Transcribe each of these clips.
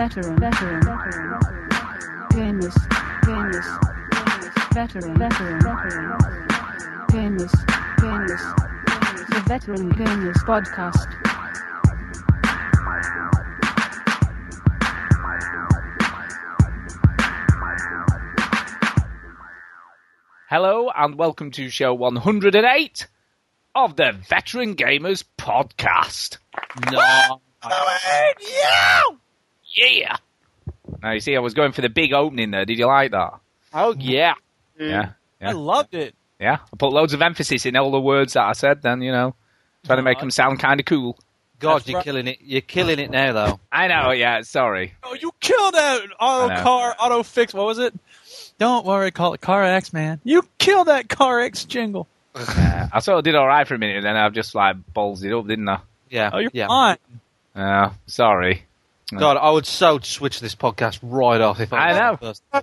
veteran, veteran, gamers, gamers, veteran, veteran, gamers, gamers, the Veteran Gamers Podcast. Hello and welcome to show 108 of the Veteran Gamers Podcast. No. yeah! Yeah! Now you see, I was going for the big opening there. Did you like that? Oh yeah, Yeah. I loved it. Yeah. I put loads of emphasis in all the words that I said then, you know, trying to make them sound kind of cool. God, That's you're right. killing it. You're killing it now, though. I know, yeah, sorry. Oh, you killed that auto I know. car, auto fix. What was it? Don't worry, call it Car X, man. You killed that Car X jingle. Yeah, I sort of did alright for a minute and then I've just like balls it up, didn't I? Yeah. Oh, you're yeah. fine. Uh, sorry. God, I would so switch this podcast right off if I, I was know. the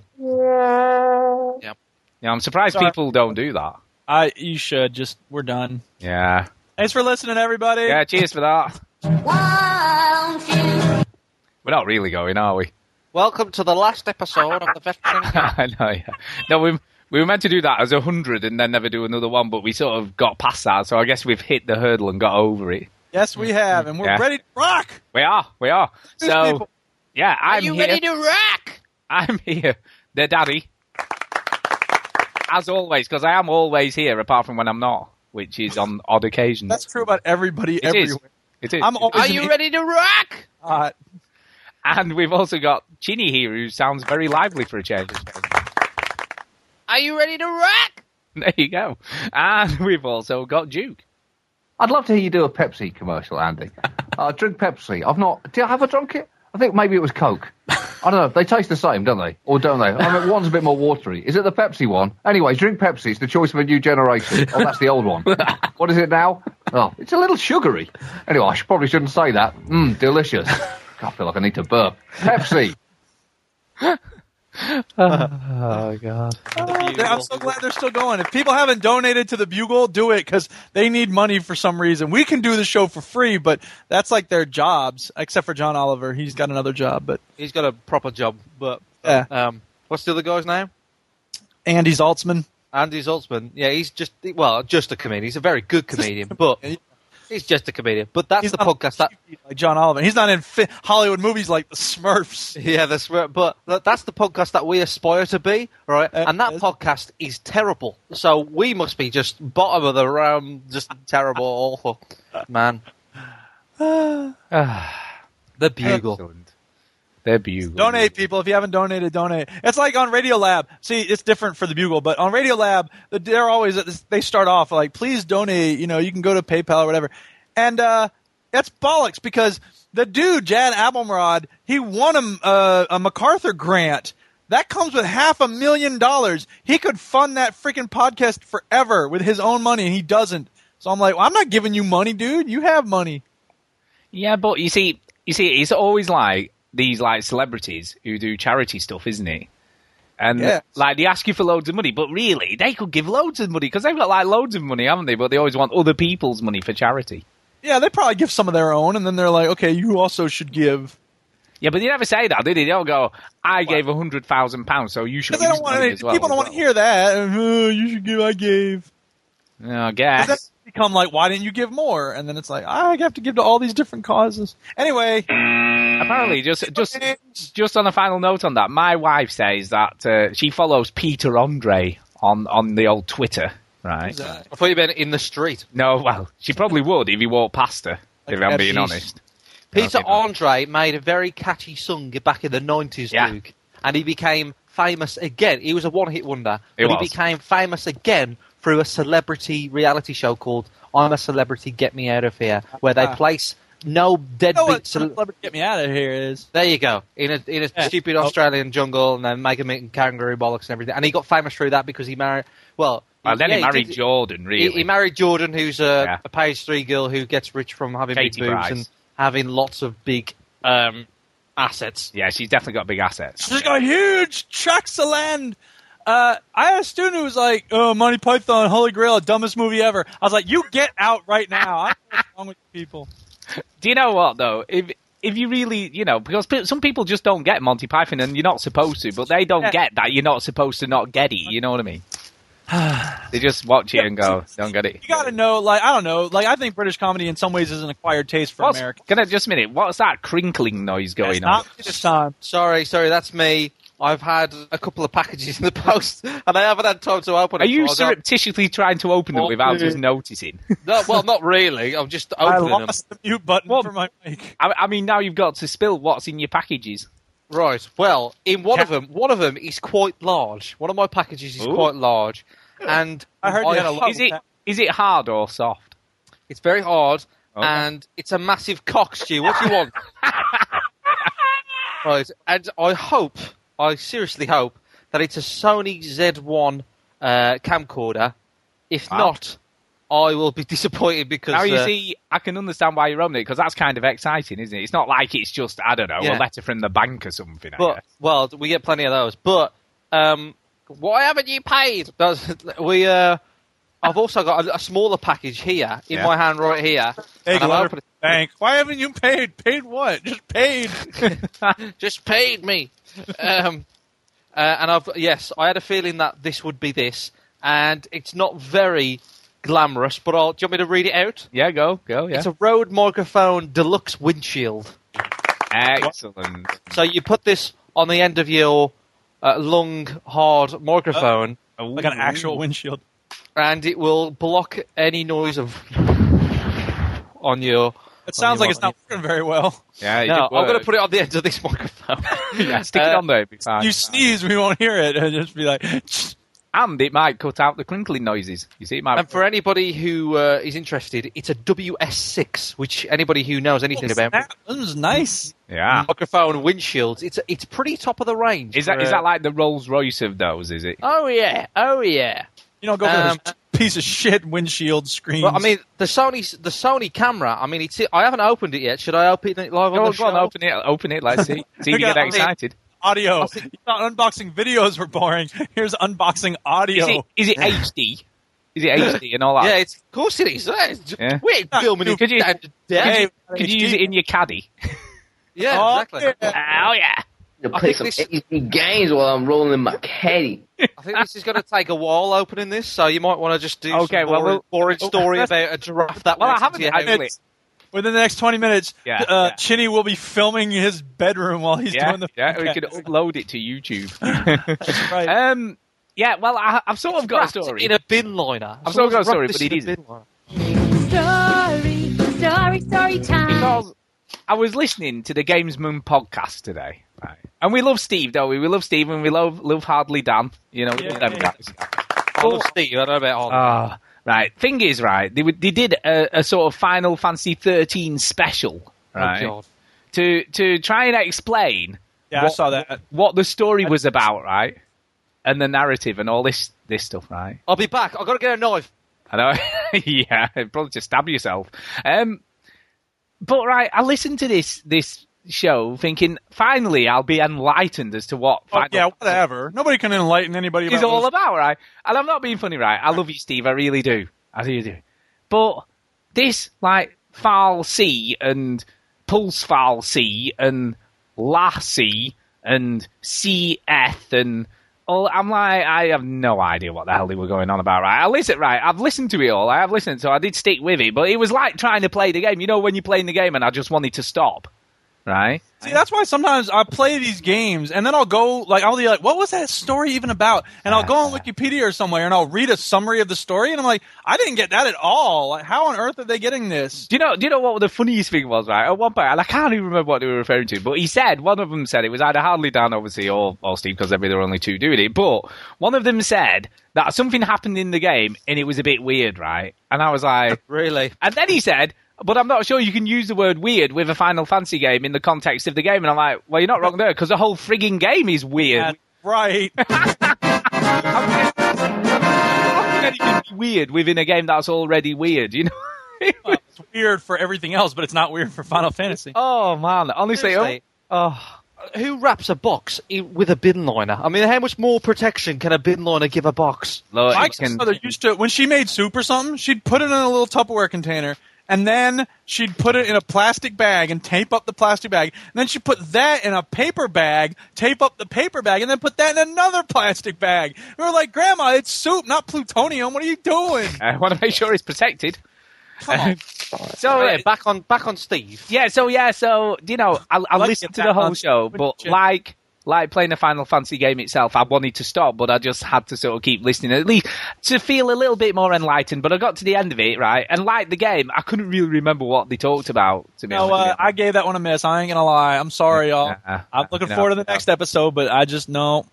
first. Yeah, I'm surprised Sorry. people don't do that. I, you should just. We're done. Yeah. Thanks for listening, everybody. Yeah, cheers for that. We're not really going, are we? Welcome to the last episode of the Veteran. I know, yeah. No, we, we were meant to do that as a hundred and then never do another one, but we sort of got past that, so I guess we've hit the hurdle and got over it. Yes, we have, and we're Yeah. ready to rock. We are, we are. These So, people- yeah, I'm are you here. Ready to rock? I'm here. Their daddy. As always, because I am always here, apart from when I'm not, which is on odd occasions. That's true about everybody It is. everywhere. It is. I'm always in ready to rock? hot. and we've also got Chinny here, who sounds very lively for a change. Are you ready to rock? There you go. And we've also got Duke. I'd love to hear you do a Pepsi commercial, Andy. uh, drink Pepsi. I've not. Do I have a drunk it? I think maybe it was Coke. I don't know. They taste the same, don't they? Or don't they? I mean, one's a bit more watery. Is it the Pepsi one? Anyway, drink Pepsi. It's the choice of a new generation. Oh, that's the old one. What is it now? Oh, it's a little sugary. Anyway, I should, probably shouldn't say that. Mmm, delicious. I feel like I need to burp. Pepsi. Oh, God. I'm so glad they're still going. If people haven't donated to the Bugle, do it because they need money for some reason. We can do the show for free, but that's like their jobs. Except for John Oliver, he's got another job. But He's got a proper job, but Yeah. um, what's the other guy's name? Andy Zaltzman, Andy Zoltzman. Yeah, he's just well, just a comedian. He's a very good comedian, but he's just a comedian. But that's he's the podcast that like John Oliver. He's not in fi- Hollywood movies like the Smurfs. Yeah, the right. But that's the podcast that we aspire to be, right? Uh, and that yes. podcast is terrible. So we must be just bottom of the round, just terrible, awful. Man, the bugle. Excellent. They're beautiful. Donate, people. If you haven't donated, donate. It's like on Radio Lab. See, it's different for the Bugle, but on Radio Lab, they're always they start off like, "Please donate." You know, you can go to PayPal or whatever, and uh, that's bollocks because the dude Jad Abumrad he won a, uh, a MacArthur grant. That comes with half a million dollars. He could fund that freaking podcast forever with his own money, and he doesn't. So I'm like, well, I'm not giving you money, dude. You have money. Yeah, but you see, you see, it's always like these like celebrities who do charity stuff, isn't it? And Yes. like they ask you for loads of money, but really they could give loads of money because they've got like loads of money, haven't they? But they always want other people's money for charity. Yeah, they probably give some of their own, and then they're like, okay, you also should give. Yeah, but they never say that, do they? They'll go, "I gave a hundred thousand pounds, so you should." Because they don't want any, well, people don't as want to hear that. Uh, you should give. I gave. I guess. That become like, why didn't you give more? And then it's like, I have to give to all these different causes. Anyway, Apparently, just just just on a final note on that, my wife says that uh, she follows Peter Andre on on the old Twitter, right? I thought you meant in the street. No, well, she probably would if he walked past her. If I'm being she's- honest. Peter Okay. Andre made a very catchy song back in the 90s, Yeah. Luke. And he became famous again. He was a one hit wonder. He but was. he became famous again through a celebrity reality show called I'm a Celebrity, Get Me Out of Here, where they Ah. place no you know deadbeat what? cele- Celebrity Get Me Out of Here is. There you go. In a in a Yeah. stupid Oh. Australian jungle, and then make him eating kangaroo bollocks and everything. And he got famous through that because he married. Well, Well, then yeah, he married did- Jordan, really. He, he married Jordan, who's a, Yeah. a page three girl who gets rich from having Katie big boobs Price. and having lots of big um, assets. yeah, she's definitely got big assets. She's got huge tracts of land. Uh, I had a student who was like, "Oh, Monty Python, Holy Grail, dumbest movie ever." I was like, "You get out right now!" I don't know what's wrong with you people. Do you know what though? If if you really, you know, because some people just don't get Monty Python, and you're not supposed to, but they don't Yeah. get that you're not supposed to not get it. You know what I mean? they just watch it and go, don't get it. You got to know, like I don't know, like I think British comedy in some ways is an acquired taste for What's, America. can I just a minute? What's that crinkling noise going on? not this time. Sorry, sorry, that's me. I've had a couple of packages in the post, and I haven't had time to open it. Are it. you so I got- surreptitiously trying to open them What without the- just noticing? No, well, not really. I'm just I opening them. lost the mute button Well- for my mic. I, I mean, now you've got to spill what's in your packages. Right. Well, in one Ca- of them, one of them is quite large. One of my packages is Ooh. quite large, and I heard you had a lot. Is it is it hard or soft? It's very hard, Okay. and it's a massive cock, Stu. What do you want? right, and I hope, I seriously hope that it's a Sony Z1 uh, camcorder. If Wow. not, I will be disappointed because Now you uh, see, I can understand why you're opening it because that's kind of exciting, isn't it? It's not like it's just I don't know Yeah. a letter from the bank or something. But well, we get plenty of those. But um, why haven't you paid? That's, we uh, I've also got a, a smaller package here in Yeah. my hand right here. Hey, and I've bank. Why haven't you paid? Paid what? Just paid. Just paid me. um, uh, and I've yes, I had a feeling that this would be this, and it's not very glamorous. But I'll, do you want me to read it out? yeah, go go yeah. It's a Rode microphone deluxe windshield. Excellent. So you put this on the end of your uh, long, hard microphone. like an actual windshield. And it will block any noise of on your. It sounds like it's not working very well. Yeah, No, I'm going to put it on the end of this microphone. yeah, stick it Uh, on there. it'll fine. You sneeze, we won't hear it. It'll just be like, and it might cut out the crinkling noises. You see, it might. And for anybody who uh, is interested, it's a WS6, which anybody who knows anything about snap. This is nice. yeah. microphone windshields, it's it's pretty top of the range. Is that for, is that like the Rolls Royce of those? Is it? Oh yeah, oh yeah. You don't go for Um, this piece of shit windshield screen. But I mean, the Sony the Sony camera. I mean, it's I haven't opened it yet. Should I open it live on Go, the on, show? on, open it. Open it. Let's see. See if you get at- I mean- excited. audio. I You thought unboxing videos were boring. Here's unboxing Is audio. it, is it HD? Is it HD and all that? Yeah, it's of course it is. Yeah, it's- Yeah. We're filming. Could you- down to Could you use it in your caddy? Yeah, Oh, exactly. yeah. Oh yeah. To play some this- games while I'm rolling in my caddy. I think this is going to take a while opening this, so you might want to just do Okay, some well, boring, we'll- boring story about a giraffe that Well, I haven't into your Within the next 20 minutes, Yeah, uh, yeah. Chinny will be filming his bedroom while he's Yeah, doing the yeah. We podcast. could upload it to YouTube. That's right. um, yeah. Well, I, I've sort of got a story. in a bin liner. I've sort of got a story, but this it in a isn't. bin liner. Story, story, story time. because I was listening to the Gamesman podcast today, right? And we love Steve, don't we? We love Steve, and we love love Hardly Dan. You know, we Yeah, them yeah. guys. I love Steve. I don't know about all. Ah, right. Thing is, right? They would- they did a, a sort of Final Fantasy 13 special, right? Oh, God. to to try and explain yeah, I what- saw that. what the story was about, right? And the narrative and all this this stuff, right? I'll be back. I've got to get a knife. I know. yeah, probably just stab yourself. Um, but right, I listened to this this show thinking finally I'll be enlightened as to what Oh, yeah, whatever. Nobody can enlighten anybody about is all this. about, right? And I'm not being funny, right? I love you, Steve. I really do. I really do. But this, like, Fal'Cie and Pulse Fal'Cie and l'Cie and CF and all, I'm like, I have no idea what the hell they were going on about, right? I listen, right? I've listened to it all. I have listened, so I did stick with it. But it was like trying to play the game. You know, when you're playing the game and I just wanted to stop, right? See, that's why sometimes I play these games and then I'll go like I'll be like, "What was that story even about?" And I'll go on Wikipedia or somewhere and I'll read a summary of the story and I'm like, "I didn't get that at all. Like, how on earth are they getting this?" Do you know? Do you know what the funniest thing was? Right at one point, and I can't even remember what they were referring to, but he said one of them said it was either Hardly Dan, obviously, or or Steve, because there were only two doing it. But one of them said that something happened in the game and it was a bit weird, right? And I was like, Really? and then he said. But I'm not sure you can use the word weird with a Final Fantasy game in the context of the game. And I'm like, well, you're not wrong there, because the whole frigging game is weird. And- right. How can anything be weird within a game that's already weird, you know? it's weird for everything else, but it's not weird for Final Fantasy. oh, man. Honestly, oh, Seriously, oh. oh. Uh, who wraps a box with a bin liner? I mean, how much more protection can a bin liner give a box? Look, My can- mother used to when she made soup or something, she'd put it in a little Tupperware container and then she'd put it in a plastic bag and tape up the plastic bag. And then she'd put that in a paper bag, tape up the paper bag, and then put that in another plastic bag. We were like, Grandma, it's soup, not plutonium. What are you doing? I want to make sure it's protected. Come on. So Oh, yeah, uh, back on back on Steve. Yeah, so yeah, so you know, I, I Like listened to the whole show, but like like playing a Final Fantasy game itself, I wanted to stop, but I just had to sort of keep listening, at least to feel a little bit more enlightened. But I got to the end of it, right, and like the game, I couldn't really remember what they talked about. To be No, honest, uh, I gave that one a miss. I ain't gonna lie. I'm sorry, y'all. Nah, I'm looking no, forward to the no. next episode, but I just know.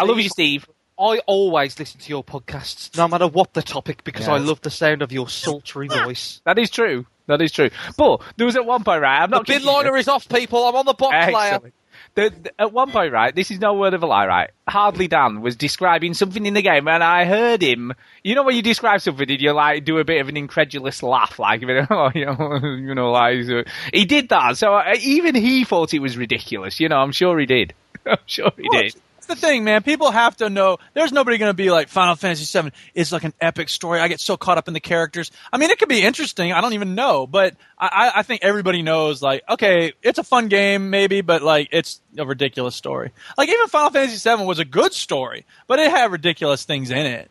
I love you, Steve. I always listen to your podcasts, no matter what the topic, because I love the sound of your sultry voice. That is true. That is true. But there was at one point, right? I'm The not bin kidding you. liner is off, people. I'm on the box layer. The, the- at one point, right, this is no word of a lie, right? Hardly Dan was describing something in the game, and I heard him. You know when you describe something, and you like do a bit of an incredulous laugh, like you know, you know, like so- he did that. So uh, even he thought it was ridiculous. You know, I'm sure he did. I'm sure he did. That's the thing, man. People have to know. There's nobody going to be like Final Fantasy VII is like an epic story. I get so caught up in the characters. I mean, it could be interesting. I don't even know, but I, I I think everybody knows. Like, okay, it's a fun game, maybe, but like, it's a ridiculous story. Like, even Final Fantasy VII was a good story, but it had ridiculous things in it.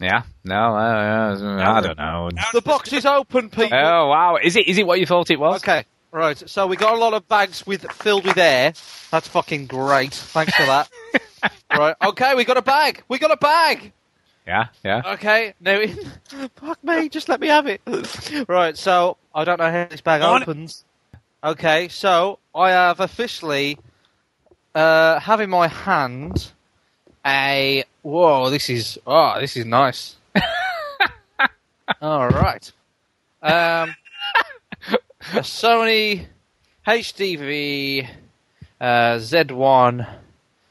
Yeah. No, uh, uh, I don't know. The box is open, people. Oh wow! Is it? Is it what you thought it was? Okay, right. So we got a lot of bags with filled with air. That's fucking great. Thanks for that. Right. Okay, we got a bag. We got a bag. Yeah. Yeah. Okay. Now, fuck me. Just let me have it. right. So I don't know how this bag On it. opens. Okay. So I have officially uh, have in my hand a. Whoa! This is oh, this is nice. All right. Um, a Sony HDV uh, Z1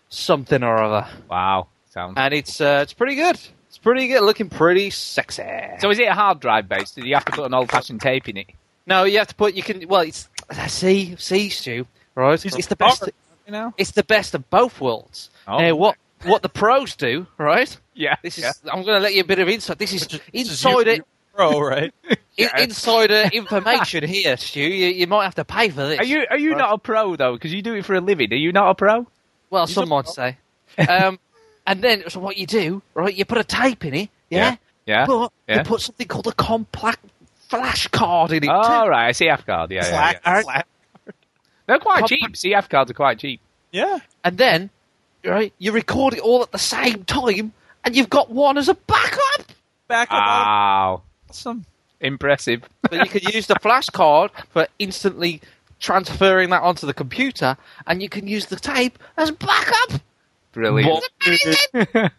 something or other, Wow. Sounds. and it's uh, it's pretty good. It's pretty good, looking pretty sexy. So is it a hard drive based? Do you have to put an old fashioned tape in it? no, you have to put you can well it's see see Stu right. He's It's the best. You know, It's the best of both worlds. Oh. Now what what the pros do right? Yeah. This is I'm going to let you a bit of insight. This is insider you- pro, right? in- insider information here, Stu. You, you might have to pay for this. Are you are you not a pro though? Because you do it for a living. Are you not a pro? Well, He's some a might say. Um, and then, so what you do, right? You put a tape in it, yeah. Yeah. But Yeah. you put something called a compact flash card in it Oh too. right, a CF card. Yeah, yeah, yeah. Slack- They're quite Compact- cheap. CF cards are quite cheap. Yeah. And then, right, you record it all at the same time, and you've got one as a backup. Back up. Wow, Awesome. impressive. But you could use the flash card for instantly transferring that onto the computer, and you can use the tape as backup. Brilliant.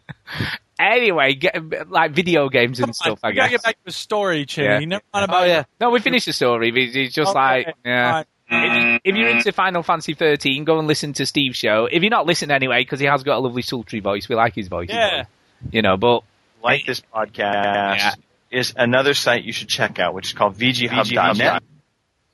anyway, get, like video games and Come stuff. on, I we gotta guess. get back to the story, Chinny. Yeah. You never mind about Oh yeah, No, we finished the story. It's it's just Okay, like yeah. fine. If, if you're into Final Fantasy 13, go and listen to Steve's show. If you're not listening anyway, because he has got a lovely sultry voice, we like his voice. Yeah. You know, but like this podcast Yeah. is another site you should check out, which is called VGHub.net.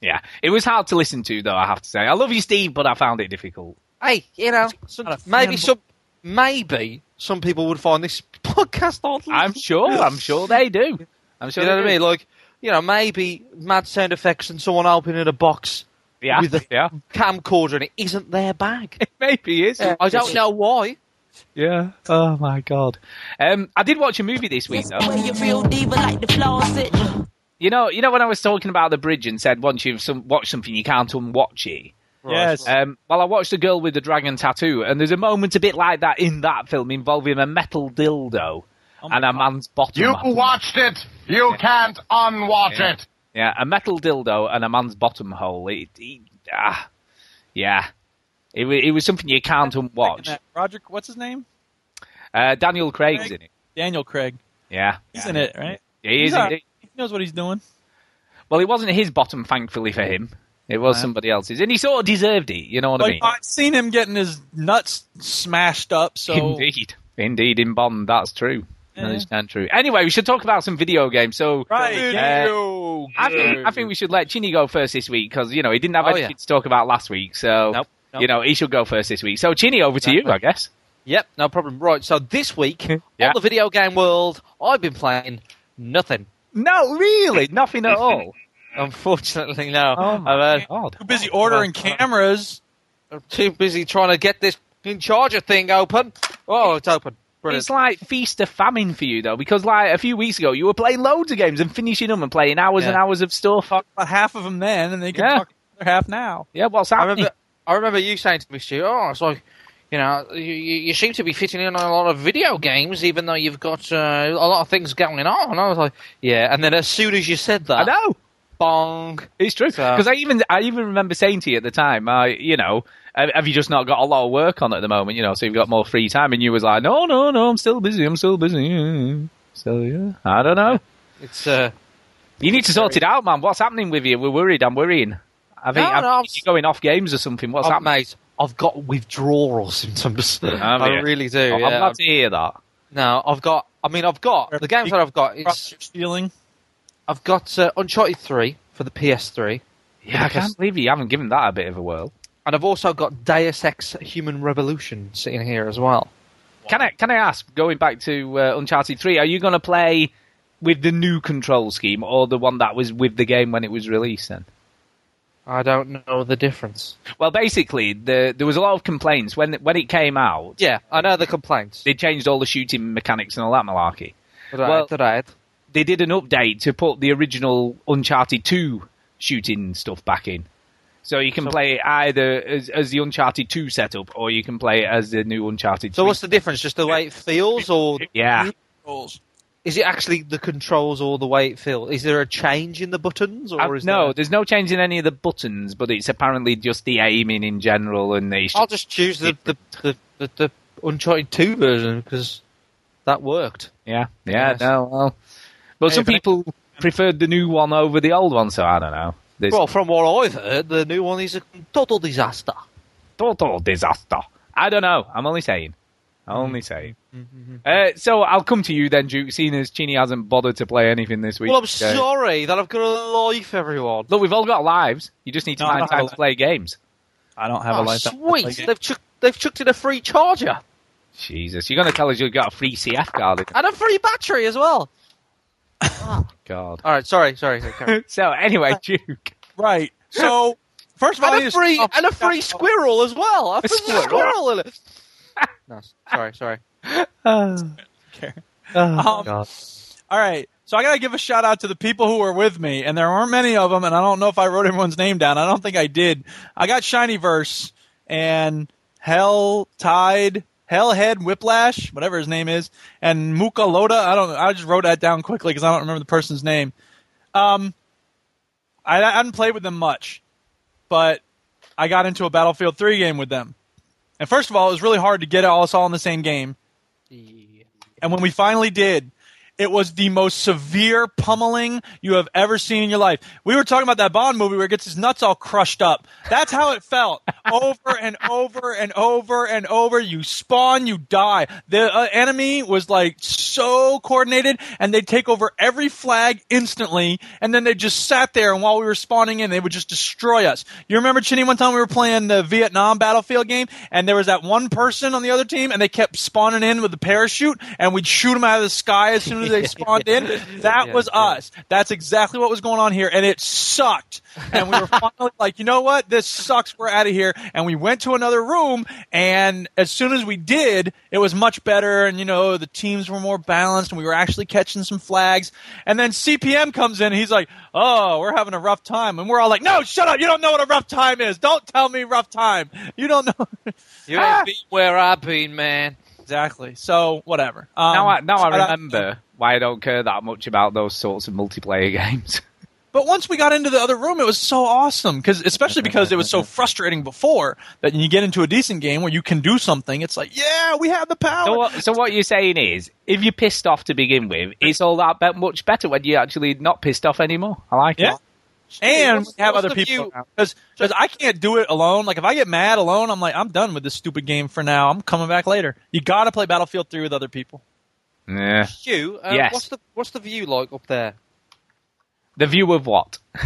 yeah, it was hard to listen to, though. I have to say, I love you, Steve, but I found it difficult. hey, you know, some, maybe some, maybe some people would find this podcast odd. I'm sure. I'm sure they do. I'm sure. you know they what I mean? Like, you know, maybe mad sound effects and someone opening a box Yeah, with a yeah. camcorder and it isn't their bag. Maybe is. I don't know why. Yeah. Oh my god. Um, I did watch a movie this week though. Where you real diva like the flaws it. You know, you know when I was talking about the bridge and said once you've some, watched something you can't unwatch it. Yes. Um, well, I watched a girl with a dragon tattoo, and there's a moment a bit like that in that film involving a metal dildo Oh and a God. man's bottom. You hole. watched it. You can't unwatch Yeah. it. Yeah, a metal dildo and a man's bottom hole. It, it, ah, yeah. It, it was something you can't unwatch. Roger, what's his name? Uh, Daniel Craig's Craig? in it. Daniel Craig. Yeah. He's yeah. in it, right? He is He's all indeed. He knows what he's doing. Well, it wasn't his bottom, thankfully for him. It was Wow. somebody else's, and he sort of deserved it. You know what I mean? I've seen him getting his nuts smashed up. So Indeed, indeed, in Bond, that's true. That Yeah. is damn true. Anyway, we should talk about some video games. So, right, Uh, yeah. I think I think we should let Chinny go first this week because you know he didn't have Oh, anything yeah. to talk about last week. So Nope, nope. you know he should go first this week. So Chinny, over to you, I guess. Yep, no problem. Right, so this week Yeah. on the video game world, I've been playing nothing. No, really, nothing at all. Unfortunately, no. Oh my heard- god! Too busy ordering cameras. I'm too busy trying to get this in charger thing open. Oh, it's open. Brilliant. It's like feast or famine for you though, because like a few weeks ago you were playing loads of games and finishing them and playing hours and Yeah. hours of stuff. About half of them then, and they can Yeah. talk the other half now. Yeah, what's I remember, I remember you saying to me, Stu, oh, it's like, you know, you, you seem to be fitting in on a lot of video games, even though you've got uh, a lot of things going on. And I was like, yeah. And then as soon as you said that, I know. bong. It's true So- because I even I even remember saying to you at the time, uh, you know, have you just not got a lot of work on at the moment? You know, so you've got more free time, and you was like, no, no, no, I'm still busy, I'm still busy. So yeah, I don't know. It's uh, You need to sort it out, man. What's happening with you? We're worried. I'm worrying. I think, No, no, I'm you're going off games or something. What's oh, happening? mate, I've got withdrawal symptoms. Have I you? really do. Oh, yeah. I'm glad to hear that. No, I've got. I mean, I've got the games that I've got. It's stealing. I've got uh, Uncharted Three for the PS3, Yeah, I can't believe you haven't given that a bit of a whirl. and I've also got Deus Ex: Human Revolution sitting here as well. Can I can I ask, going back to uh, Uncharted Three, are you going to play with the new control scheme or the one that was with the game when it was released? Then, I don't know the difference. well, basically, the, there was a lot of complaints when when it came out. Yeah, I know the complaints. They changed all the shooting mechanics and all that malarkey. Right, well- right. They did an update to put the original Uncharted Two shooting stuff back in. So you can So- play it either as, as the Uncharted 2 setup, or you can play it as the new Uncharted. So what's the difference? Just the way it feels, or yeah? Is it actually the controls or the way it feels? Is there a change in the buttons, or Uh, is no, there... there's no change in any of the buttons, but it's apparently just the aiming in general, and the I'll just choose the the, the, the, the Uncharted Two version because that worked. yeah, yeah, Yes. no, well, but Hey, some if I- people preferred the new one over the old one, so I don't know. There's Well, from what I've heard, the new one is a total disaster. total disaster. I don't know. I'm only saying. I'm only Mm-hmm. Uh, so I'll come to you then, Duke, seeing as Chinny hasn't bothered to play anything this week. Well, I'm Uh, sorry that I've got a life, everyone. Look, we've all got lives. You just need to No, I find don't have time a to play games. I don't have Oh, a life. that- sweet! They've chucked they've chucked in a free charger Jesus, you're going to tell us you've got a free CF card. in- and a free battery as well. God. All right, sorry, sorry. sorry, sorry. So anyway, Duke. Right. So first of all, I and need a to free stop- and a free squirrel as well. A, free squirrel? squirrel in it. no, sorry, sorry. Oh Um, God. All right. So I got to give a shout out to the people who were with me, and there weren't many of them, and I don't know if I wrote everyone's name down. I don't think I did. I got Shinyverse and Hell Tide, Hellhead Whiplash, whatever his name is, and Muka Loda. I don't. I just wrote that down quickly because I don't remember the person's name. Um, I, I hadn't played with them much, but I got into a Battlefield 3 game with them. And first of all, it was really hard to get us all in the same game. And when we finally did, it was the most severe pummeling you have ever seen in your life. We were talking about that Bond movie where it gets his nuts all crushed up. That's how it felt. over and over and over and over. You spawn, you die. The uh, enemy was like so coordinated and they'd take over every flag instantly and then they just sat there and while we were spawning in, they would just destroy us. You remember, Chinny, one time we were playing the Vietnam Battlefield game and there was that one person on the other team and they kept spawning in with the parachute and we'd shoot them out of the sky as soon as they spawned in. That was us. That's exactly what was going on here and it sucked. And we were finally like, you know what? This sucks. We're out of here. And we went to another room and as soon as we did, it was much better and you know, the teams were more balanced and we were actually catching some flags. And then CPM comes in and he's like, oh, we're having a rough time. And we're all like, no, shut up. You don't know what a rough time is. Don't tell me rough time. You don't know. You Ah! ain't been where I've been, man. exactly. So whatever. Um, now I now I out- remember why I don't care that much about those sorts of multiplayer games. But once we got into the other room, it was so awesome because, especially because it was so frustrating before that when you get into a decent game where you can do something, it's like, yeah, we have the power. So what, so what you're saying is, if you're pissed off to begin with, it's all that bet much better when you're actually not pissed off anymore. I like Yeah. it. and What's- we have what's other people view- because I can't do it alone. Like if I get mad alone, I'm like I'm done with this stupid game for now. I'm coming back later. You got to play Battlefield 3 with other people. Yeah. Hugh, uh, Yes. what's the what's the view like up there? The view of what?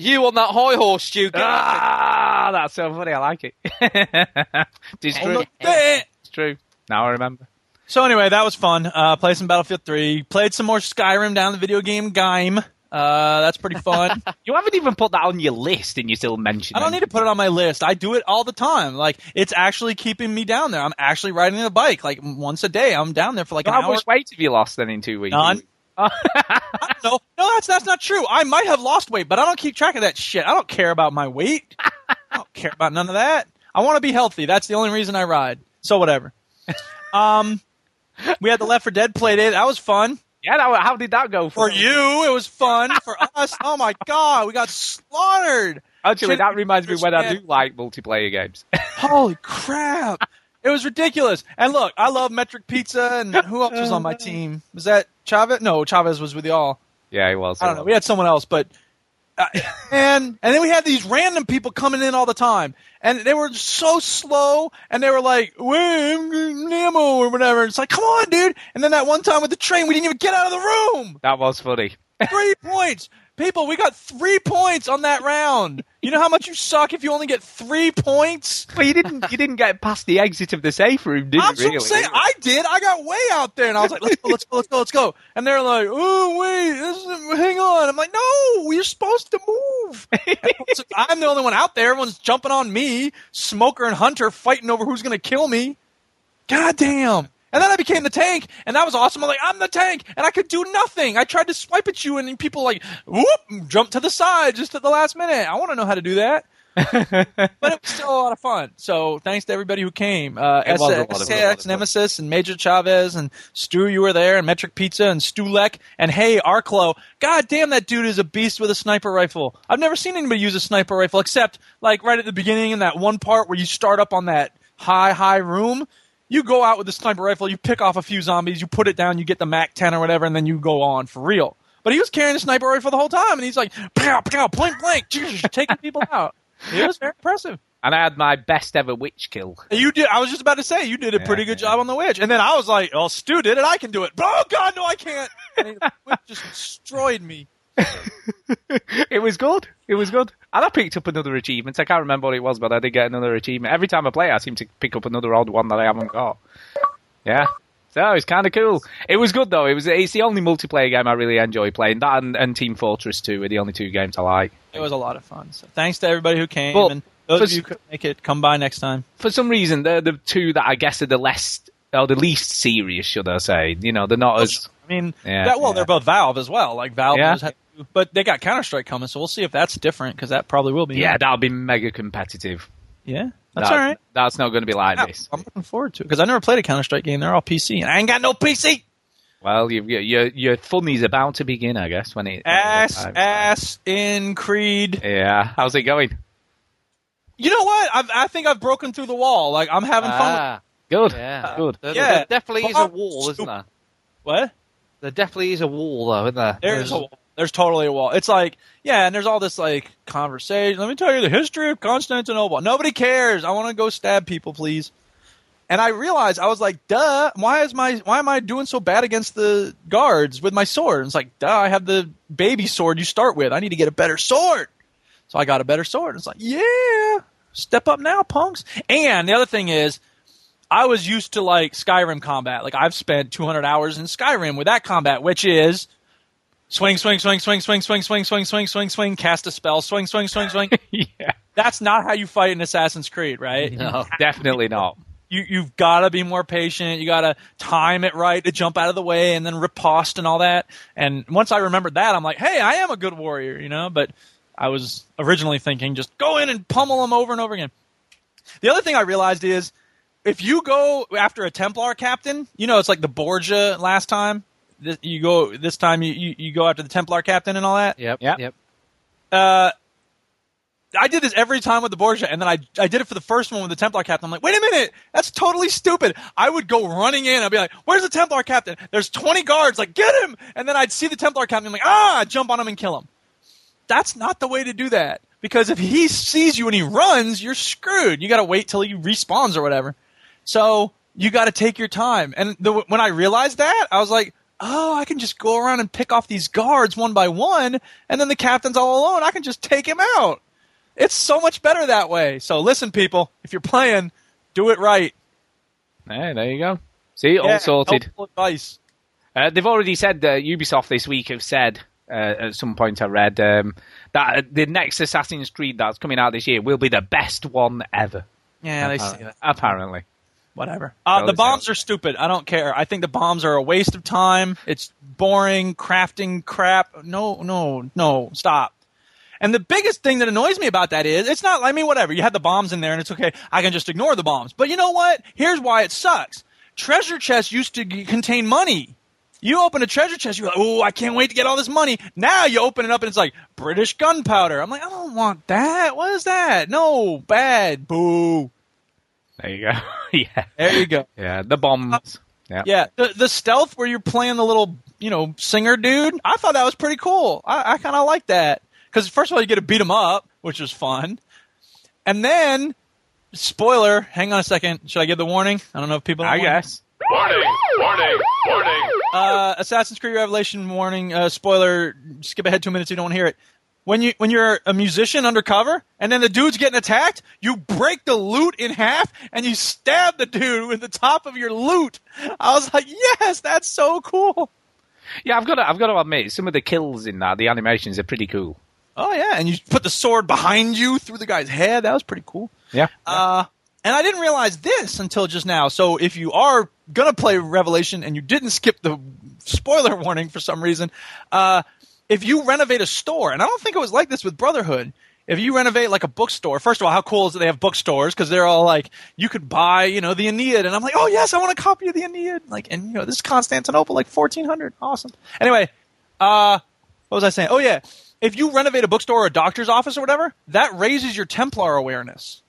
You on that high horse, Stu? get off it. Ah, that's so funny. I like it. it's true. Eh. It's true. Now I remember. So anyway, that was fun. Uh, played some Battlefield 3. Played some more Skyrim down the video game game. Uh, that's pretty fun. You haven't even put that on your list, and you still mention. It. I don't need to put it on my list. I do it all the time. Like it's actually keeping me down there. I'm actually riding a bike like once a day. I'm down there for like So an how hour. much weight have you lost then in two weeks? None. no, no, that's that's not true. I might have lost weight, but I don't keep track of that shit. I don't care about my weight. I don't care about none of that. I want to be healthy. That's the only reason I ride. So whatever. um, we had the Left for Dead play day. That was fun. Yeah, that, how did that go For you, it was fun. For us, oh my god, we got slaughtered. Actually, Shit, that reminds me when I do like multiplayer games. Holy crap! It was ridiculous. And look, I love Metric Pizza, and who else was on my team? Was that Chavez? No, Chavez was with y'all. yeah, he was. I don't know. We had someone else, but Uh, and and then we had these random people coming in all the time, and they were so slow, and they were like, "Wait, I'm or whatever." It's like, come on, dude. And then that one time with the train, we didn't even get out of the room. That was funny. Three points, people. We got three points on that round. You know how much you suck if you only get three points. Well, you didn't. You didn't get past the exit of the safe room, did I'm you? Really? saying I did. I got way out there, and I was like, "Let's go, let's go, let's go, let's go." And they're like, "Oh wait, this is, hang on." I'm like, "No, you're supposed to move." I'm the only one out there. Everyone's jumping on me. Smoker and Hunter fighting over who's going to kill me. God damn. And then I became the tank, and that was awesome. I'm like, I'm the tank, and I could do nothing. I tried to swipe at you, and people like, whoop, jump to the side just at the last minute. I want to know how to do that. but it was still a lot of fun. So thanks to everybody who came. Uh, It was a lot of- SAX, a lot of fun. Nemesis, and Major Chavez, and Stu, you were there, and Metric Pizza, and Stulek, and hey, Arklow. God damn, that dude is a beast with a sniper rifle. I've never seen anybody use a sniper rifle except like right at the beginning in that one part where you start up on that high, high room. You go out with the sniper rifle, you pick off a few zombies, you put it down, you get the MAC 10 or whatever, and then you go on for real. But he was carrying a sniper rifle the whole time, and he's like, pow, pow, blank, blank, taking people out. It was very impressive. And I had my best ever witch kill. You did. I was just about to say you did a pretty good job on the witch, and then I was like, "Oh, Stu did it. I can do it." But oh God, no, I can't. And the witch just destroyed me. It was good. It was good. And I picked up another achievement. I can't remember what it was, but I did get another achievement. Every time I play, I seem to pick up another odd one that I haven't got. Yeah. So it's kind of cool. It was good though. It was. It's the only multiplayer game I really enjoy playing. That and, and Team Fortress 2 are the only two games I like. It was a lot of fun. So thanks to everybody who came, Well, and those of you who couldn't make it, come by next time. For some reason, they're the two that I guess are the less, or the least serious, should I say? You know, they're not as. I mean, Yeah, that, well, yeah. they're both Valve as well. Like Valve, Yeah. how to- but they got Counter Strike coming, so we'll see if that's different because that probably will be. Yeah, that'll be mega competitive. yeah, that's That- all right. That's not going to be like Yeah, this. I'm looking forward to it because I never played a Counter Strike game. They're all PC, and I ain't got no PC. Well, you, you, your your funny's about to begin, I guess. When it Ass, when it- ass in Creed. Yeah, how's it going? You know what? I've, I think I've broken through the wall. Like I'm having fun. With, Ah, Good, yeah. good. There, Yeah. there definitely is a wall, isn't there? what? There definitely is a wall, though, isn't there? There's a wall. There's totally a wall. It's like, yeah, and there's all this like conversation. Let me tell you the history of Constantinople. Nobody cares. I want to go stab people, please. And I realized I was like, duh. Why is my why am I doing so bad against the guards with my sword? And it's like, duh. I have the baby sword you start with. I need to get a better sword. So I got a better sword. It's like, yeah, step up now, punks. And the other thing is, I was used to like Skyrim combat. Like I've spent 200 hours in Skyrim with that combat, which is swing, swing, swing, swing, swing, swing, swing, swing, swing, swing, swing, cast a spell, swing, swing, swing, swing. yeah, That's not how you fight in Assassin's Creed, right? No. definitely not. You you've got to be more patient. You got to time it right to jump out of the way and then riposte and all that. And once I remembered that, I'm like, hey, I am a good warrior, you know. But I was originally thinking just go in and pummel them over and over again. The other thing I realized is if you go after a Templar captain, you know it's like the Borgia last time. This, you go this time you, you, you go after the Templar captain and all that. Yep, Yep. yep. Uh, I did this every time with the Borgia, and then I I did it for the first one with the Templar captain. I'm like, wait a minute, that's totally stupid. I would go running in. I'd be like, where's the Templar captain? There's 20 guards. Like, get him! And then I'd see the Templar captain. I'm like, ah, jump on him and kill him. That's not the way to do that. Because if he sees you and he runs, you're screwed. You got to wait till he respawns or whatever. So you got to take your time. And the, when I realized that, I was like, oh, I can just go around and pick off these guards one by one, and then the captain's all alone. I can just take him out. It's so much better that way. So listen, people, if you're playing, do it right. Hey, there you go. See, all sorted. helpful advice. Uh, they've already said that Ubisoft this week have said uh, at some point I read um, that the next Assassin's Creed that's coming out this year will be the best one ever. Yeah, they say that. Apparently. Whatever. Uh, the bombs how- are stupid. I don't care. I think the bombs are a waste of time. It's boring, crafting crap. No, no, no. Stop. And the biggest thing that annoys me about that is it's not. I mean, whatever. You had the bombs in there, and it's okay. I can just ignore the bombs. But you know what? Here's why it sucks. Treasure chests used to g- contain money. You open a treasure chest, you're like, oh, I can't wait to get all this money. Now you open it up and it's like British gunpowder. I'm like, I don't want that. What is that? No, bad. Boo. There you go. yeah. There you go. Yeah. The bombs. Yeah. Yeah, the the stealth where you're playing the little you know singer dude. I thought that was pretty cool. I, I kind of like that because first of all you get to beat him up, which was fun, and then spoiler. Hang on a second. Should I give the warning? I don't know if people. I don't guess. Warning! Warning! Warning! Uh, Assassin's Creed Revelation warning. Uh, spoiler. Skip ahead two minutes. if You don't want to hear it. When you when you're a musician undercover and then the dude's getting attacked, you break the lute in half and you stab the dude with the top of your lute. I was like, yes, that's so cool. Yeah, I've got to, I've got to admit, some of the kills in that, the animations are pretty cool. Oh yeah, and you put the sword behind you through the guy's head. That was pretty cool. Yeah. Uh, and I didn't realize this until just now. So if you are gonna play Revelation and you didn't skip the spoiler warning for some reason, uh, if you renovate a store, and I don't think it was like this with Brotherhood. If you renovate like a bookstore, first of all, how cool is it they have bookstores because they're all like you could buy, you know, the Aeneid, and I'm like, oh yes, I want a copy of the Aeneid. Like, and you know, this is Constantinople, like 1400, awesome. Anyway, uh, what was I saying? Oh yeah, if you renovate a bookstore or a doctor's office or whatever, that raises your Templar awareness.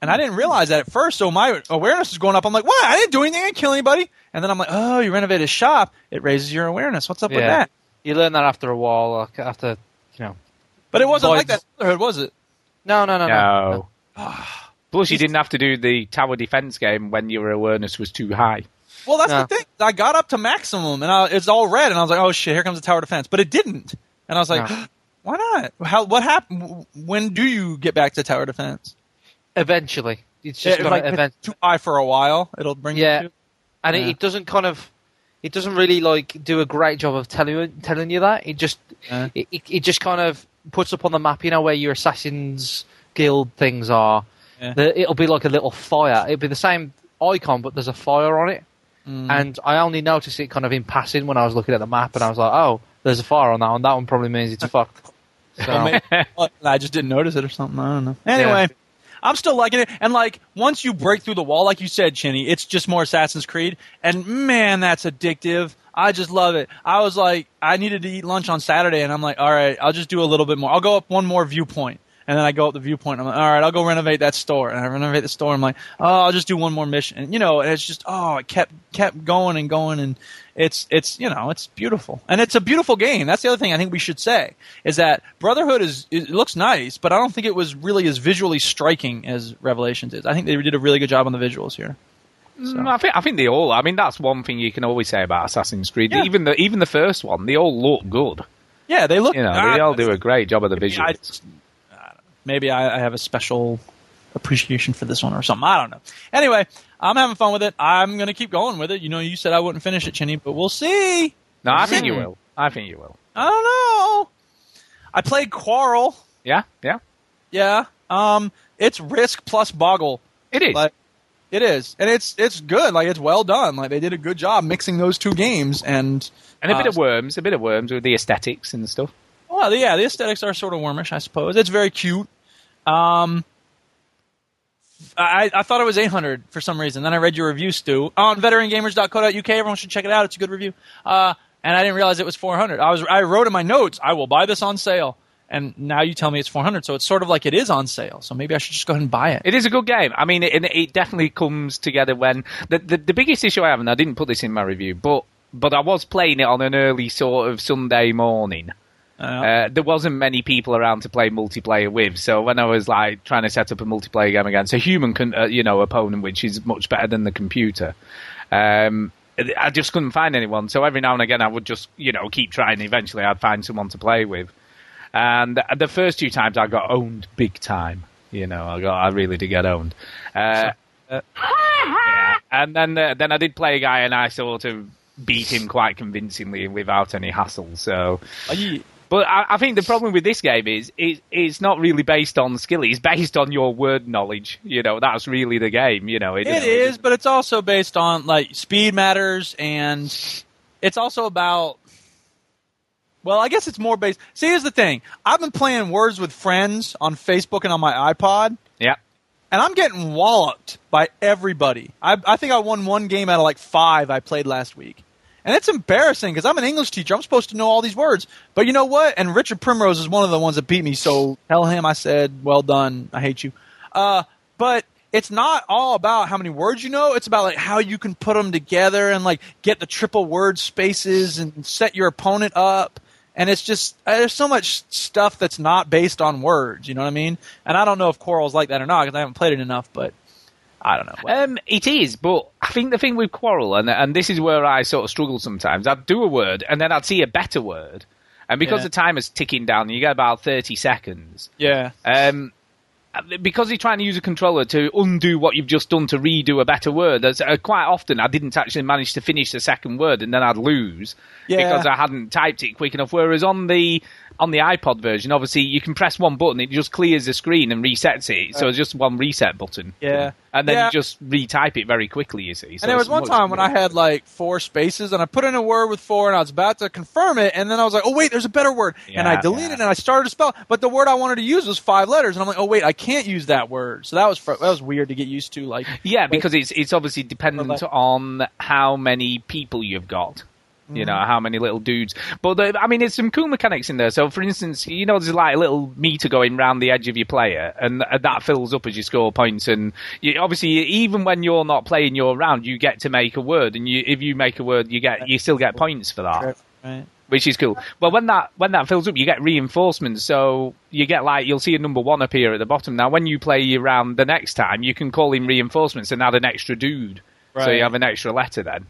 And I didn't realize that at first, so my awareness is going up. I'm like, what? I didn't do anything. I didn't kill anybody. And then I'm like, oh, you renovate a shop, it raises your awareness. What's up with that? You learn that after a while, like after you know. But it wasn't Boys- like that Brotherhood, was it? No, no, no, no. No. Plus, you didn't have to do the tower defense game when your awareness was too high. Well, that's No. the thing. I got up to maximum, and I, it's all red, and I was like, oh shit, here comes the tower defense. But it didn't. And I was like, No. why not? How? What happened? When do you get back to tower defense? Eventually, it's just Yeah, gonna like, event. too high for a while. It'll bring Yeah. you to. and Yeah. it, it doesn't kind of it doesn't really like do a great job of telling you telling you that it just Yeah. it, it, it just kind of puts up on the map you know where your assassins guild things are Yeah. The- it'll be like a little fire it'll be the same icon but there's a fire on it Mm. and i only noticed it kind of in passing when i was looking at the map and i was like oh there's a fire on that one that one probably means it's fucked so Well, maybe- well, I just didn't notice it or something. I don't know. Anyway, I'm still liking it. And like once you break through the wall, like you said, Chinny, it's just more Assassin's Creed. And man, that's addictive. I just love it. I was like, I needed to eat lunch on Saturday, and I'm like, all right, I'll just do a little bit more. I'll go up one more viewpoint. And then I go up the viewpoint. I'm like, all right, I'll go renovate that store. And I renovate the store. I'm like, oh, I'll just do one more mission. And you know, and it's just, oh, it kept kept going and going, and it's it's you know, it's beautiful, and it's a beautiful game. That's the other thing I think we should say is that Brotherhood is it looks nice, but I don't think it was really as visually striking as Revelations is. I think they did a really good job on the visuals here. Mm, I think I think they all. I mean, that's one thing you can always say about Assassin's Creed. Yeah. Even the even the first one, they all look good. Yeah, they look. You know, ah, they all do a great job of the I, visuals. I maybe I, I have a special appreciation for this one or something. I don't know. Anyway, I'm having fun with it. I'm gonna keep going with it. You know, you said I wouldn't finish it, Chinny, but we'll see. No, I think you will. I think you will. I don't know. I played Quarrel. Yeah, yeah. Yeah. Um, it's Risk plus Boggle. It is. Like, it is, and it's it's good. Like it's well done. Like they did a good job mixing those two games, and and a bit uh, of worms, a bit of worms with the aesthetics and stuff. Well, yeah, the aesthetics are sort of wormish, I suppose. It's very cute. Um, I, I thought it was 800 for some reason. Then I read your review, Stu, on veterangamers.co.uk. Everyone should check it out. It's a good review. Uh, and I didn't realize it was 400. I was I wrote in my notes, I will buy this on sale. And now you tell me it's 400, so it's sort of like it is on sale. So maybe I should just go ahead and buy it. It is a good game. I mean, it, it definitely comes together when the, the the biggest issue I have, and I didn't put this in my review, but but I was playing it on an early sort of Sunday morning. Uh, there wasn't many people around to play multiplayer with, so when I was like trying to set up a multiplayer game against a human, con- uh, you know, opponent, which is much better than the computer, um, I just couldn't find anyone. So every now and again, I would just, you know, keep trying. Eventually, I'd find someone to play with. And the first two times, I got owned big time. You know, I got, I really did get owned. Uh, yeah. And then, uh, then I did play a guy, and I sort of beat him quite convincingly without any hassle. So, Uh, ye- but I, I think the problem with this game is it, it's not really based on skill. It's based on your word knowledge. You know, that's really the game. You know, It is, but it's also based on like speed matters, and it's also about. Well, I guess it's more based. See, here's the thing: I've been playing Words with Friends on Facebook and on my iPod, Yeah. and I'm getting walloped by everybody. I, I think I won one game out of like five I played last week, and it's embarrassing because I'm an English teacher. I'm supposed to know all these words, but you know what? And Richard Primrose is one of the ones that beat me. So tell him I said, "Well done. I hate you." Uh, but it's not all about how many words you know. It's about like how you can put them together and like get the triple word spaces and set your opponent up. And it's just uh, there's so much stuff that's not based on words. You know what I mean? And I don't know if Quarrel's like that or not because I haven't played it enough. But I don't know. Um, it is, but I think the thing with Quarrel, and and this is where I sort of struggle sometimes. I'd do a word, and then I'd see a better word, and because Yeah. the timer's ticking down, you get about thirty seconds. yeah, Um, because you're trying to use a controller to undo what you've just done to redo a better word. That's, uh, quite often, I didn't actually manage to finish the second word, and then I'd lose Yeah. because I hadn't typed it quick enough. Whereas on the on the iPod version, obviously, you can press one button, it just clears the screen and resets it. So it's just one reset button. Yeah. and then Yeah. you just retype it very quickly. You see. So and there was one time when I had like four spaces and I put in a word with four and I was about to confirm it and then I was like, oh wait, there's a better word. and I deleted yeah. and I started to spell, but the word I wanted to use was five letters and I'm like, oh wait, I can't use that word. So that was fr- that was weird to get used to. Like, Yeah, because it's it's obviously dependent on how many people you've got. You Mm-hmm. know how many little dudes, but the, I mean, there's some cool mechanics in there. So, for instance, you know, there's like a little meter going round the edge of your player, and uh, that fills up as you score points. And you, obviously, even when you're not playing your round, you get to make a word, and you, if you make a word, you get you still get points for that right. which is cool. Well, when that when that fills up, you get reinforcements. So you get like you'll see a number one appear at the bottom. Now, when you play your round the next time, you can call in reinforcements and add an extra dude. So you have an extra letter then.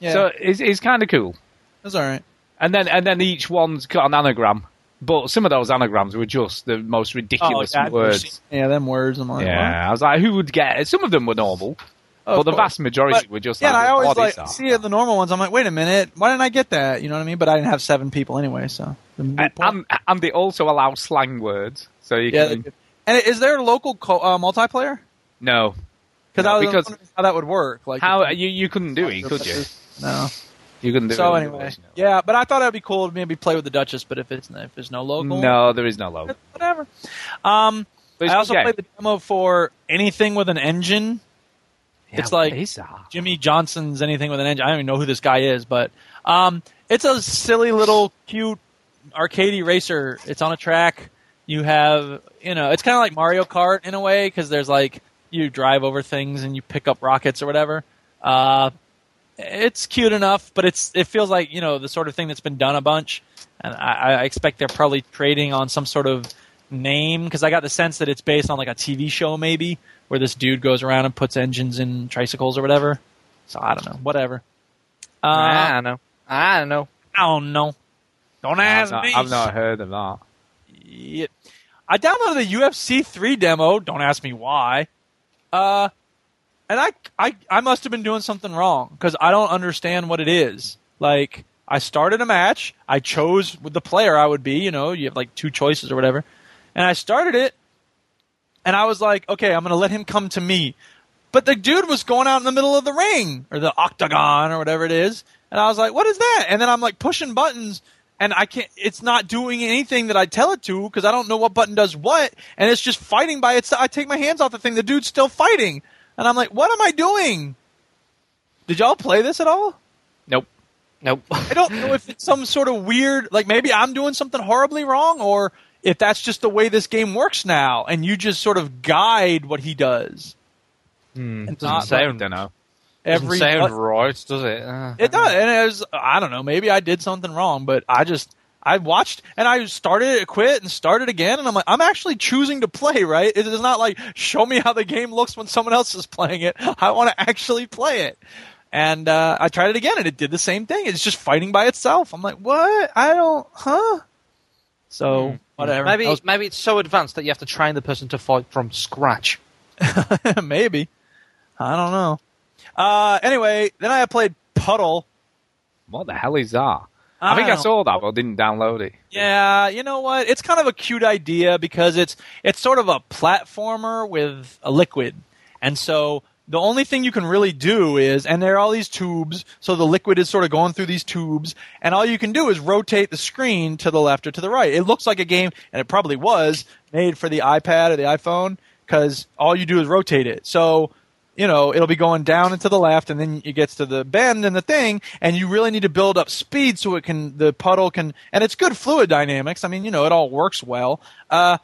Yeah, So it's it's kind of cool. that's all right. And then and then each one's got an anagram. But some of those anagrams were just the most ridiculous Oh, yeah, words. yeah, them words. I'm like, what? Yeah, I was like, who would get it? Some of them were normal, Oh, but the course. vast majority But- were just Yeah, like, I always like see the normal ones. I'm like, wait a minute, why didn't I get that? You know what I mean? But I didn't have seven people anyway, so. And, and, and they also allow slang words, so you yeah, can and is there a local co- uh, multiplayer? no. Because No, I was because- wondering how that would work. Like How you you couldn't do it, could you? No. You couldn't do it. So it. anyway, yeah, but I thought it'd be cool to maybe play with the Duchess. But if it's if there's no local, No, there is no logo. whatever. Um, I also okay. played the demo for anything with an engine. Yeah, it's like- is? Jimmie Johnson's anything with an engine. I don't even know who this guy is, but um, it's a silly little cute arcadey racer. It's on a track. You have, you know, it's kind of like Mario Kart in a way because there's like you drive over things and you pick up rockets or whatever. Uh, it's cute enough, but it's it feels like you know the sort of thing that's been done a bunch, and I, I expect they're probably trading on some sort of name because I got the sense that it's based on like a TV show maybe where this dude goes around and puts engines in tricycles or whatever. So I don't know, whatever. Uh, I don't know. I don't know. I don't know. Don't ask not, me. I've not heard of that. Yeah. I downloaded the UFC 3 demo. Don't ask me why. Uh, and I, I, I must have been doing something wrong because I don't understand what it is. Like, I started a match. I chose the player I would be. You know, you have like two choices or whatever. And I started it, and I was like, okay, I'm to let him come to me. But the dude was going out in the middle of the ring or the octagon or whatever it is. And I was like, what is that? And then I'm like pushing buttons and I can't, it's not doing anything that I tell it to because I don't know what button does what. And it's just fighting by itself. I take my hands off the thing. The dude's still fighting. And I'm like, what am I doing? Did y'all play this at all? Nope. Nope. I don't know if it's some sort of weird, like maybe I'm doing something horribly wrong or if that's just the way this game works now and you just sort of guide what he does. Hmm. And Doesn't not sound, don't know. every doesn't sound right, does it? Uh, It does, and it was I don't know. Maybe I did something wrong, but I just I watched and I started it, quit, and started again, and I'm like, I'm actually choosing to play. Right? It is not like show me how the game looks when someone else is playing it. I want to actually play it. And uh, I tried it again, and it did the same thing. It's just fighting by itself. I'm like, what? I don't, huh? So whatever. Maybe was- maybe it's so advanced that you have to train the person to fight from scratch. Maybe. I don't know. Uh, anyway, then I played Puddle, What the hell is that? I think I saw that, but didn't download it. Yeah, you know what? It's kind of a cute idea because it's it's sort of a platformer with a liquid, and so the only thing you can really do is, and there are all these tubes, so the liquid is sort of going through these tubes, and all you can do is rotate the screen to the left or to the right. It looks like a game, and it probably was made for the iPad or the iPhone because all you do is rotate it. So you know, it'll be going down and to the left, and then it gets to the bend and the thing, and you really need to build up speed so it can, the puddle can, and it's good fluid dynamics. I mean, you know, it all works well. Uh,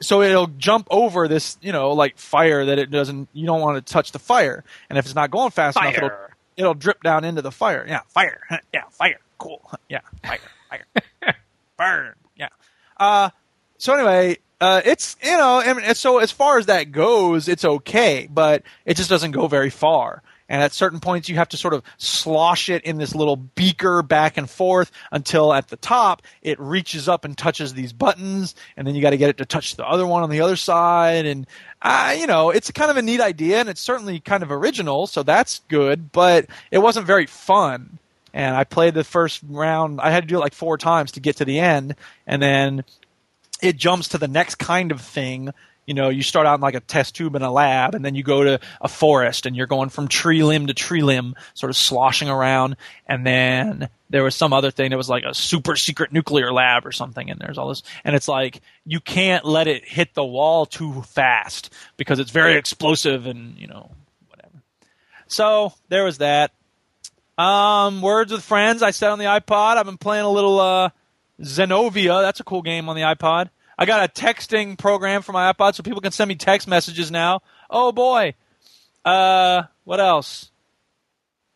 so it'll jump over this, you know, like fire that it doesn't, you don't want to touch the fire. And if it's not going fast enough, it'll, it'll drip down into the fire. Yeah, fire. Yeah, fire. Cool. Yeah, fire. Fire. Burn. Yeah. Uh, so anyway, uh, it's you know, I mean, so as far as that goes, it's okay, but it just doesn't go very far. And at certain points, you have to sort of slosh it in this little beaker back and forth until at the top it reaches up and touches these buttons, and then you got to get it to touch the other one on the other side. And uh, you know, it's kind of a neat idea, and it's certainly kind of original, so that's good. But it wasn't very fun and I played the first round. I had to do it like four times to get to the end, and then it jumps to the next kind of thing. You know, you start out in like a test tube in a lab, and then you go to a forest, and you're going from tree limb to tree limb, sort of sloshing around. And then there was some other thing that was like a super secret nuclear lab or something, and there's all this, and it's like you can't let it hit the wall too fast because it's very explosive, and you know, whatever. So there was that. Um, Words with Friends. I said on the iPod. I've been playing a little uh, Zenonia. That's a cool game on the iPod. I got a texting program for my iPod, so people can send me text messages now. Oh boy. Uh, what else?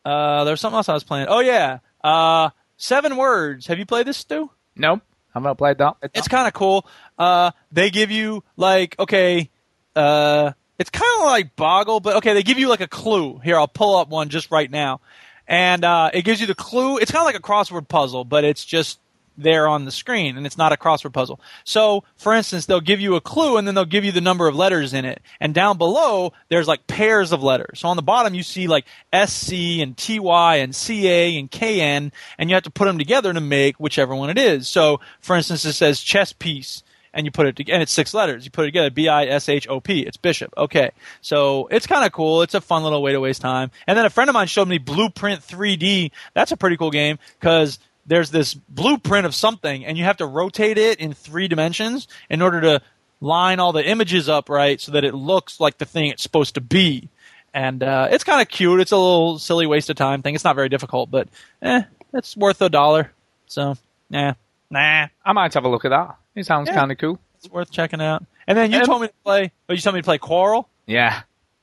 Uh, there's something else I was playing. Oh yeah. Uh, Seven Words. Have you played this, Stu? Nope, I've not played that. It's kind of cool. Uh, they give you like okay, uh, it's kind of like Boggle, but okay, they give you like a clue. Here, I'll pull up one just right now, and uh, it gives you the clue. It's kind of like a crossword puzzle, but it's just there on the screen, and it's not a crossword puzzle. So, for instance, they'll give you a clue, and then they'll give you the number of letters in it, and down below there's like pairs of letters. So on the bottom you see like SC and TY and CA and KN, and you have to put them together to make whichever one it is. So, for instance, it says chess piece and you put it together, and it's six letters. You put it together, B I S H O P. It's Bishop. Okay, so it's kind of cool. It's a fun little way to waste time. And then a friend of mine showed me Blueprint 3D. That's a pretty cool game because there's this blueprint of something, and you have to rotate it in three dimensions in order to line all the images up right so that it looks like the thing it's supposed to be. And uh, it's kind of cute. It's a little silly waste of time thing. It's not very difficult, but eh, it's worth a dollar. So, nah, nah. I might have a look at that. It sounds Yeah. kind of cool. It's worth checking out. And then you Um, told me to play. Oh, you told me to play Quarrel. Yeah.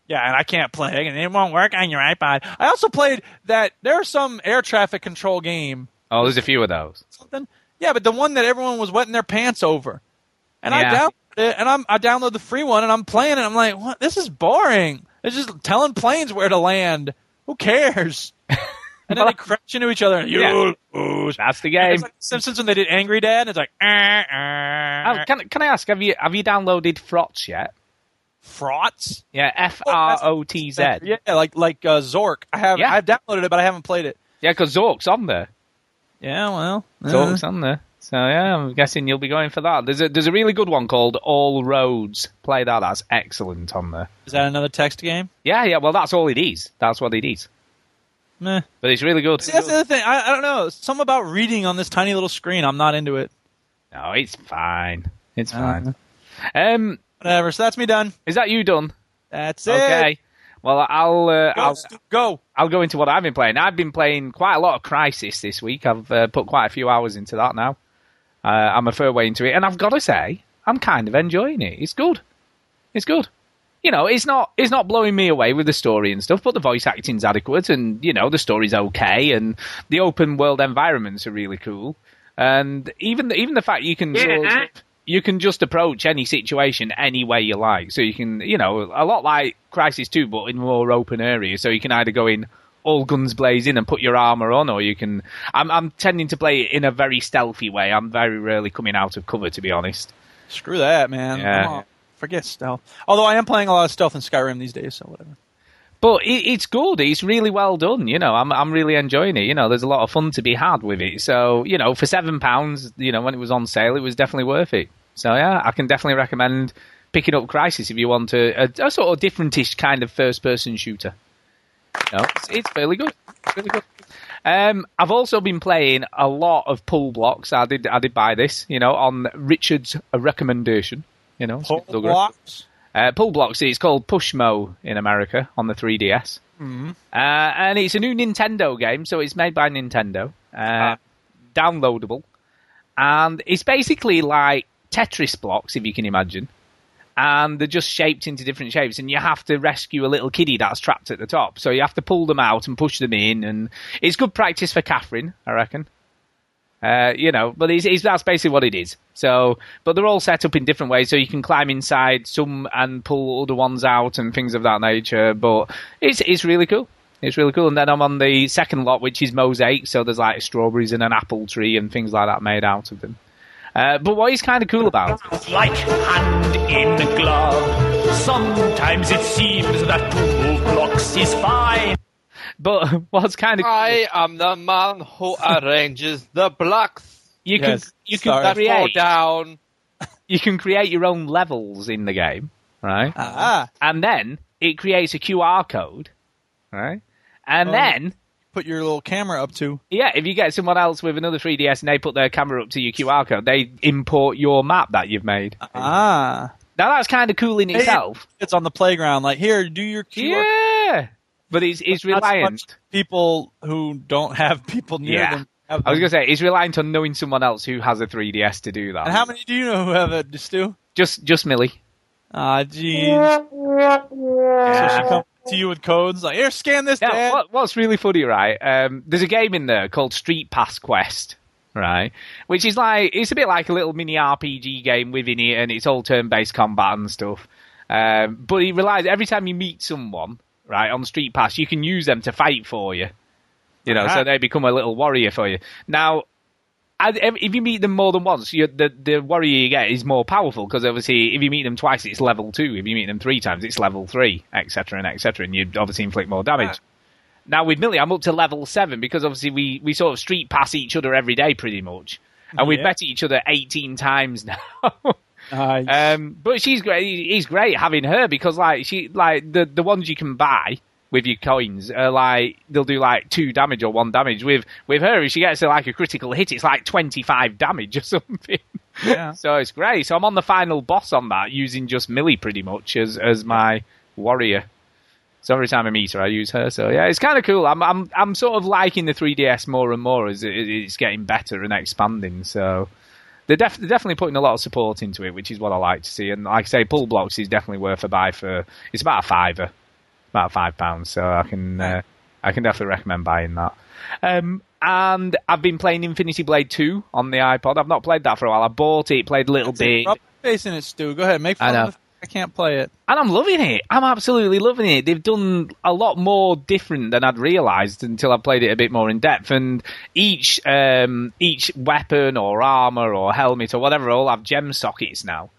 Yeah, and I can't play, and it won't work on your iPod. I also played that. There's some air traffic control game. Oh, there's a few of those. Something. Yeah, but the one that everyone was wetting their pants over, and I Yeah. downloaded it, and I'm I downloaded the free one, and I'm playing it. I'm like, what? This is boring. It's just telling planes where to land. Who cares? and then they crash into each other. And you Yeah. lose. That's the game. It's like Simpsons when they did Angry Dad. It's like, uh, uh, Oh, can, can I ask, have you have you downloaded Frotz yet? frauds. Yeah, F R O T Z. Yeah, like like uh, Zork. I have Yeah. I've downloaded it, but I haven't played it. Yeah, because Zork's on there. Yeah, well, uh, Zork's on there. So yeah, I'm guessing you'll be going for that. There's a there's a really good one called All Roads. Play that. That's excellent on there. is that another text game? Yeah, yeah. Well, that's all it is. That's what it is. Meh. But it's really good. See, that's the other thing. I, I don't know. Something about reading on this tiny little screen. I'm not into it. No, it's fine. It's Uh-huh. fine. Um, Whatever. So that's me done. is that you done? That's it. Okay. Well, I'll uh, Go. I'll go. I'll go into what I've been playing. I've been playing quite a lot of Crysis this week. I've uh, put quite a few hours into that now. Uh, I'm a fair way into it, and I've got to say, I'm kind of enjoying it. It's good. It's good. You know, it's not it's not blowing me away with the story and stuff, but the voice acting's adequate, and you know the story's okay, and the open world environments are really cool, and even the, even the fact you can sort of- you can just approach any situation any way you like. So you can, you know, a lot like Crysis 2, but in more open areas. So you can either go in all guns blazing and put your armor on, or you can. I'm, I'm tending to play it in a very stealthy way. I'm very rarely coming out of cover, to be honest. Screw that, man. Yeah. Come on. Forget stealth. Although I am playing a lot of stealth in Skyrim these days, so whatever. But it, it's good. It's really well done. You know, I'm I'm really enjoying it. You know, there's a lot of fun to be had with it. So you know, for seven pounds, you know, when it was on sale, it was definitely worth it. So yeah, I can definitely recommend picking up Crysis if you want a, a, a sort of differentish kind of first person shooter. You know, it's, it's fairly good. It's really good. Um, I've also been playing a lot of Pullblox. I did I did buy this, you know, on Richard's recommendation. You know, Pull blocks. Uh, Pullblox. It's called Pushmo in America on the 3DS, Mhm. uh, and it's a new Nintendo game. So it's made by Nintendo, uh, downloadable, and it's basically like Tetris blocks, if you can imagine. And they're just shaped into different shapes, and you have to rescue a little kiddie that's trapped at the top. So you have to pull them out and push them in, and it's good practice for Catherine, I reckon. Uh, you know, but it's, it's, that's basically what it is. So, but they're all set up in different ways, so you can climb inside some and pull other ones out and things of that nature. But it's it's really cool. It's really cool. And then I'm on the second lot, which is mosaic. So there's like strawberries and an apple tree and things like that made out of them. Uh, but he's kind of cool about like hand in glove. Sometimes it seems that move blocks is fine. But what's kind of I am the man who arranges the blocks you can Yes, you can sorry. create down. you can create your own levels in the game, right? Ah, And then it creates a QR code, right? And Oh. then put your little camera up to. Yeah, if you get someone else with another 3DS and they put their camera up to your QR code, they import your map that you've made. Ah, Now that's kind of cool in itself. it's on the playground. Like here, do your QR. Yeah, but he's it's Not so reliant. much people who don't have people near Yeah. them. have I was gonna say he's reliant on knowing someone else who has a 3DS to do that. And how many do you know who have it, Stu? Just just Millie. Ah, jeez. So she comes to you with codes like, here, scan this, Yeah, Dad. what, what's really funny, right? Um, there's a game in there called Street Pass Quest, right? Which is like it's a bit like a little mini RPG game within it, and it's all turn-based combat and stuff. Um, but he relies every time you meet someone, right, on Street Pass, you can use them to fight for you. You know, so Uh-huh. they become a little warrior for you. Now, if if you meet them more than once, the the warrior you get is more powerful because obviously if you meet them twice, it's level two. If you meet them three times, it's level three, etc. and etc. And you obviously inflict more damage. Now with Millie, I'm up to level seven because obviously we we sort of street pass each other every day pretty much, and we've met each other 18 times now. Nice. Um, but she's great. He's great having her because like she like the the ones you can buy with your coins are like they'll do like two damage or one damage. With with her, if she gets like a critical hit, it's like twenty five damage or something. Yeah. so it's great. So I'm on the final boss on that using just Millie pretty much as as my warrior. So every time I meet her, I use her. So yeah, it's kind of cool. I'm I'm I'm sort of liking the 3DS more and more as it, it's getting better and expanding. So they're, def- they're definitely putting a lot of support into it, which is what I like to see. And like I say, Pullblox is definitely worth a buy for. It's about a fiver, about five pounds. So I can uh, I can definitely recommend buying that. Um, and I've been playing Infinity Blade 2 on the iPod. I've not played that for a while. I bought it, played a little bit, Rub my face in it, Stu. Go ahead, make fun I know. of the I can't play it. and I'm loving it. I'm absolutely loving it. They've done a lot more different than I'd realised until I played it a bit more in depth. And each um, each weapon or armor or helmet or whatever all have gem sockets now.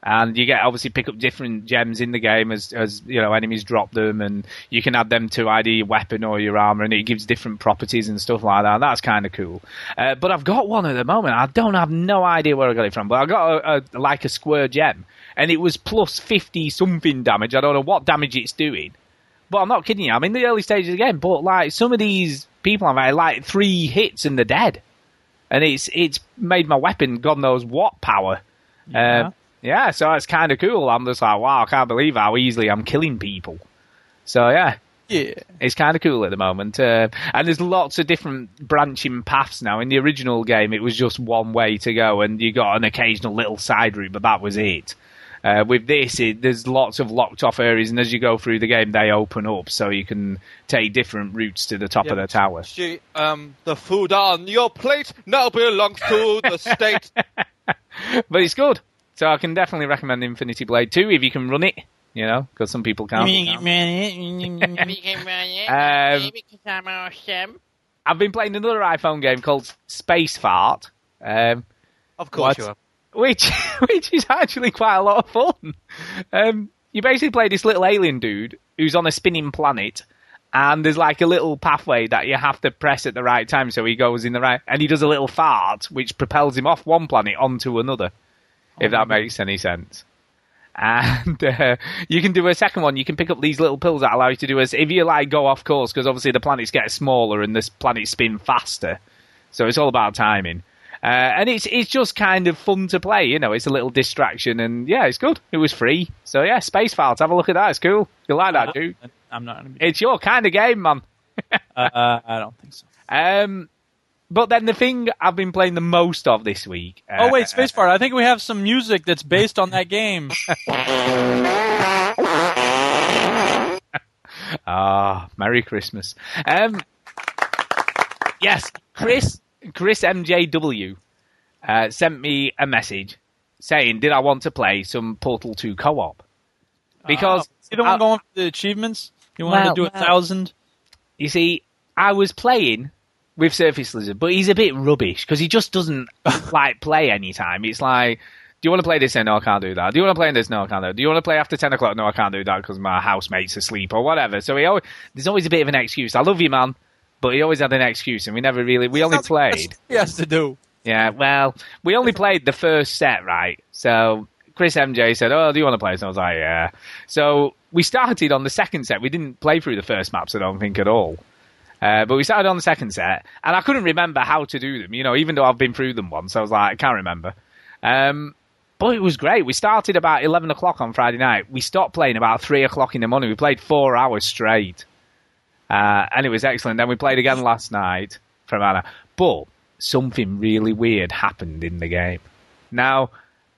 And you get obviously pick up different gems in the game as as you know enemies drop them, and you can add them to either your weapon or your armor, and it gives different properties and stuff like that. That's kind of cool. Uh, but I've got one at the moment. I don't have no idea where I got it from, but I got a, a like a square gem, and it was plus fifty something damage. I don't know what damage it's doing, but I'm not kidding you. I'm in the early stages again, but like some of these people I've had like three hits and they're dead, and it's it's made my weapon God knows what power. Yeah. Uh, yeah, so it's kind of cool. I'm just like, wow, I can't believe how easily I'm killing people. So yeah, Yeah. it's kind of cool at the moment. Uh, and there's lots of different branching paths now. In the original game, it was just one way to go, and you got an occasional little side route, but that was it. Uh, with this, it, there's lots of locked off areas, and as you go through the game, they open up so you can take different routes to the top Yeah, of the tower. She, um, the food on your plate now belongs to the state. but it's good. So I can definitely recommend Infinity Blade 2 if you can run it, you know, because some people can't. Um, I've been playing another iPhone game called Space Fart. Um, Of course What? you have. Which which is actually quite a lot of fun. Um, you basically play this little alien dude who's on a spinning planet, and there's like a little pathway that you have to press at the right time so he goes in the right, and he does a little fart which propels him off one planet onto another, if that makes any sense. And uh, you can do a second one. You can pick up these little pills that allow you to do as if you like go off course because obviously the planets get smaller and this planets spin faster. So it's all about timing. Uh, and it's it's just kind of fun to play, you know. It's a little distraction, and yeah, it's good. It was free, so yeah, Space Files. Have a look at that. It's cool. You like that, dude? I'm not. Gonna be, It's your kind of game, man. uh, I don't think so. Um, but then the thing I've been playing the most of this week. Uh, Oh wait, Space Fart. I think we have some music that's based on that game. Ah, Merry Christmas. Um, yes, Chris, Chris MJW uh, sent me a message saying, "Did I want to play some Portal Two co-op?" Because Oh, you the one I- going for the achievements. You wanted Well, to do a well. thousand. you see, I was playing with Surface Lizard, but he's a bit rubbish because he just doesn't like play anytime. It's like. Do you want to play this? No, I can't do that. Do you want to play this? No, I can't do. it. Do you want to play after ten o'clock? No, I can't do that because my housemate's asleep or whatever. So he always, there's always a bit of an excuse. I love you, man, but he always had an excuse, and we never really. We only played. He has to do. Yeah, well, we only played the first set, right? So Chris MJ said, "Oh, do you want to play?" So I was like, "Yeah." So we started on the second set. We didn't play through the first maps, I don't think at all. Uh, but we started on the second set, and I couldn't remember how to do them. You know, even though I've been through them once, I was like, I can't remember. Um, but it was great. We started about eleven o'clock on Friday night. We stopped playing about three o'clock in the morning. We played four hours straight, uh, and it was excellent. Then we played again last night from Anna. But something really weird happened in the game. Now,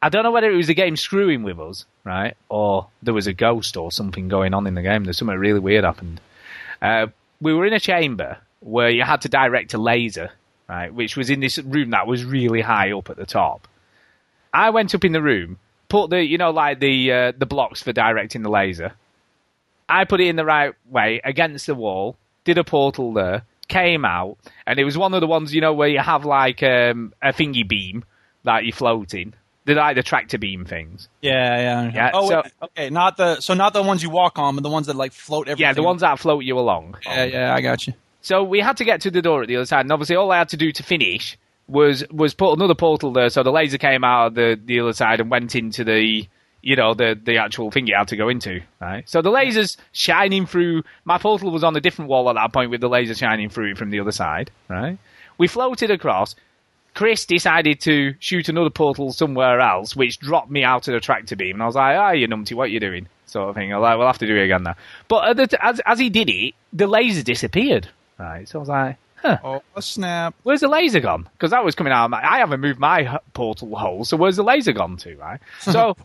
I don't know whether it was the game screwing with us, right, or there was a ghost or something going on in the game. There's something really weird happened. Uh, we were in a chamber where you had to direct a laser, right, which was in this room that was really high up at the top. I went up in the room, put the, you know, like the uh, the blocks for directing the laser. I put it in the right way against the wall, did a portal there, came out, and it was one of the ones, you know, where you have like um, a thingy beam that you're floating. They're like the tractor beam things. Yeah, yeah. Yeah, Oh, so- okay. Not the so not the ones you walk on, but the ones that like float everything. Yeah, the ones that float you along. Yeah, yeah. I got you. So we had to get to the door at the other side, and obviously all I had to do to finish was was put another portal there, so the laser came out of the, the other side and went into the you know the the actual thing you had to go into. Right. So the laser's shining through. My portal was on a different wall at that point with the laser shining through it from the other side. Right. We floated across. Chris decided to shoot another portal somewhere else, which dropped me out of the tractor beam. And I was like, ah, you numpty, what are you doing? Sort of thing. I was like, we'll have to do it again now. But at the t- as, as he did it, the laser disappeared. Right. So I was like, huh, Oh snap! where's the laser gone? Because that was coming out of my, I haven't moved my portal hole, so where's the laser gone to, right? So,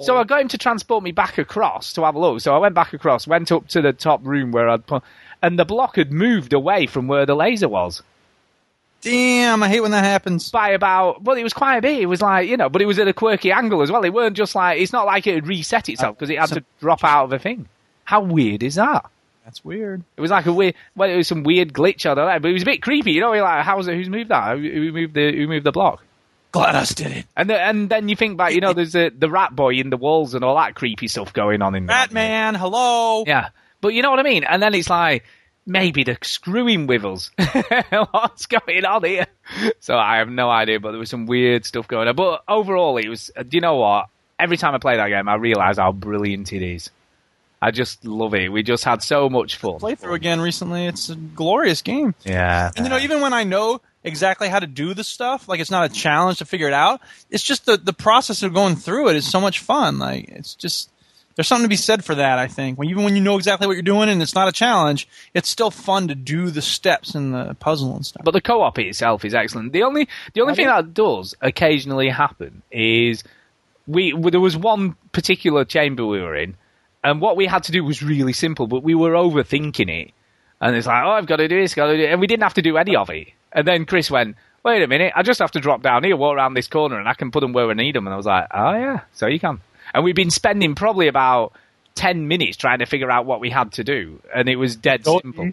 so I got him to transport me back across to have a look. So I went back across, went up to the top room where I'd put, and the block had moved away from where the laser was Damn, I hate when that happens. by about, well, it was quite a bit. It was like, you know, but it was at a quirky angle as well. It weren't just like, it's not like it had reset itself uh, because it had to drop out of a thing. How weird is that? That's weird. It was like a weird, well, it was some weird glitch on there, but it was a bit creepy. You know, you're like, how's it? Who's moved that? Who moved the? Who moved the block? GLaDOS did it. And the, and then you think back, you know, there's the the rat boy in the walls and all that creepy stuff going on in there. Batman, hello. Yeah, but you know what I mean. And then it's like maybe they're screwing with us. What's going on here? So I have no idea, but there was some weird stuff going on. But overall, it was. Uh, do you know what? Every time I play that game, I realise how brilliant it is. I just love it. We just had so much fun. Playthrough again recently. It's a glorious game. Yeah. And you know, even when I know exactly how to do the stuff, like it's not a challenge to figure it out. It's just the the process of going through it is so much fun. Like it's just there's something to be said for that. I think when even when you know exactly what you're doing and it's not a challenge, it's still fun to do the steps in the puzzle and stuff. But the co-op itself is excellent. The only the only thing that does occasionally happen is we there was one particular chamber we were in, and what we had to do was really simple, but we were overthinking it. And it's like, oh, I've got to do this, got to do it, and we didn't have to do any of it. And then Chris went, wait a minute, I just have to drop down here, walk around this corner, and I can put them where I need them. And I was like, oh yeah, so you can. And we've been spending probably about ten minutes trying to figure out what we had to do, and it was dead simple.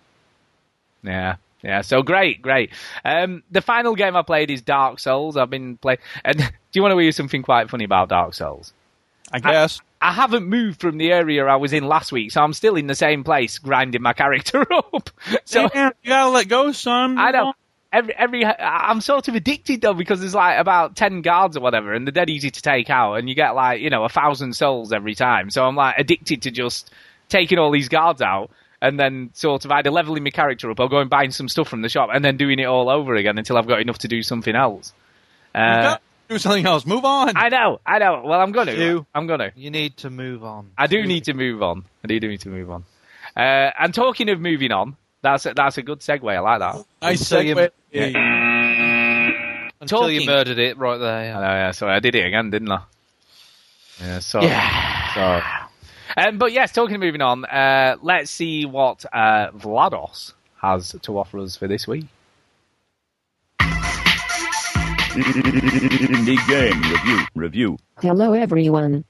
Yeah, yeah. So great, great. Um, the final game I played is Dark Souls. I've been playing. And do you want to hear something quite funny about Dark Souls? I guess. I haven't moved from the area I was in last week, so I'm still in the same place grinding my character up. So Damn, you gotta let go, son. I know. Every, every, I'm sort of addicted though because there's like about ten guards or whatever, and they're dead easy to take out, and you get like you know a thousand souls every time. So I'm like addicted to just taking all these guards out, and then sort of either leveling my character up or going buying some stuff from the shop, and then doing it all over again until I've got enough to do something else. Uh, do something else. Move on. I know, I know. Well, I'm gonna. You. I'm gonna. You need to move on. I do need to move on. I do need to move on. Uh, and talking of moving on, that's a, that's a good segue. I like that. Nice Until you- segue. Until you murdered it right there. I yeah. know, yeah, sorry, I did it again, didn't I? Yeah, so. Yeah. So. Um, but yes, talking of moving on, uh, let's see what uh, VlaDOS has to offer us for this week. Indie game review. Review. Hello everyone.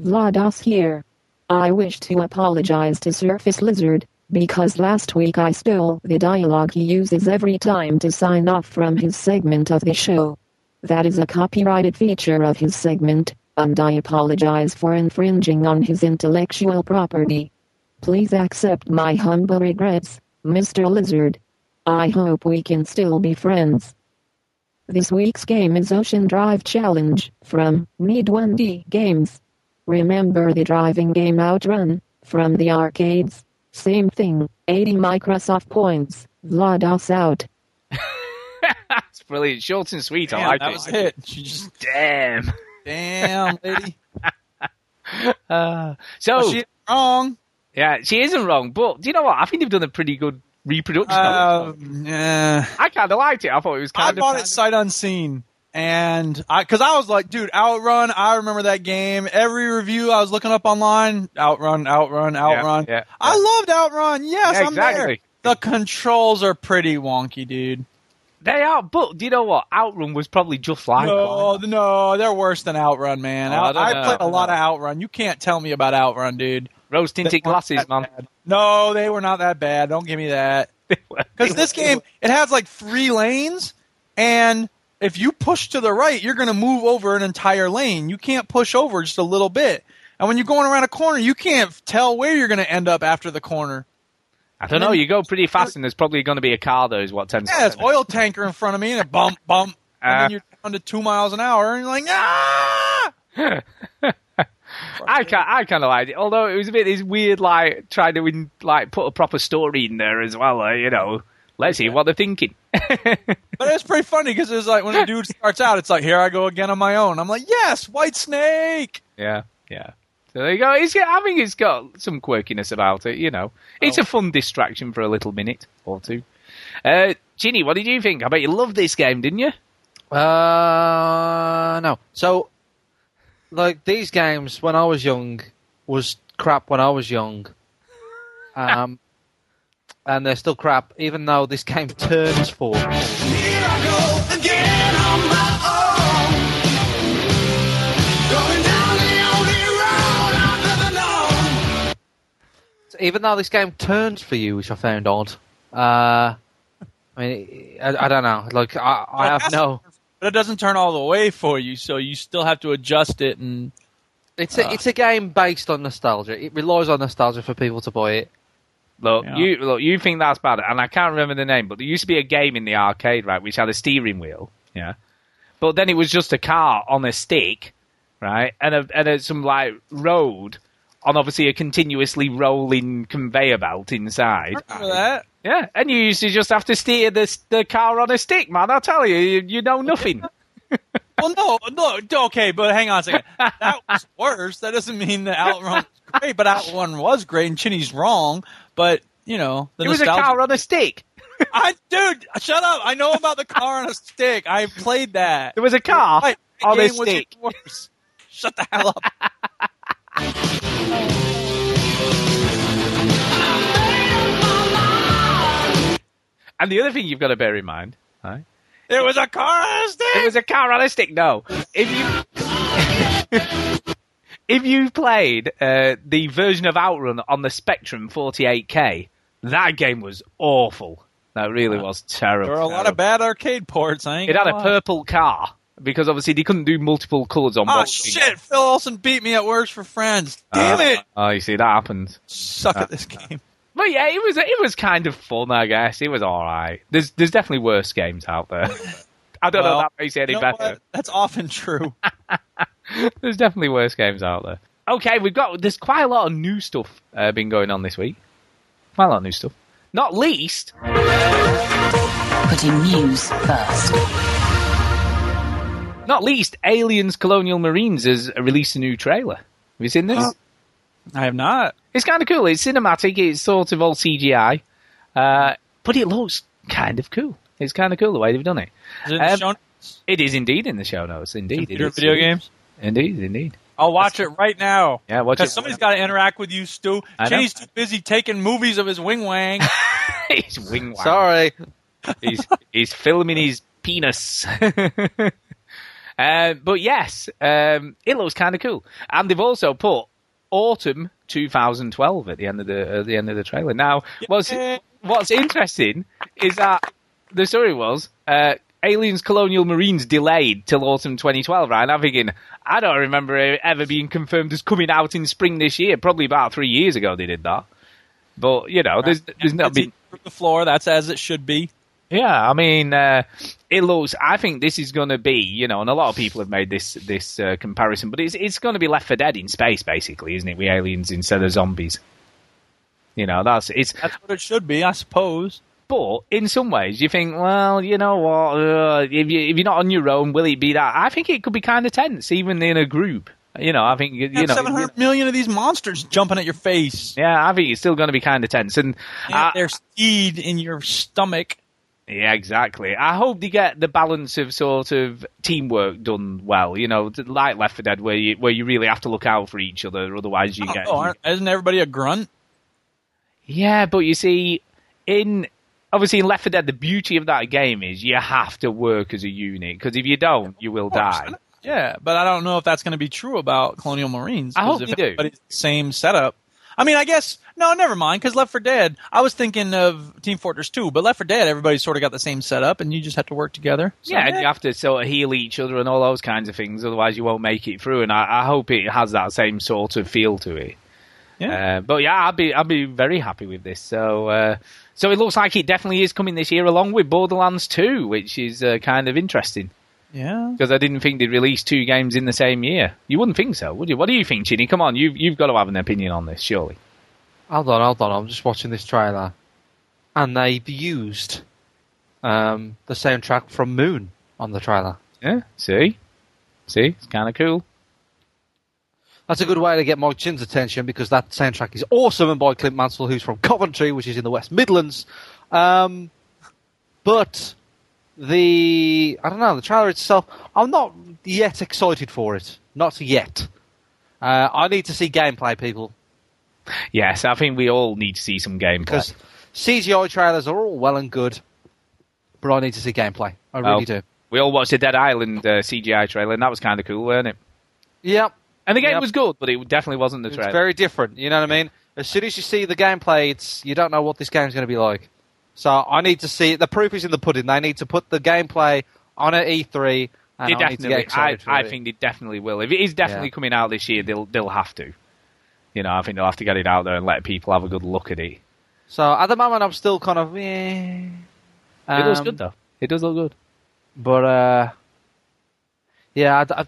VlaDOS here. I wish to apologize to Surface Lizard, because last week I stole the dialogue he uses every time to sign off from his segment of the show. That is a copyrighted feature of his segment, and I apologize for infringing on his intellectual property. Please accept my humble regrets, Mr. Lizard. I hope we can still be friends. This week's game is Ocean Drive Challenge from Need 1D Games. Remember the driving game Outrun from the arcades? Same thing, 80 Microsoft points. VlaDOS out. That's brilliant. Short and sweet. I Damn, like that it. was it. She just Damn. damn lady. Uh, so, Well, she wrong. yeah, she isn't wrong, but do you know what? I think they've done a pretty good reproduction of it. Um, yeah. I kind of liked it. I thought it was I kind of. bought kind it of- sight unseen, and I because I was like, dude, Outrun. I remember that game. Every review I was looking up online, Outrun, Outrun, Outrun. yeah, I loved Outrun. Yes, Yeah, I'm there. exactly. The controls are pretty wonky, dude. They are, but do you know what? Outrun was probably just like No, one. no, they're worse than Outrun, man. Oh, I I, I played a lot of Outrun. You can't tell me about Outrun, dude. Rose tinted glasses, man. bad. No, they were not that bad. Don't give me that. Because this game, it has like three lanes, and if you push to the right, you're going to move over an entire lane. You can't push over just a little bit. And when you're going around a corner, you can't tell where you're going to end up after the corner. I don't know. You go pretty fast, and there's probably going to be a car. Those what ten. Yeah, it's oil tanker in front of me, and it bump, bump, and Uh. then you're down to two miles an hour, and you're like, ah! I kind I kind of liked it, although it was a bit this weird, like trying to like put a proper story in there as well. Like, you know, let's see what they're thinking. But it's pretty funny because it's like when the dude starts out, it's like, here I go again on my own. I'm like, yes, Whitesnake. Yeah, yeah. So there you go. It's, I think it's got some quirkiness about it. You know, it's a fun distraction for a little minute or two. Uh, Chinny, what did you think? I bet you loved this game, didn't you? Uh, no. So, like these games when I was young was crap when I was young. Um, and they're still crap, even though this game turns for. Even though this game turns for you, which I found odd. Uh, I mean, I, I don't know. Like, I, I have no. But it doesn't turn all the way for you, so you still have to adjust it. And It's a, Ah. it's a game based on nostalgia. It relies on nostalgia for people to buy it. Look, Yeah. you look, you think that's bad, and I can't remember the name, but there used to be a game in the arcade, right, which had a steering wheel, yeah. But then it was just a car on a stick, right, and a, and a, some like road on obviously a continuously rolling conveyor belt inside. remember that. Yeah, and you used to just have to steer the the car on a stick, man. I tell you, you, you know nothing. Well, no, no, okay, but hang on a second. That was worse. That doesn't mean that Outrun was great, but Outrun was great, and Chinny's wrong. But you know, the it was a nostalgia- car on a stick. I, dude, shut up! I know about the car on a stick. I played that. There was a car Right, the on a stick. Shut the hell up. And the other thing you've got to bear in mind, right? There was a car on a stick. It was a car on a stick. No, if you if you played uh, the version of Outrun on the Spectrum 48K, that game was awful. That really was terrible. There were a lot of bad arcade ports. I ain't It had a lie. purple car, because obviously they couldn't do multiple colours on Oh both. shit! Phil Olsen beat me at Words for Friends. Damn Uh, it! Oh, you see that happens. Suck at this game. But yeah, it was it was kind of fun, I guess. It was all right. There's there's definitely worse games out there. I don't know Well, if that makes it any you know better. what? That's often true. There's definitely worse games out there. Okay, we've got there's quite a lot of new stuff uh, been going on this week. Quite a lot of new stuff. Not least, Putting news first. not least, Aliens: Colonial Marines has released a new trailer. Have you seen this? I have not. It's kind of cool. It's cinematic. It's sort of all CGI, uh, but it looks kind of cool. It's kind of cool the way they've done it. Is it in the Um, show It is indeed in the show notes. Indeed, Computer is. video games? Indeed, indeed. I'll watch it right now. Yeah, watch Because it. somebody's got to interact with you, Stu. I know. Chinny's too busy taking movies of his wing wang. He's wing wang. Sorry. he's he's filming his penis. uh, but yes, um, it looks kind of cool, and they've also put autumn 2012 at the end of the at the end of the trailer. Now, what's what's interesting is that the story was. Uh, Aliens Colonial Marines delayed till autumn 2012, right? And I'm thinking, I don't remember it ever being confirmed as coming out in spring this year. Probably about three years ago they did that. But, you know, there's, there's not been. the floor. That's as it should be. Yeah, I mean, uh, it looks. I think this is going to be, you know, and a lot of people have made this this uh, comparison, but it's it's going to be Left 4 Dead in space, basically, isn't it? We aliens instead of zombies. You know, that's it's. That's what it should be, I suppose. But in some ways, you think, well, you know what? Uh, if you if you're not on your own, will it be that? I think it could be kind of tense, even in a group. You know, I think you You know. 700 million of these monsters jumping at your face. Yeah, I think it's still going to be kind of tense, and I- There's seed in your stomach. Yeah, exactly. I hope they get the balance of sort of teamwork done well. You know, like Left 4 Dead, where you where you really have to look out for each other, otherwise you get. Oh, aren't- isn't everybody a grunt? Yeah, but you see, in obviously in Left 4 Dead, the beauty of that game is you have to work as a unit because if you don't, you will die. Yeah, but I don't know if that's going to be true about Colonial Marines. I hope if they do. everybody's the same setup. I mean, I guess no, never mind. Because Left 4 Dead, I was thinking of Team Fortress 2, but Left 4 Dead, everybody's sort of got the same setup, and you just have to work together. So, yeah, and you have to sort of heal each other and all those kinds of things, otherwise you won't make it through. And I, I hope it has that same sort of feel to it. Yeah. Uh, but yeah, I'll be I'll be very happy with this. So uh, so it looks like it definitely is coming this year, along with Borderlands 2, which is uh, kind of interesting yeah. because I didn't think they'd release two games in the same year. You wouldn't think so, would you? What do you think, Chinny? Come on, you've you've got to have an opinion on this, surely. Hold on, hold on. I'm just watching this trailer, and they've used um, the soundtrack from Moon on the trailer. Yeah, see, see, it's kind of cool. That's a good way to get Mike Chin's attention because that soundtrack is awesome and by Clint Mansell, who's from Coventry, which is in the West Midlands. Um, but the I don't know the trailer itself. I'm not yet excited for it. Not yet. Uh, I need to see gameplay, people, Yes, I think we all need to see some gameplay. because CGI trailers are all well and good, but I need to see gameplay. I really do. We all watched the Dead Island uh, CGI trailer, and that was kind of cool, wasn't it? Yep. And the game Yep. was good, but it definitely wasn't the It's trailer. very different. You know what I mean? As soon as you see the gameplay, it's you don't know what this game's going to be like. So I need to see. The proof is in the pudding. They need to put the gameplay on at E3, and I need to get definitely, I, I it. think they definitely will. If it is definitely Yeah. coming out this year, they'll they'll have to. You know, I think they'll have to get it out there and let people have a good look at it. So at the moment, I'm still kind of. Eh, it looks um, good though. It does look good. But uh, yeah, I, I,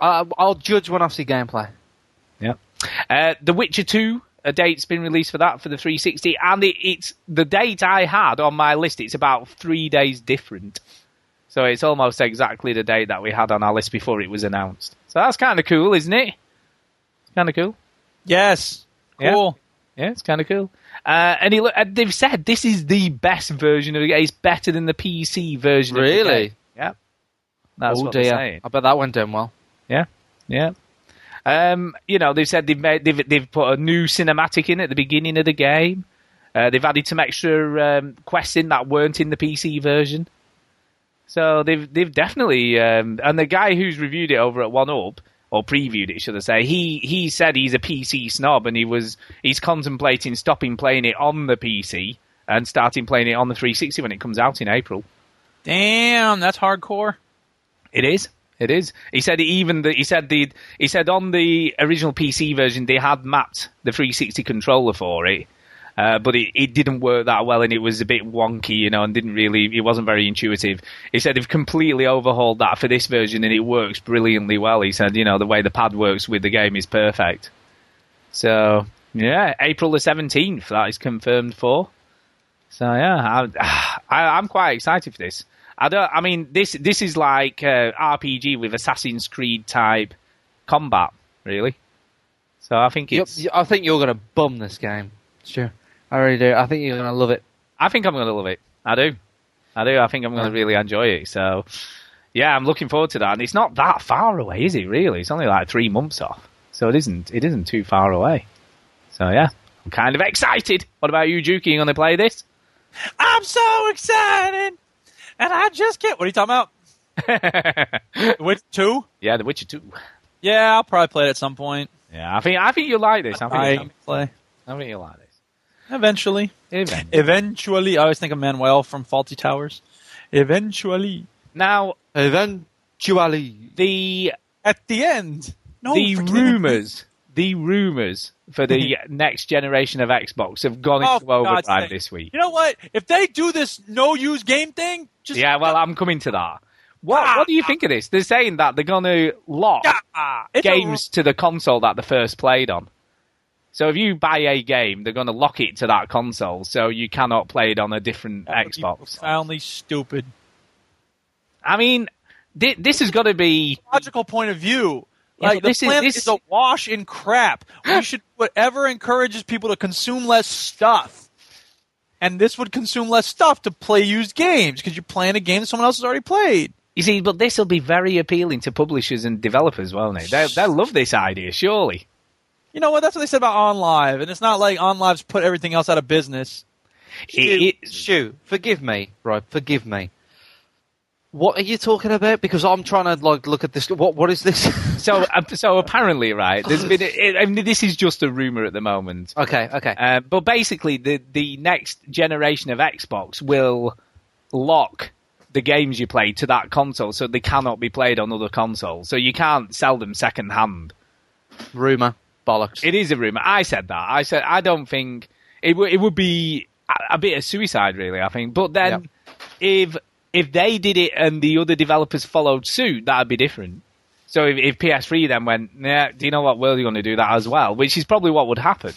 I'll judge when I see gameplay. Yeah. Uh, the Witcher 2, a date's been released for that for the 360, and it, it's the date I had on my list. It's about three days different, so it's almost exactly the date that we had on our list before it was announced. So that's kind of cool, isn't it? Kind of cool. Yes. Cool. Yeah, it's kind of cool. Uh, and he, uh, they've said this is the best version of the game. It's better than the PC version. Of the Really? game. Yeah. That's oh what dear! they're saying. I bet that went down well. Yeah, yeah. Um, you know, they've said they've made they've they've put a new cinematic in at the beginning of the game. Uh, they've added some extra um, quests in that weren't in the PC version. So they've they've definitely um, and the guy who's reviewed it over at One Up or previewed it, should I say? He he said he's a PC snob and he was he's contemplating stopping playing it on the PC and starting playing it on the 360 when it comes out in April. Damn, that's hardcore. It is. It is. He said even he said the he said on the original PC version they had mapped the 360 controller for it, uh, but it, it didn't work that well and it was a bit wonky, you know, and didn't really it wasn't very intuitive. He said they've completely overhauled that for this version and it works brilliantly well. He said, you know, the way the pad works with the game is perfect. So yeah, April the 17th that is confirmed for. So yeah, I, I, I'm quite excited for this. I don't. I mean, this this is like uh, RPG with Assassin's Creed type combat, really. So I think You're- it's. you- I think you're going to bum this game. Sure. I really do. I think you're going to love it. I think I'm going to love it. I do. I do. I think I'm going to really enjoy it. So yeah, I'm looking forward to that. And it's not that far away, is it? Really? It's only like three months off, so it isn't. It isn't too far away. So yeah, I'm kind of excited. What about you, Juki? You going to play this? I'm so excited, and I just can't. What are you talking about? Witch two? Yeah, The Witcher Two. Yeah, I'll probably play it at some point. Yeah, I think I think you'll like this. I think, I you'll- play I think you'll like this. eventually. Even. Eventually, I always think of Manuel from Fawlty Towers. Eventually, Now Eventually. the at the end. No, the forget it. rumors, the rumors for the next generation of Xbox have gone Oh, into overdrive this week. You know what? If they do this no use game thing, just Yeah, well, I'm coming to that. What What do you think of this? They're saying that they're going to lock Ah, it's a- games to the console that they first played on. So if you buy a game, they're going to lock it to that console, so you cannot play it on a different that Xbox. profoundly stupid. I mean, thi- this has got to be Logical point of view. Yeah, Like but this the is- planet this- is a wash in crap. We should whatever encourages people to consume less stuff. And this would consume less stuff to play used games because you're playing a game that someone else has already played. You see, but this will be very appealing to publishers and developers, won't it? They'll, they'll love this idea, surely. You know what? That's what they said about OnLive, and it's not like OnLive's put everything else out of business. It- it- Stu, forgive me, right? Forgive me. What are you talking about? Because I'm trying to like look at this. What what is this? so, uh, so apparently, right? There's been. It, I mean, this is just a rumor at the moment. okay, okay. Uh, but basically, the the next generation of Xbox will lock the games you play to that console, so they cannot be played on other consoles. So you can't sell them second hand. Rumor, bollocks. It is a rumor. I said that. I said I don't think it would. It would be a, a bit of suicide, really. I think. But then, if if they did it and the other developers followed suit, that'd be different. So if, if PS3 then went, yeah, do you know what? We're going to do that as well, which is probably what would happen.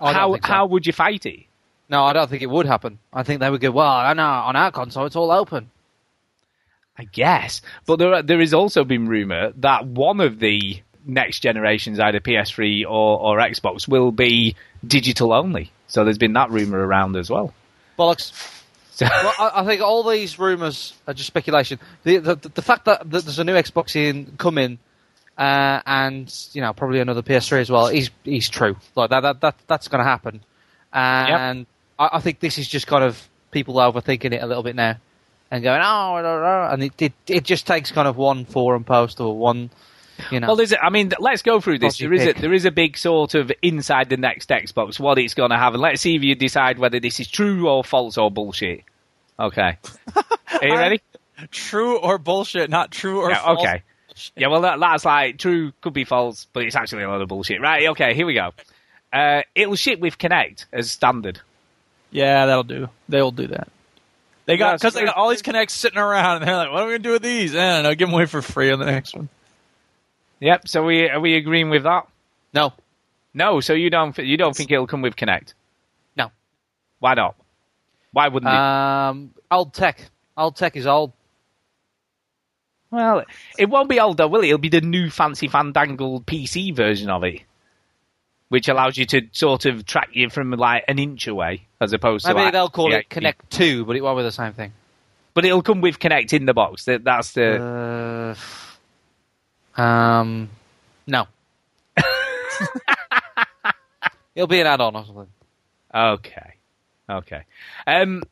How so. how would you fight it? No, I don't think it would happen. I think they would go, well, I know on our console it's all open. I guess. But there, there has also been rumour that one of the next generations, either PS3 or, or Xbox, will be digital only. So there's been that rumour around as well. Bollocks. So, well, I, I think all these rumours are just speculation. The, the the fact that, that there's a new Xbox in coming, uh, and you know probably another PS3 as well, is is true. Like that that, that that's going to happen, and I, I think this is just kind of people overthinking it a little bit now, and going oh, I don't know," and it, it it just takes kind of one forum post or one, you know. well, there's, a- I mean, let's go through this. There is, a, there is a big sort of inside the next Xbox what it's going to have, and let's see if you decide whether this is true or false or bullshit. Okay. Are you ready? True or bullshit, not true or Yeah, false. okay. Yeah, well, that, that's like true, could be false, but it's actually a lot of bullshit. Right, okay, here we go. Uh, it'll ship with Kinect as standard. Yeah, that'll do. They'll do that. They got because they got all these Kinects sitting around, and they're like, "What are we gonna do with these?" I don't know. Give them away for free on the next one. Yep. So we are we agreeing with that? no, No. So you don't you don't think it'll come with Kinect? No. Why not? Why wouldn't it? um, old tech. Old tech is old. Well, it won't be old though, will it? It'll be the new fancy fandangled PC version of it, which allows you to sort of track you from like an inch away, as opposed to Maybe like, they'll call yeah, it Kinect Two, but it won't be the same thing. But it'll come with Kinect in the box. That, that's the. Uh, um, no. It'll be an add-on or something. Okay, okay. Um,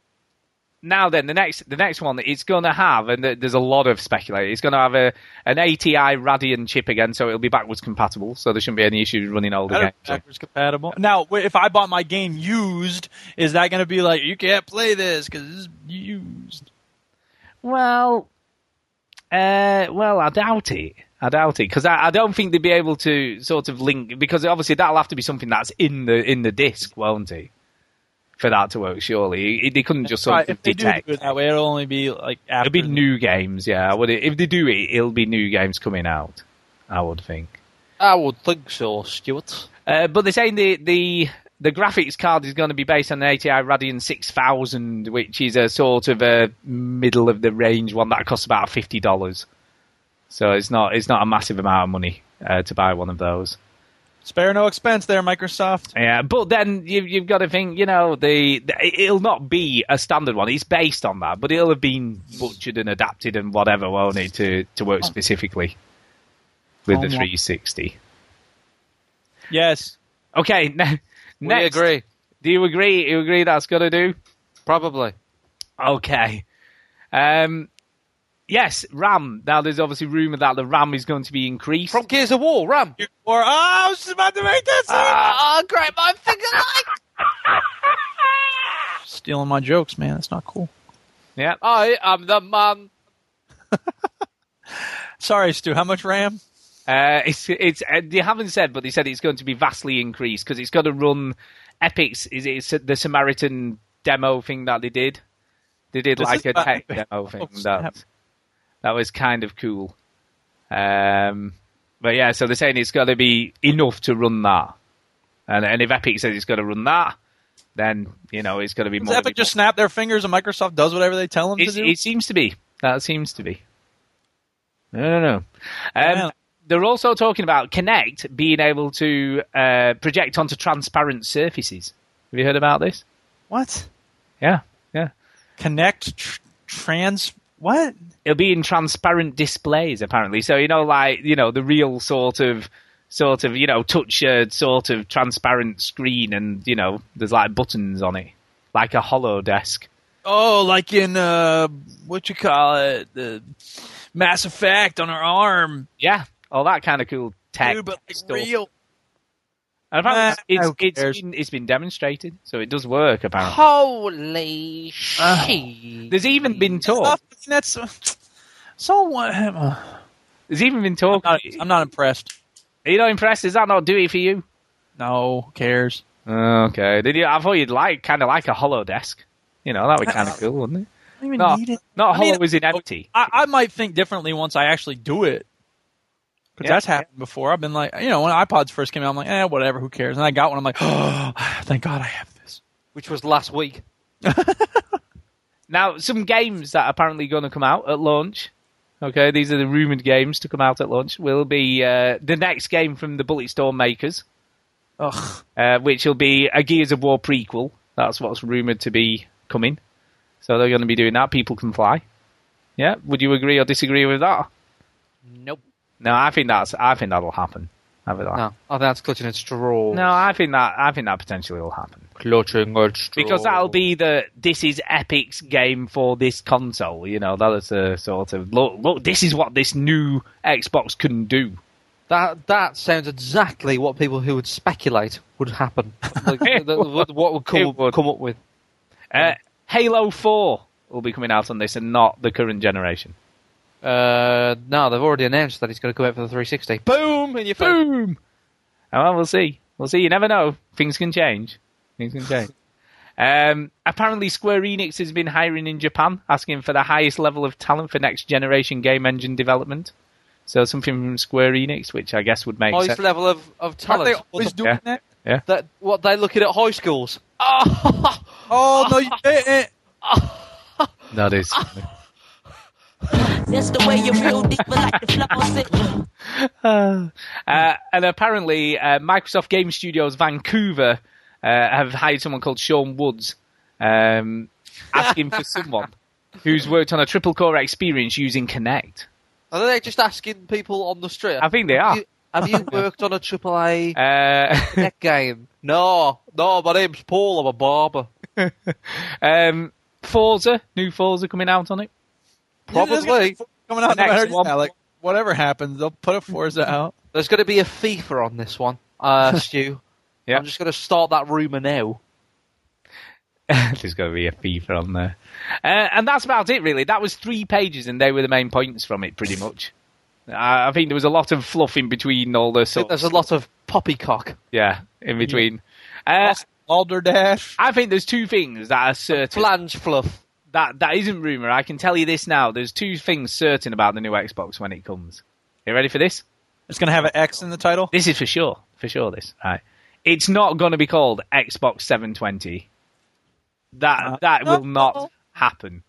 now then, the next the next one it's going to have, and there's a lot of speculation. It's going to have a an ATI Radeon chip again, so it'll be backwards compatible. So there shouldn't be any issues running older games. backwards compatible. Now, if I bought my game used, is that gonna be like you can't play this because it's used? Well, Uh, well, I doubt it. I doubt it because I, I don't think they'd be able to sort of link because obviously that'll have to be something that's in the in the disc, won't it? For that to work, surely It- they couldn't just sort Right, of if they do detect. do it that way, it'll only be like after. It'll be new games, yeah. I would, if they do it, it'll be new games coming out. I would think. I would think so, Stuart. Uh, but they're saying the the the graphics card is going to be based on an ATI Radeon 6000, which is a sort of a middle of the range one that costs about fifty dollars. So it's not it's not a massive amount of money uh, to buy one of those. Spare no expense there, Microsoft. Yeah, but then you've, you've got to think, you know, the, the it'll not be a standard one. It's based on that, but it'll have been butchered and adapted and whatever, won't it, to to work specifically with the Oh, 360. Yes. Okay, ne- We next. agree. Do you agree? You agree that's got to do? Probably. Okay. Um, yes, RAM. Now, there's obviously rumour that the RAM is going to be increased. From Gears of War, Ram. Or oh, I was just about to make that. Ah, great, my finger Like... Stealing my jokes, man. That's not cool. yeah. I am the man. Sorry, Stu. How much RAM? Uh, it's it's uh, they haven't said, but they said it's going to be vastly increased because it's got to run Epic's. Is it the Samaritan demo thing that they did? They did This like a tech demo thing Oh, snap. that that was kind of cool. Um, but yeah, so they're saying it's got to be enough to run that, and and if Epic says it's got to run that, then you know it's got to be Does more. Epic just snap their fingers and Microsoft does whatever they tell them It, to do? it seems to be. That seems to be. I don't know. Um, They're also talking about Kinect being able to uh, project onto transparent surfaces. Have you heard about this? what? Yeah, yeah. Kinect tr- trans. What? It'll be in transparent displays apparently. So you know, like you know, the real sort of, sort of, you know, touch sort of transparent screen, and you know, there's like buttons on it, like a hollow desk. Oh, like in uh, what you call it, the Mass Effect on our arm. Yeah, all that kind of cool tech Dude, but like stuff. real. And apparently Nah, it's, it's, been, it's been demonstrated, so it does work. Apparently, Holy shit. there's even been talk. Stuff, That's uh, so. What? uh, There's even been talk. I'm not, I'm not impressed. Are you not impressed? Is that not do it for you? No, who cares? Okay. Did you? I thought you'd like kind of like a hollow desk. You know, that would be kind of cool, wouldn't it? I don't even No, need it. not I mean, hollow as in empty. I, I might think differently once I actually do it. Because Yeah, that's happened before. I've been like, you know, when iPods first came out, I'm like, eh, whatever, who cares? And I got one, I'm like, oh, thank God I have this. Which was last week. Now, some games that are apparently going to come out at launch. Okay, these are the rumored games to come out at launch. Will be uh, the next game from the Bulletstorm makers, Ugh. uh, which will be a Gears of War prequel. That's what's rumored to be coming. So they're going to be doing that. People can fly. Yeah, would you agree or disagree with that? Nope. No, I think that's. I think that'll happen. I think that. No, I think that's clutching at straws. No, I think that. I think that potentially will happen Clutching at straws. because that'll be the. This is Epic's game for this console. You know, that is a sort of look. Look, this is what this new Xbox can do. That that sounds exactly what people who would speculate would happen. Like, the- the- what would It come, would. come up with. Uh, Halo Four will be coming out on this, and not the current generation. Uh, no, they've already announced that it's going to come out for the 360. Boom in your face. Boom. Oh, well, we'll see. We'll see. You never know. Things can change. Things can change. Um, apparently, Square Enix has been hiring in Japan, asking for the highest level of talent for next generation game engine development. So something from Square Enix, which I guess would make Highest sense. level of, of talent. Aren't talent. they always doing Yeah. that? that what they're looking at high schools. Oh, Oh, no, you didn't. That is. That's the way you real deep, but like the flows it. uh, and apparently, uh, Microsoft Game Studios Vancouver uh, have hired someone called Sean Woods, um, asking for someone who's worked on a triple core experience using Kinect. are they just asking people on the street? I think they Have are. you, have you worked on a triple A Uh, tech game? No, no. My name's Paul. I'm a barber. um, Forza, new Forza coming out on it. Probably. Coming out The no next one. yeah, like whatever happens, they'll put a Forza out. There's going to be a FIFA on this one, uh, Stu. Yeah. I'm just going to start that rumor now. There's going to be a FIFA on there. Uh, and that's about it, really. That was three pages, and they were the main points from it, pretty much. I I think there was a lot of fluff in between all the I sorts. there's a lot of poppycock. Yeah, in between. Uh, Balderdash. I think there's two things that are certain. Flange fluff. That that isn't rumor. I can tell you this now. There's two things certain about the new Xbox when it comes. Are You ready for this? It's going to have an X in the title. This is for sure. For sure. This right. It's not going to be called Xbox 720. That Uh, that will no. not happen.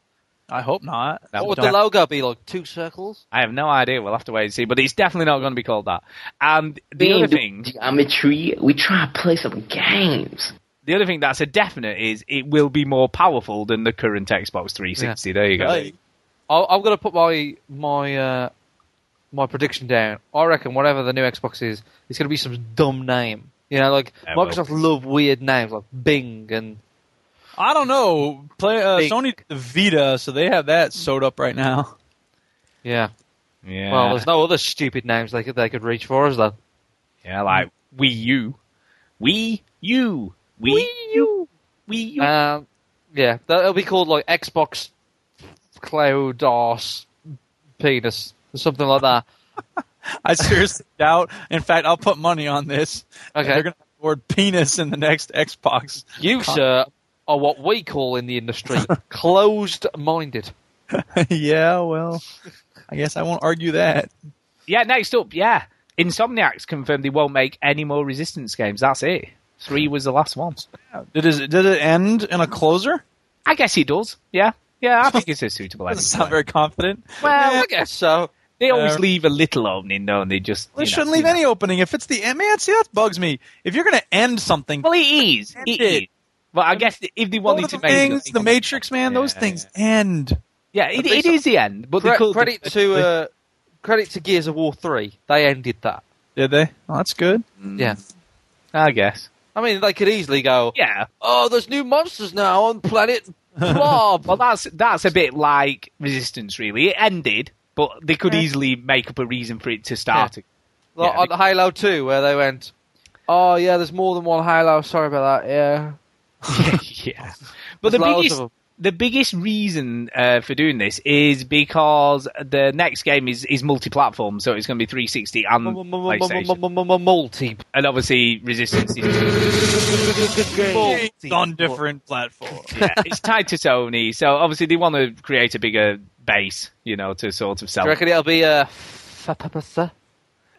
I hope not. That What would the logo be like? Two circles? I have no idea. We'll have to wait and see. But it's definitely not going to be called that. And the We other ain't do thing, geometry. We try to play some games. The other thing that's a definite is it will be more powerful than the current Xbox 360. There you go. Right. I- I'm going to put my my uh, my prediction down. I reckon whatever the new Xbox is, it's going to be some dumb name. You know, like Yeah, well- Microsoft love weird names like Bing and I don't know. Play uh, Sony the Vita, so they have that sewed up right now. yeah. Yeah. Well, there's no other stupid names they could they could reach for, is there? yeah, like Wii U, Wii U, Wii U, Wii U. Um, yeah, that'll be called like Xbox Cloud DOS Penis or something like that. I seriously doubt. In fact, I'll put money on this. Okay. They're going to have the word penis in the next Xbox. You, sir, are what we call in the industry closed-minded. yeah, well, I guess I won't argue that. yeah, next up, yeah, Insomniacs confirmed they won't make any more Resistance games. That's it. Three was the last one. Did it, did it end in a closer? I guess he does. Yeah, yeah, I think it's a suitable ending. Doesn't sound very confident. Well, I guess so. They always Uh, leave a little opening, don't they? Just They shouldn't leave you know. any opening. If it's the man, see that bugs me. If you're going to end something, Well, it is. End It it. is. But I guess if they Lord wanted of to the make it, the Matrix, man, those Yeah, things end. Yeah, it, it is the end. But Cre- could, credit to uh, credit to Gears of War Three. They ended that. Did they? Oh, that's good. Yeah. I guess. I mean, they could easily go. Yeah. Oh, there's new monsters now on planet Blob. Well, that's that's a bit like Resistance, really. It ended, but they could easily make up a reason for it to start. again. Like Yeah, on the Halo 2, where they went, "Oh yeah, there's more than one Halo. Sorry about that. Yeah, yeah. But the There's loads biggest. The biggest reason uh, for doing this is because the next game is, is multi-platform, so it's going to be 360 and PlayStation. multi. And obviously, Resistance is It's on different platforms. yeah, it's tied to Sony, so obviously they want to create a bigger base, you know, to sort of sell. Do sell. you reckon it'll be a?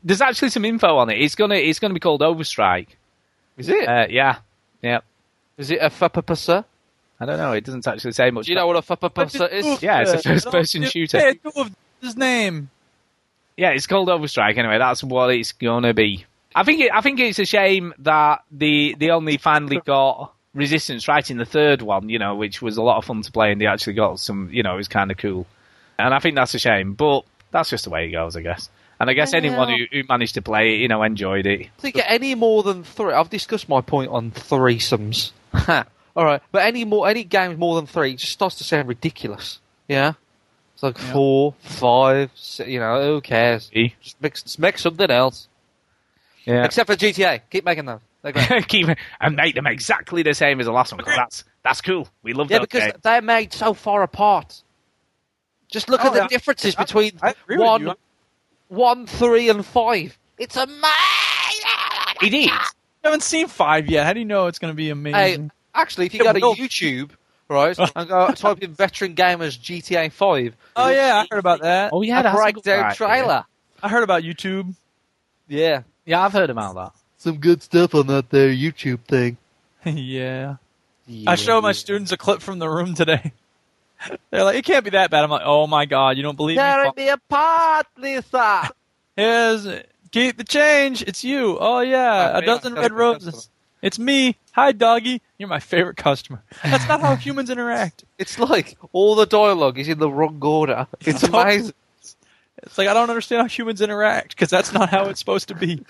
There's actually some info on it. It's gonna it's gonna be called Overstrike. Is it? Uh, yeah, yeah. Is it a fapapasa? I don't know. It doesn't actually say much. Do you know what a fapapasa is? Yeah, it's a first-person shooter. two his name. Yeah, it's called Overstrike. Anyway, that's what it's gonna be. I think it, I think it's a shame that the they only finally got Resistance right in the third one. You know, which was a lot of fun to play, and they actually got some. You know, it was kind of cool. And I think that's a shame, but that's just the way it goes, I guess. And I guess anyone who, who managed to play it, you know, enjoyed it. To get any more than three, I've discussed my point on threesomes. All right, but any more, any games more than three, just starts to sound ridiculous. Yeah, it's like four, five, si you know, who cares? See? Just mix, just make something else. Yeah. Except for GTA, keep making them. They're great. Keep it and make them exactly the same as the last one. 'cause that's that's cool. We love yeah, that. Yeah, because game. they're made so far apart. Just look Oh, at the yeah. differences I- between I agree one, three, and five. It's amazing. it is. I haven't seen five yet. How do you know it's going to be Hey, amazing? Actually, if you Yeah, go to well- YouTube, right, and go type in "veteran gamers GTA 5," oh yeah, I heard about that. Oh yeah, a that's a good breakdown idea. trailer. I heard about YouTube. Yeah, Yeah, I've heard about that. some good stuff on that there YouTube thing. yeah. I showed my students a clip from the room today. They're like, it can't be that bad. I'm like, oh my god, you don't believe Tear me? me apart, Lisa. Here's keep the change. It's you. Oh yeah, My a dozen red customer. roses. It's me. Hi, doggy. You're my favorite customer. That's not how humans interact. It's like all the dialogue is in the wrong order. It's It's amazing. It's like I don't understand how humans interact because that's not how it's supposed to be.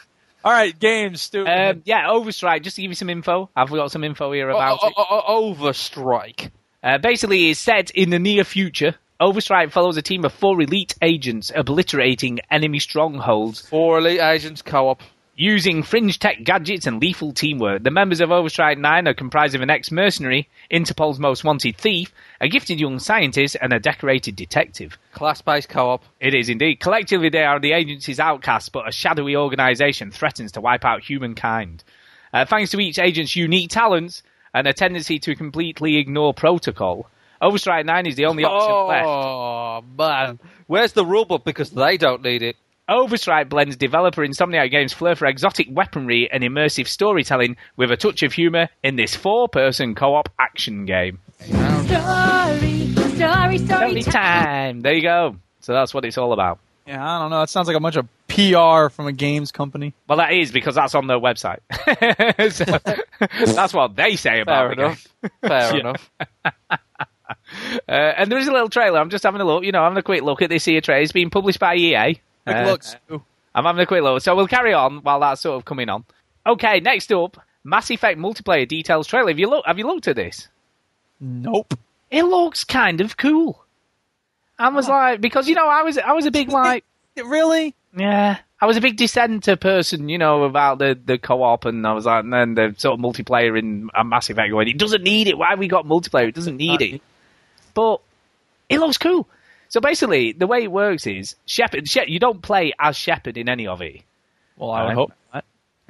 All right, games, Stu. Um, yeah, Overstrike. Just to give you some info, I've got some info here about o- it. o- o- Overstrike. Uh, basically, it's set in the near future. Overstrike follows a team of four elite agents obliterating enemy strongholds. Four elite agents co-op. Using fringe tech gadgets and lethal teamwork, the members of Overstrike 9 are comprised of an ex mercenary, Interpol's most wanted thief, a gifted young scientist, and a decorated detective. Class based co op. It is indeed. Collectively, they are the agency's outcasts, but a shadowy organisation threatens to wipe out humankind. Uh, thanks to each agent's unique talents and a tendency to completely ignore protocol, Overstrike 9 is the only option left. Oh, man. Where's the rulebook? Because they don't need it. Overstrike blends developer Insomniac Games' flair for exotic weaponry and immersive storytelling with a touch of humour in this four-person co-op action game. Story, story, story time. There you go. So that's what it's all about. Yeah, I don't know. That sounds like a bunch of PR from a games company. Well, that is because that's on their website. So, that's what they say about Fair the game. enough. Fair enough. Uh, and there is a little trailer. I'm just having a look. You know, having a quick look at this here trailer. It's been published by EA. Quick Uh, looks. Ooh. I'm having a quick look. So we'll carry on while that's sort of coming on. Okay, next up, Mass Effect multiplayer details trailer. Have you look? Have you looked at this? Nope. It looks kind of cool. I was oh. like, because you know, I was I was a big like, really? yeah, I was a big dissenter person, you know, about the the co-op, and I was like, and then the sort of multiplayer in a Mass Effect going, it doesn't need it. Why have we got multiplayer? It doesn't need uh, it. But it looks cool. So basically, the way it works is Shepard. Shep- you don't play as Shepard in any of it. Well, I Right. hope not.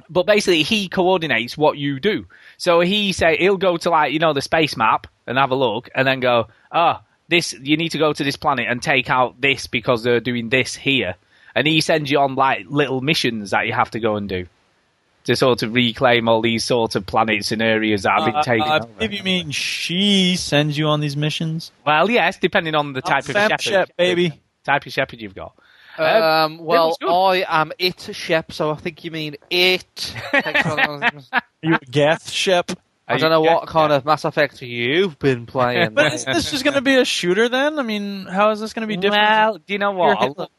but basically he coordinates what you do. So he say he'll go to like you know the space map and have a look, and then go, oh, this you need to go to this planet and take out this because they're doing this here, and he sends you on like little missions that you have to go and do to sort of reclaim all these sort of planets and areas that have been Uh, taken. I over. believe you mean she sends you on these missions. Well, yes, depending on the type of Fem Shepard, Shep, baby. type of Shepard you've got. Um, well. I am it, Shep, so I think you mean it. Are you a Geth Shep? I don't know what kind of Mass Effect you've been playing. But is this just going to be a shooter then? I mean, how is this going to be different? Well, do you know what?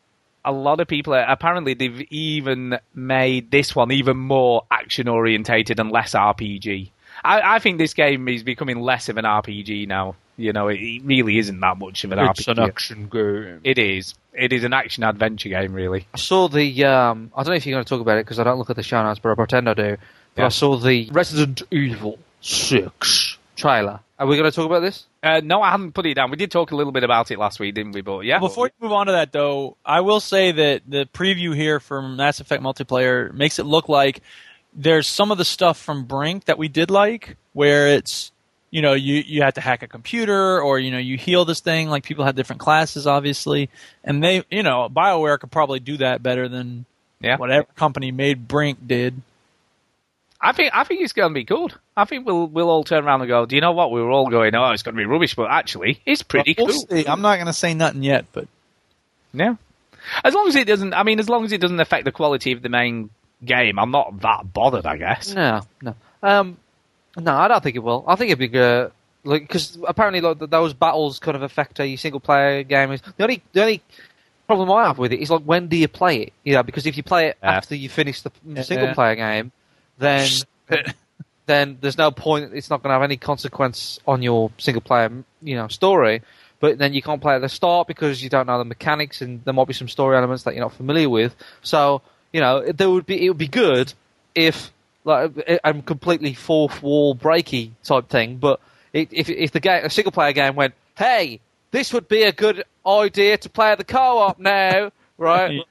Your A lot of people, are, apparently, they've even made this one even more action orientated and less RPG. I, I think this game is becoming less of an RPG now. You know, it, it really isn't that much of an RPG. It's an action game. It is. It is an action adventure game, really. I saw the. Um, I don't know if you're going to talk about it because I don't look at the show notes, but I pretend I do. But Yeah. I saw the Resident Evil Six trailer. Are we going to talk about this? Uh, no, I haven't put it down. We did talk a little bit about it last week, didn't we? But yeah, Before you move on to that, though, I will say that the preview here from Mass Effect multiplayer makes it look like there's some of the stuff from Brink that we did like, where it's you know you you had to hack a computer or you know you heal this thing. Like people had different classes, obviously, and they you know Bioware could probably do that better than Yeah. whatever company made Brink did. I think I think it's going to be good. I think we'll we'll all turn around and go. Do you know what? We were all going, oh, it's going to be rubbish, but actually, it's pretty We'll cool. see. I'm not going to say nothing yet, but Yeah. As long as it doesn't, I mean, as long as it doesn't affect the quality of the main game, I'm not that bothered, I guess. No, no. Um, no, I don't think it will. I think it'd be good. Like, because apparently, like, those battles kind of affect a single player game. Is the only the only problem I have with it is like when do you play it? You know, because if you play it Yeah. after you finish the Yeah. single player game, then then there's no point. It's not going to have any consequence on your single player, you know, story. But then you can't play at the start because you don't know the mechanics, and there might be some story elements that you're not familiar with. So you know, it- there would be it would be good if like I'm completely fourth wall breaky type thing. But it, if if the game, a single player game went, hey, this would be a good idea to play at the co-op now, right?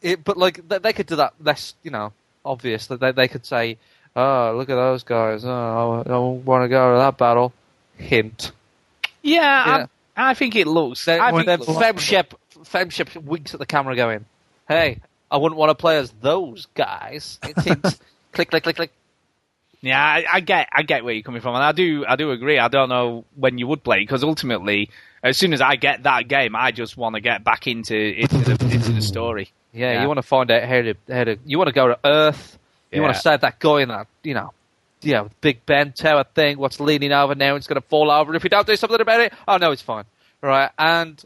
It, but like they, they could do that less, you know, obvious that they, they could say, oh, look at those guys. Oh, I don't want to go to that battle. Hint. Yeah, Yeah. I, I think it looks. Then I think it Femshep, Femshep winks at the camera, going, "Hey, I wouldn't want to play as those guys." It's hint. click, click, click, click. Yeah, I, I get, I get where you're coming from, and I do, I do agree. I don't know when you would play because ultimately, as soon as I get that game, I just want to get back into into the into the story. Yeah, Yeah. you want to find out how to how to. You want to go to Earth. You want to save that guy in that, you know, yeah, Big Ben Tower thing. What's leaning over now? It's going to fall over. If you don't do something about it, oh no, it's fine, right? And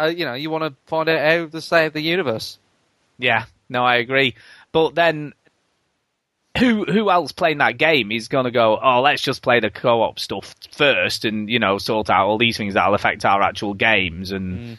uh, you know, you want to find out how to save the universe. Yeah, no, I agree. But then, who who else playing that game is going to go? Oh, let's just play the co-op stuff first, and you know, sort out all these things that'll affect our actual games. And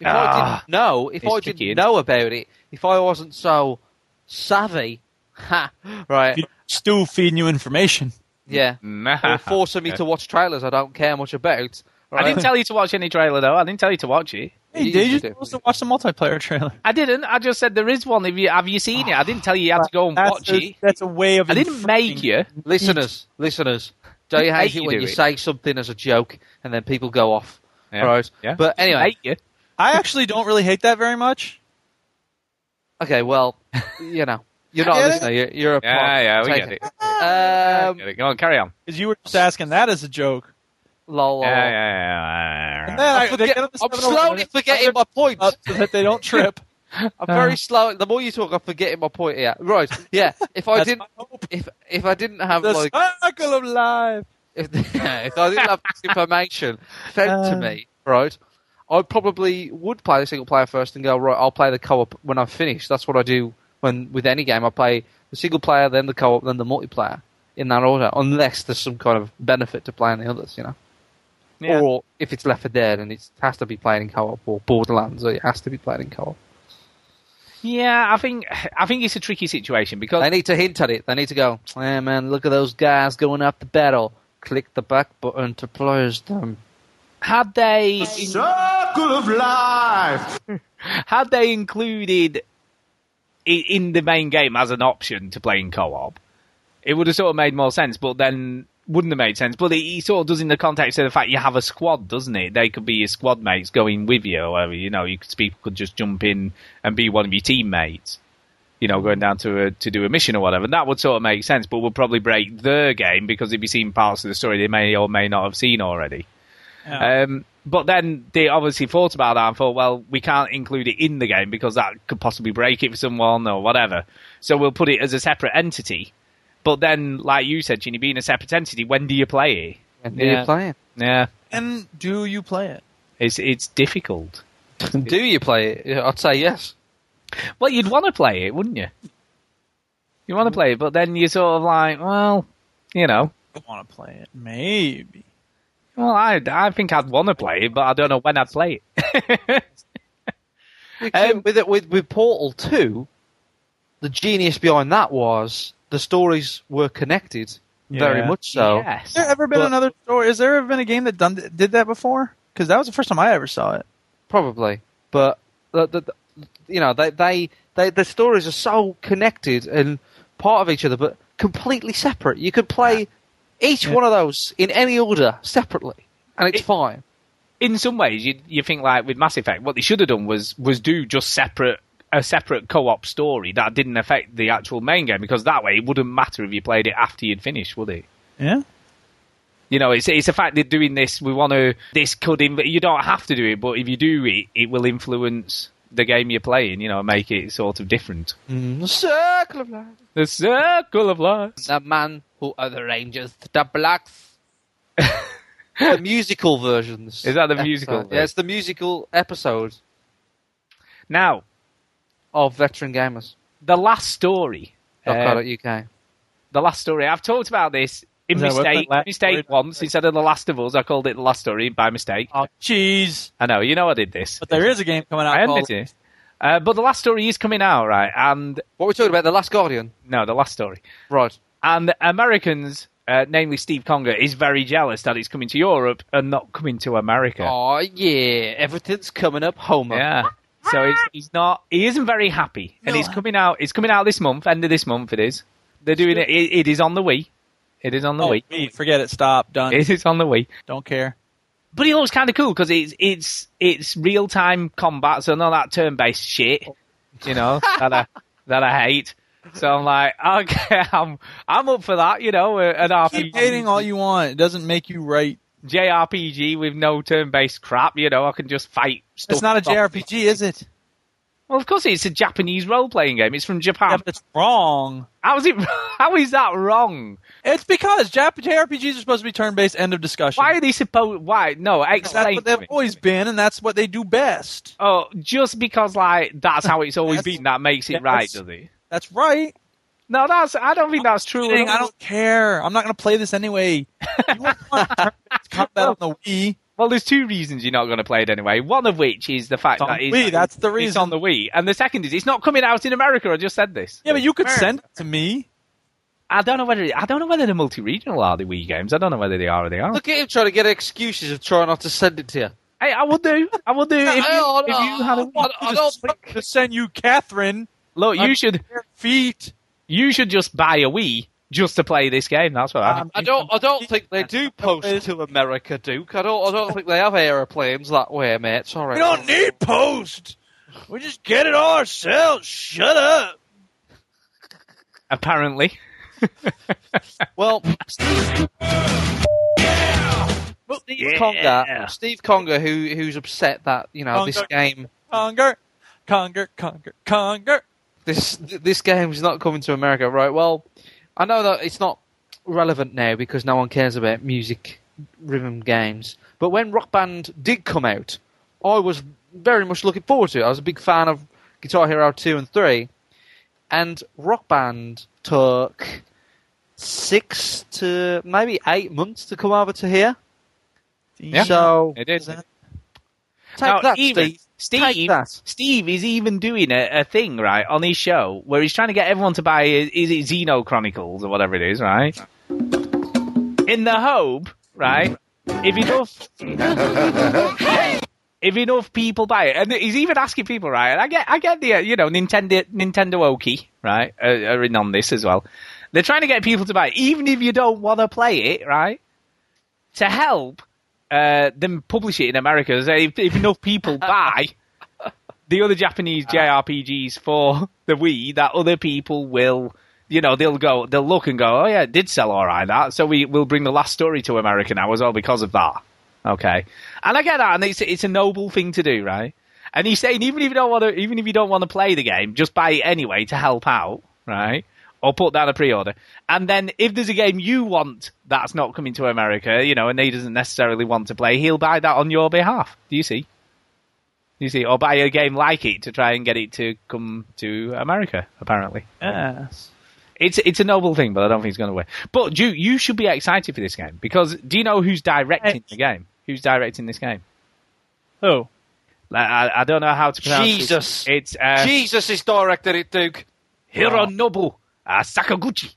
If I Ah, didn't know, if I tricky, didn't know about it, if I wasn't so savvy. Ha! Right. Still feeding you information. Yeah. Nah. Or forcing me to watch trailers I don't care much about. I didn't tell you to watch any trailer though. I didn't tell you to watch it. Hey, You did you usually do. supposed to watch the multiplayer trailer? I didn't. I just said there is one. Have you have you seen it? I didn't tell you you had to go and That's watch a, it. that's a way of. I didn't make you. Listeners, listeners, don't you hate it when do you it. say something as a joke and then people go off? Yeah. Right. Yeah. But anyway, Make you. I actually don't really hate that very much. okay. Well, you know, you're not a listener. You're, you're a Yeah, pod yeah, we taker. get it. Um, Get it. Go on, carry on. Because you were just asking that as a joke. Lol, lol. Yeah, yeah, yeah. And yeah. then I I, they forget- get up to I'm slowly forgetting my point. up so that they don't trip. I'm very slow. The more you talk, I'm forgetting my point here. Right? Yeah. If I didn't, if if I didn't have The like, circle of life. if, if I didn't have this information fed to Uh. me, right, I probably would play the single player first and go right. I'll play the co-op when I'm finished. That's what I do when with any game. I play the single player, then the co-op, then the multiplayer in that order, unless there's some kind of benefit to playing the others, you know. Yeah. Or if it's Left 4 Dead and it has to be played in co-op, or Borderlands, or it has to be played in co-op. Yeah, I think I think it's a tricky situation because They need to hint at it. They need to go, hey man, look at those guys going up the battle. Click the back button to place them. had they Circle of life. had they included in the main game as an option to play in co-op, it would have sort of made more sense. But then wouldn't have made sense. But it, it sort of does in the context of the fact you have a squad, doesn't it? They could be your squad mates going with you, or. You know, you could, people could just jump in and be one of your teammates. You know, going down to a, to do a mission or whatever. That would sort of make sense, but would probably break their game because if you've seen parts of the story they may or may not have seen already. Um, but then they obviously thought about that and thought, well, we can't include it in the game because that could possibly break it for someone or whatever. So we'll put it as a separate entity. But then, like you said, Chinny, being a separate entity, when do you play it? When do you play it? Yeah, And do you play it? it's it's difficult. Do you play it? I'd say yes. Well, you'd want to play it, wouldn't you? You want to play it, but then you're sort of like, well, you know, I want to play it. Maybe. well, I I think I'd want to play it, but I don't know when I'd play it. Um, with it with with Portal Two, the genius behind that was the stories were connected, very Yeah. much so. yes. Has there ever been But- another story? Has there ever been a game that done did that before? Because that was the first time I ever saw it. Probably, but the, the, the- you know they, they they the stories are so connected and part of each other, but completely separate. You could play each Yeah. one of those in any order separately, and it's It- fine. in some ways, you you think like with Mass Effect, what they should have done was was do just separate a separate co-op story that didn't affect the actual main game because that way it wouldn't matter if you played it after you'd finished, would it? Yeah. You know, it's it's the fact that doing this, we want to. This could inv- you don't have to do it, but if you do it, it will influence the game you're playing. You know, make it sort of different. Mm, the circle of life. The circle of life. The man who oh, arranges the blacks. the musical versions. Is that the musical episode. Yeah, it's the musical episode Now, of Veteran Gamers. the last story. uh, .co.uk. the last story. I've talked about this in Is mistake. the Mistake story- once instead of the Last of Us. I called it the last story by mistake. Oh, jeez. I know. You know I did this. But there is a game coming out I called admit it. Uh, but the last story is coming out, right? And What we're talking about, The Last Guardian. no, the last story. Right. And Americans, uh, namely Steve Conger, is very jealous that it's coming to Europe and not coming to America. Oh, yeah. Everything's coming up Homer. Yeah. So he's, he's not. He isn't very happy, and No. it's coming out. It's coming out this month. End of this month. It is. They're doing it. It, it is on the Wii. It is on the Oh, Wii. wait, forget it. Stop. Done. It is on the Wii. Don't care. But he looks kind of cool because it's it's it's real time combat, so none of that turn based shit, you know that I that I hate. So I'm like, okay, I'm I'm up for that, you know, uh, an Keep hating all you want. It doesn't make you right. JRPG with no turn based crap, you know, I can just fight. Stuff It's not a JRPG, is it? Well, of course, it's a Japanese role playing game. It's from Japan. Yeah, but it's wrong. How is it? How is that wrong? It's because Jap- JRPGs are supposed to be turn-based. End of discussion. Why are they supposed? Why? No, That's what they've always been, and that's what they do best. Oh, just because like that's how it's always been, that makes it right, does it? That's right. No, that's. I don't think that's true. Kidding. I don't care. I'm not going to play this anyway. You want turn-based on the Wii? Well, there's two reasons you're not going to play it anyway. One of which is the fact It's on that it's, Wii, that's the reason. it's reason. on the Wii, and the second is it's not coming out in America. I just said this. Yeah, but you could send it to me. I don't know whether I don't know whether they're multi-regional are the Wii games. I don't know whether they are or they aren't. Look at him trying to get excuses of trying not to send it to you. Hey, I will do. I will do. if, you, I- if you had a I- I don't To send you Catherine. look, you should your feet. you should just buy a Wii just to play this game. That's what I. Um, I don't. I don't think they do post to America, Duke. I don't. I don't think they have aeroplanes that way, mate. Sorry. We don't need post. We just get it all ourselves. Shut up. Apparently. Well, Steve, Steve Conga, Steve Conga, who who's upset that you know this game, Conger, conger, conger, conger. this this game's not coming to America, right? Well, I know that it's not relevant now because no one cares about music rhythm games. But when Rock Band did come out, I was very much looking forward to it. I was a big fan of Guitar Hero two and three, and Rock Band took six to maybe eight months to come over to here. Yeah. So It is. take Now, that, even- Steve. Steve. Steve is even doing a, a thing right on his show where he's trying to get everyone to buy is it Xeno Chronicles or whatever it is, right? In the hope, right? If enough, if enough people buy it, and he's even asking people, right? And I get, I get the, uh, you know, Nintendo, Nintendo Oki, right, are in on this as well. They're trying to get people to buy it, even if you don't want to play it, right? To help uh, them publish it in America. If, if enough people buy the other Japanese JRPGs for the Wii, that other people will, you know, they'll go, they'll look and go, oh yeah, it did sell all right. That so we will bring the last story to America now as well because of that. Okay, and I get that, and it's it's a noble thing to do, right? And he's saying even if you don't want to, even if you don't want to play the game, just buy it anyway to help out, right? Or put down a pre-order, and then if there's a game you want that's not coming to America, you know, and he doesn't necessarily want to play, he'll buy that on your behalf. Do you see? You see, or buy a game like it to try and get it to come to America. Apparently, Yes. it's it's a noble thing, but I don't think it's going to win. But you you should be excited for this game because do you know who's directing the game? Who's directing this game? Who? Like, I, I don't know how to pronounce it. Jesus. It's uh, Jesus is directed it, Duke. Hironobu uh, Sakaguchi,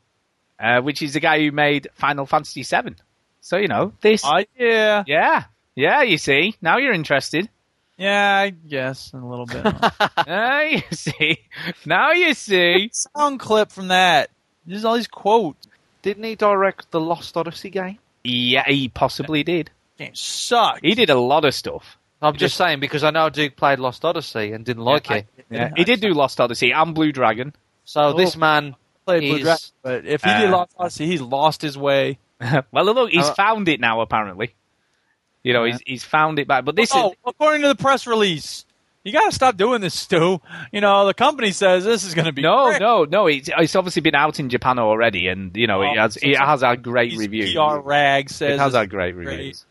uh, which is the guy who made Final Fantasy VII. So you know this. Oh, yeah. yeah, yeah. You see, now you're interested. Yeah, I guess a little bit. now you see. Now you see. Sound clip from that. There's all these quotes. Didn't he direct the Lost Odyssey game? Yeah, he possibly did. Game sucked. He did a lot of stuff. I'm just saying because I know Duke played Lost Odyssey and didn't like it. Yeah, he did do Lost Odyssey and Blue Dragon. So Oh. this man played Blue Dragon, but if he Uh, did Lost Odyssey, he's lost his way. well, look, he's Uh, found it now. Apparently, you know, he's he's found it back. But this oh, is according to the press release, you got to stop doing this, Stu. You know, the company says this is going to be no, great. no, no. It's it's obviously been out in Japan already, and you know, it Oh, has so it has had great review. PR rag says It has had great great. reviews.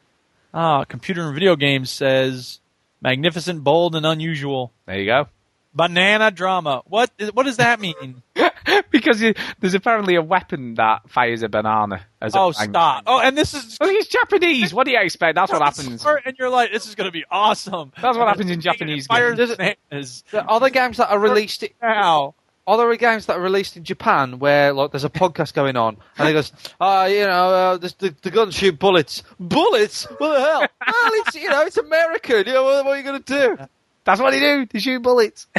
Ah, computer and video games says magnificent, bold, and unusual. There you go. Banana drama. What? is- What does that mean? because you, there's apparently a weapon that fires a banana. As oh, a bang. stop! Oh, and this is Well, it's Japanese. What do you expect? That's what happens. And you're like, this is going to be awesome. That's what happens in Japanese Fire games. bananas. The other games that are released now. Are there games that are released in Japan where like there's a podcast going on and he goes, ah, you know, uh, the, the, the guns shoot bullets. Bullets? What the hell? well, it's you know, it's American. You know, what, what are you going to do? That's what they do. They shoot bullets.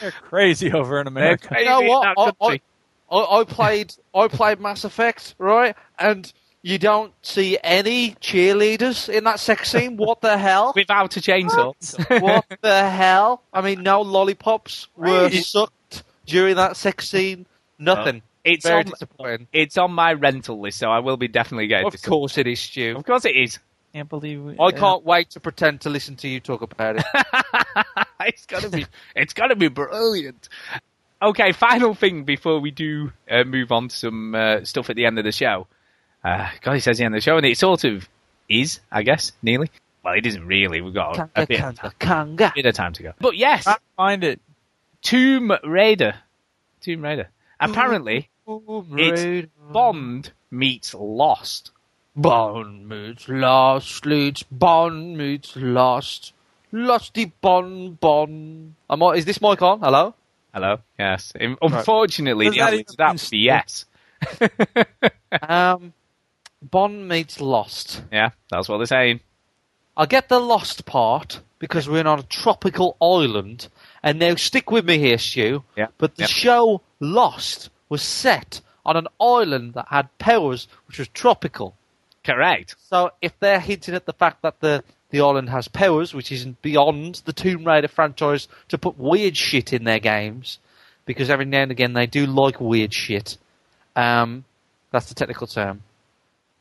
They're crazy over in America. They're You know what? I, I. I, I played I played Mass Effect, right? And you don't see any cheerleaders in that sex scene. What the hell? Without a chainsaw. what the hell? I mean, no lollipops were Right. sucked during that sex scene. Nothing. It's Very on, disappointing. it's on my rental list, so I will be definitely getting Of this. course it is, Stu. Of course it is. I can't believe we, I can't wait to pretend to listen to you talk about it. it's gonna be it's gonna be brilliant. Okay, final thing before we do uh, move on to some uh, stuff at the end of the show. Uh, God, he says the end of the show, and it sort of is, I guess, nearly. Well, it isn't really. We've got a, a bit, of time, Kanga. bit of time to go. But yes, I find it. Tomb Raider. Tomb Raider. Apparently, it's Bond meets Lost. Bond meets lost leads. Bond meets lost. Lusty Bond Bond. Am I, is this mic on? Hello? Hello. Yes. Unfortunately, Does the that answer to that would be yes. Um, Bond meets Lost. Yeah, that's what they're saying. I get the Lost part because we're on a tropical island. And now stick with me here, Stu. Yeah. But the yeah. show Lost was set on an island that had powers which was tropical. Correct. So if they're hinting at the fact that the, the island has powers, which isn't beyond the Tomb Raider franchise to put weird shit in their games, because every now and again they do like weird shit. Um, that's the technical term.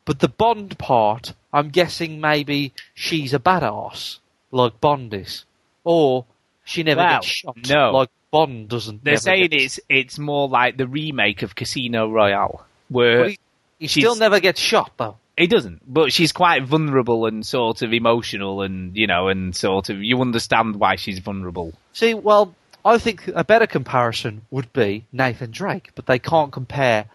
But the Bond part, I'm guessing maybe she's a badass, like Bond is. Or she never Well, gets shot, no. like Bond doesn't. They're saying it's it's more like the remake of Casino Royale, where But he, he still never gets shot, though. He doesn't, but she's quite vulnerable and sort of emotional, and you know, and sort of you understand why she's vulnerable. See, well, I think a better comparison would be Nathan Drake, but they can't compare,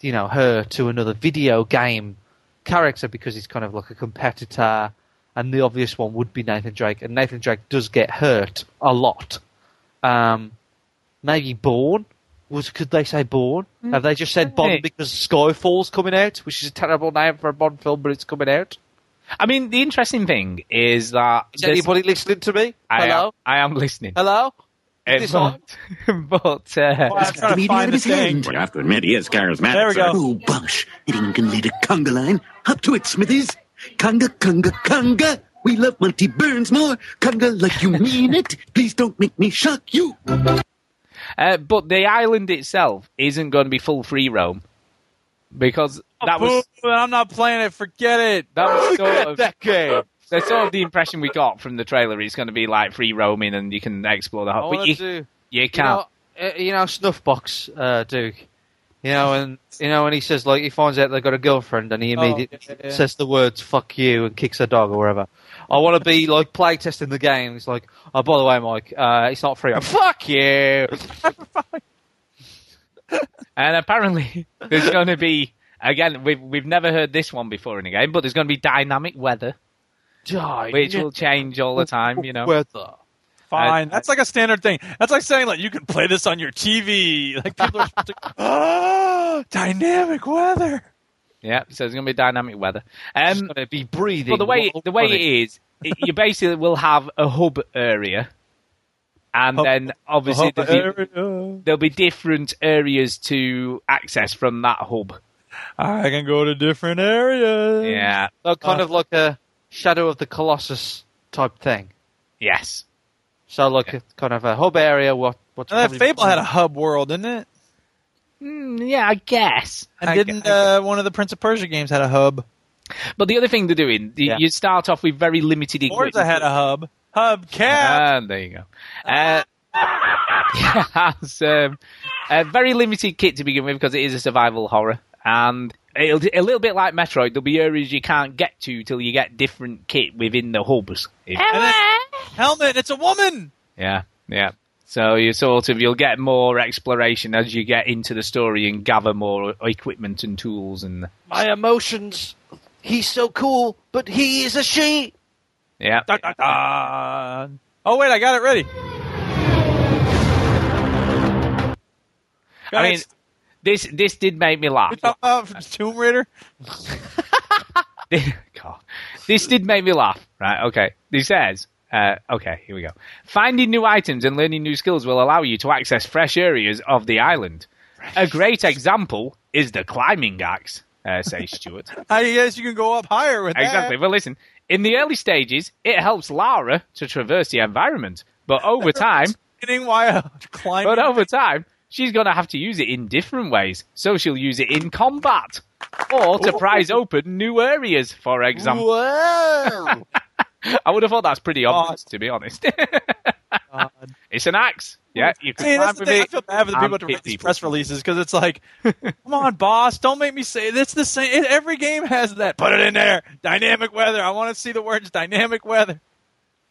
you know, her to another video game character because he's kind of like a competitor, and the obvious one would be Nathan Drake, and Nathan Drake does get hurt a lot. Um, maybe Bourne. Was could they say Bourne? Have they just said Bond Hey. because Skyfall's coming out, which is a terrible name for a Bond film, but it's coming out? I mean, the interesting thing is that Is there's- anybody listening to me? I am, Hello, I am listening. hello. Uh, this but but uh, Well, I'm trying to find the thing. Well, I have to admit, he is charismatic. There we sir. go. Oh, bosh. It ain't gonna lead a conga line. Up to it, Smithies. Conga, conga, conga. We love Monty Burns more. Conga like you mean it. Please don't make me shock you. Uh, but the island itself isn't going to be full free roam because that was I'm not playing it. Forget it. that was sort of that game. that's sort of the impression we got from the trailer. It's going to be like free roaming and you can explore the whole. But wanna you, do- you You can't. know, uh, you know, Snuffbox uh, Duke. You know, and you know when he says like he finds out they've got a girlfriend and he Oh, immediately yeah, yeah. says the words "fuck you" and kicks a dog or whatever. I want to be like playtesting the game. It's like, oh, by the way, Mike, uh, it's not free. Fuck you. And apparently, there's going to be again. We've we've never heard this one before in a game, but there's going to be dynamic weather, which will change all the time. You know. weather. Fine. That's like a standard thing. That's like saying like you can play this on your TV. Like people are supposed to, oh, dynamic weather. Yeah. So it's going to be dynamic weather. It's Um, going to be breathing. but the way the way it is, it, you basically will have a hub area, and Hub- then obviously Hub there'll be, there'll be different areas to access from that hub. I can go to different areas. Yeah. So kind Uh, of like a Shadow of the Colossus type thing. Yes. So like a, kind of a hub area. What what's And that Fable had a hub world, didn't it? Mm, yeah, I guess. And I didn't gue- uh, one of the Prince of Persia games had a hub? But the other thing they're doing, you- Yeah. you start off with very limited equipment. Forza had a hub. Hub cap. Ah, there you go. Uh, yeah, has, um, a very limited kit to begin with because it is a survival horror, and it'll, a little bit like Metroid. There'll be areas you can't get to till you get different kit within the hubs. If- And then- helmet. It's a woman. yeah, yeah. So you sort of you'll get more exploration as you get into the story and gather more equipment and tools and my emotions. He's so cool, but he is a she. yeah. Da, da, da. Oh wait, I got it ready. I mean, this this did make me laugh. we talking about Tomb Raider. God. This did make me laugh. Right, okay. He says, uh, okay, here we go. Finding new items and learning new skills will allow you to access fresh areas of the island. A great example is the climbing axe, uh, says Stuart. I guess you can go up higher with that. exactly. Well, listen, in the early stages, it helps Lara to traverse the environment. But over time, that. Climbing. but over time, she's going to have to use it in different ways. So she'll use it in combat or to prize open new areas, for example. Whoa! I would have thought that's pretty obvious, to be honest. It's an axe. Yeah, you can See, climb with. I feel bad for the people hit write these people. press releases because it's like, come on, boss, don't make me say it's the same. It, every game has that. Put it in there. Dynamic weather. I want to see the words dynamic weather.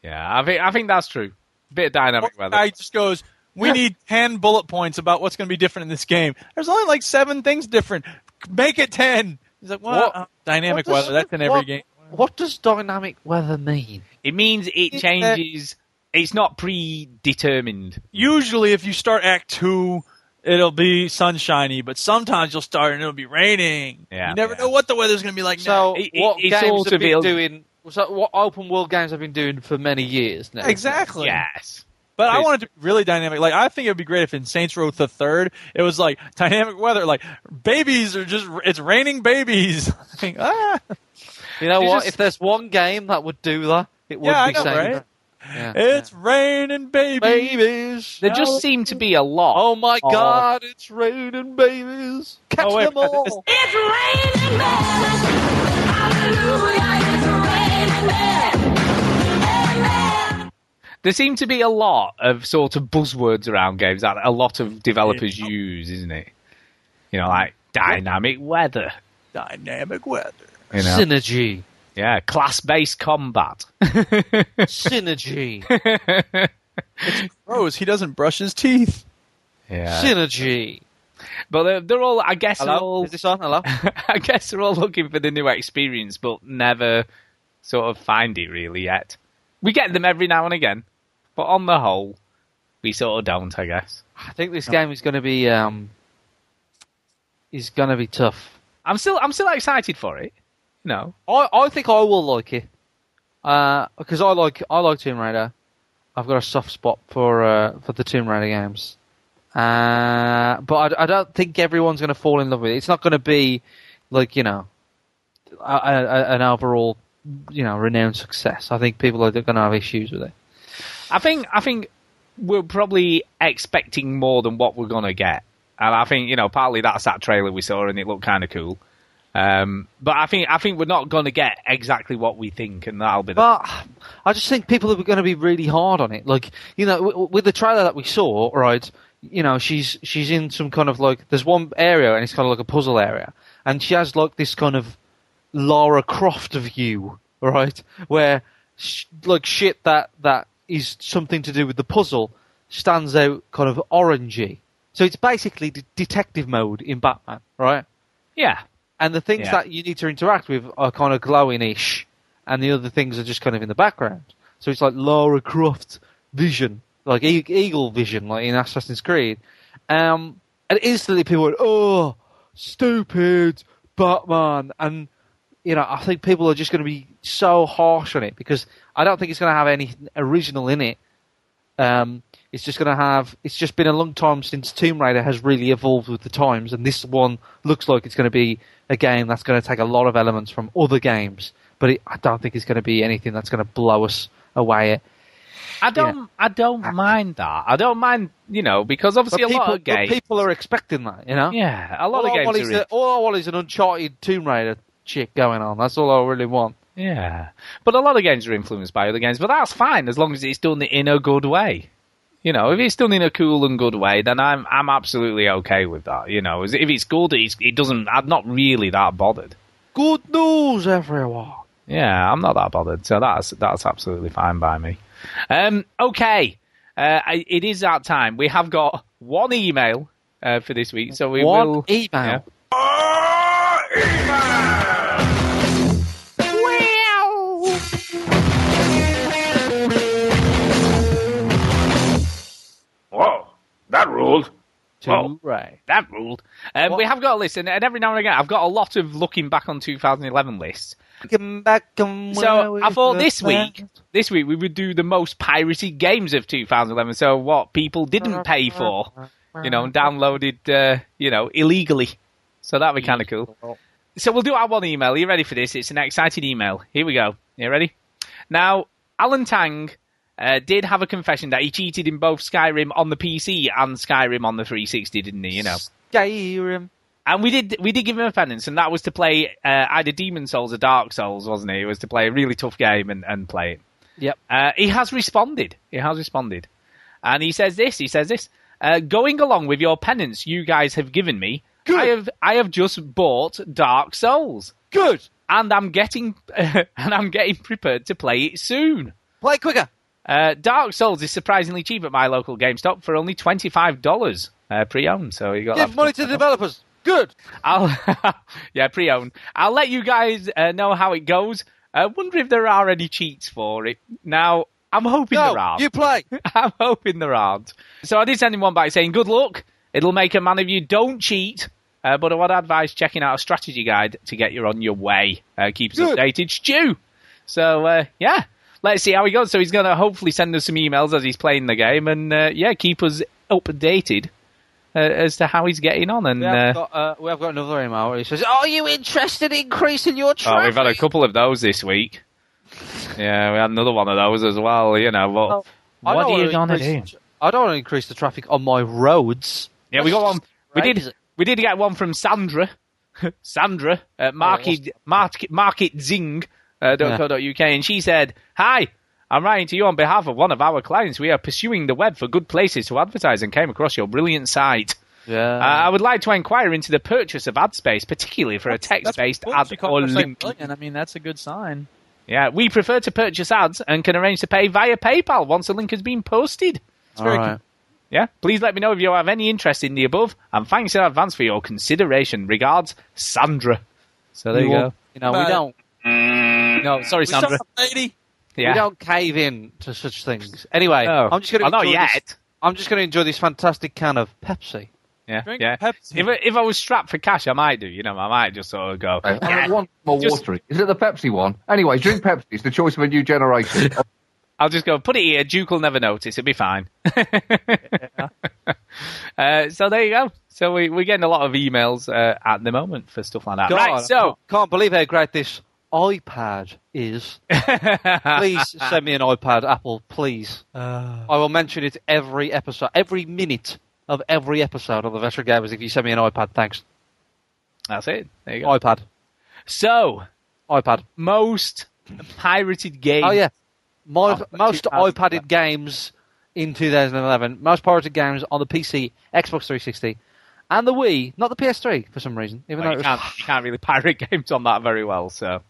Yeah, I think I think that's true. Bit of dynamic One weather. guy just goes, "We need ten bullet points about what's going to be different in this game." There's only like seven things different. Make it ten. He's like, what? Uh, dynamic what weather. That's in every what- game. What does dynamic weather mean? It means it Is changes. It's not predetermined. Usually, if you start Act Two, it'll be sunshiny, but sometimes you'll start and it'll be raining. Yeah, you never know what the weather's going to be like. So next. what it's games sort have of been ill- doing? So what open world games have been doing for many years now? Exactly. Yes. But I wanted to be really dynamic. Like I think it would be great if in Saints Row the Third, it was like dynamic weather. Like babies are just it's raining babies. Like, ah. You know You what? just- If there's one game that would do that, it would Yeah, be know, Saints right? Yeah. It's raining babies. Babies. There just seem to be a lot. Oh my of- God! It's raining babies. Catch Oh, wait, them all. it's- It's raining men. Hallelujah, it's raining men. Amen. There seem to be a lot of sort of buzzwords around games that a lot of developers use, isn't it? You know, like dynamic weather. Dynamic weather. You know? Synergy. Yeah, class-based combat. Synergy. Rose, he doesn't brush his teeth. Yeah. Synergy. But they're, they're all, I guess, they're Hello? all, Is this on? Hello? I guess they're all looking for the new experience, but never sort of find it really yet. We get them every now and again, but on the whole, we sort of don't, I guess. I think this game is going to be um, is going to be tough. I'm still, I'm still excited for it. No, I, I think I will like it because I like I like Tomb Raider. I've got a soft spot for uh, for the Tomb Raider games, uh, but I, I don't think everyone's going to fall in love with it. It's not going to be like you know a, a, an overall you know renowned success. I think people are going to have issues with it. I think, I think we're probably expecting more than what we're gonna get, and I think you know partly that's that trailer we saw and it looked kind of cool. Um, but I think, I think we're not gonna get exactly what we think, and that'll be the But I just think people are going to be really hard on it. Like you know, w- with the trailer that we saw, right? You know, she's she's in some kind of like there's one area and it's kind of like a puzzle area, and she has like this kind of Lara Croft view, right? Where sh- like shit that that is something to do with the puzzle stands out kind of orangey. So it's basically de- detective mode in Batman, right? yeah. And the things Yeah. that you need to interact with are kind of glowing-ish, and the other things are just kind of in the background. So it's like Lara Croft vision, like e- eagle vision, like in Assassin's Creed. Um, and instantly people went, "Oh, stupid Batman!" And you know, I think people are just going to be so harsh on it because I don't think it's going to have any original in it. Um, it's just going to have. It's just been a long time since Tomb Raider has really evolved with the times, and this one looks like it's going to be a game that's going to take a lot of elements from other games. But it, I don't think it's going to be anything that's going to blow us away. I don't, I don't mind that. I don't mind, you know, because obviously a lot of games. people are expecting that, you know. Yeah, a lot all of games are in- a- all I want is an Uncharted Tomb Raider chick going on. That's all I really want. Yeah, but a lot of games are influenced by other games, but that's fine as long as it's done in a good way. You know, if it's done in a cool and good way, then I'm I'm absolutely okay with that. You know, if it's good, it's, it doesn't. I'm not really that bothered. Good news, everyone. Yeah, I'm not that bothered, so that's that's absolutely fine by me. Um, okay, uh, I, it is that time. We have got one email uh, for this week, so we One will email. Whoa, that ruled. Well, right. That ruled. Um, we have got a list, and, and every now and again, I've got a lot of looking back on 2011 lists. Come back and So I thought this first week, this week we would do the most pirated games of 2011. So what people didn't pay for, you know, and downloaded, uh, you know, illegally. So that'd be kind of cool. So we'll do our one email. Are you ready for this? It's an exciting email. Here we go. You ready? Now, Alan Tang uh, did have a confession that he cheated in both Skyrim on the PC and Skyrim on the 360, didn't he? You know. Skyrim. And we did we did give him a penance, and that was to play uh, either Demon Souls or Dark Souls, wasn't it? It was to play a really tough game and, and play it. Yep. Uh, he has responded. He has responded, and he says this. He says this. Uh, going along with your penance you guys have given me, I have I have just bought Dark Souls. Good. And I'm getting and I'm getting prepared to play it soon. Play quicker. Uh, Dark Souls is surprisingly cheap at my local GameStop for only twenty five dollars uh, pre-owned. So you got Give money to the developers. Good. I'll yeah, pre-owned. I'll let you guys uh, know how it goes. I wonder if there are any cheats for it. Now, I'm hoping No, there aren't. you play. I'm hoping there aren't. So I did send him one back saying, "Good luck. It'll make a man of you. Don't cheat." Uh, but I would advise checking out a strategy guide to get you on your way. Uh, keep us Good. updated, Stu. So uh, yeah, let's see how he goes. So he's going to hopefully send us some emails as he's playing the game, and uh, yeah, keep us updated uh, as to how he's getting on. And We uh, have, got, uh, we have got another email where he says, Are you interested in increasing your oh, traffic? we've had a couple of those this week. Yeah, we had another one of those as well. You know, but Oh, I what don't are you going to do? I don't want to increase the traffic on my roads. Yeah, we got one. We Right, did. We did get one from Sandra. Sandra at Market Market Market Zing. Uh, .co.uk, and she said, "Hi, I'm writing to you on behalf of one of our clients. We are pursuing the web for good places to advertise, and came across your brilliant site. Yeah. Uh, I would like to inquire into the purchase of ad space, particularly for a text-based Cool. ad or link. brilliant. I mean, that's a good sign. Yeah, we prefer to purchase ads and can arrange to pay via PayPal once a link has been posted. It's very All right. Yeah, please let me know if you have any interest in the above, and thanks in advance for your consideration. Regards, Sandra. So there you, You go. You know, we don't. No, sorry, We Sandra. a lady. Yeah. We don't cave in to such things. Anyway, No. I'm just going to Well, not enjoy yet. This, I'm just going to enjoy this fantastic can of Pepsi. Yeah, Drink yeah. Pepsi. If I, if I was strapped for cash, I might do. You know, I might just sort of go. I "Yeah, mean, one more Just- watery. Is it the Pepsi one? Anyway, drink Pepsi. It's the choice of a new generation. I'll just go put it here. Duke will never notice. It'll be fine. uh, so there you go. So we, we're getting a lot of emails uh, at the moment for stuff like that. God, right. So can't, can't believe how great this iPad is. please send me an iPad, Apple, please. Uh. I will mention it every episode, every minute of every episode of the Veteran Gamers if you send me an iPad. Thanks. that's it. There you go. iPad. So iPad. most pirated games. Oh, yeah. My, most 2000. iPaded games in 2011. Most pirated games on the PC, Xbox 360, and the Wii, not the PS3 for some reason. Even Well, though you was, can't you can't really pirate games on that very well. So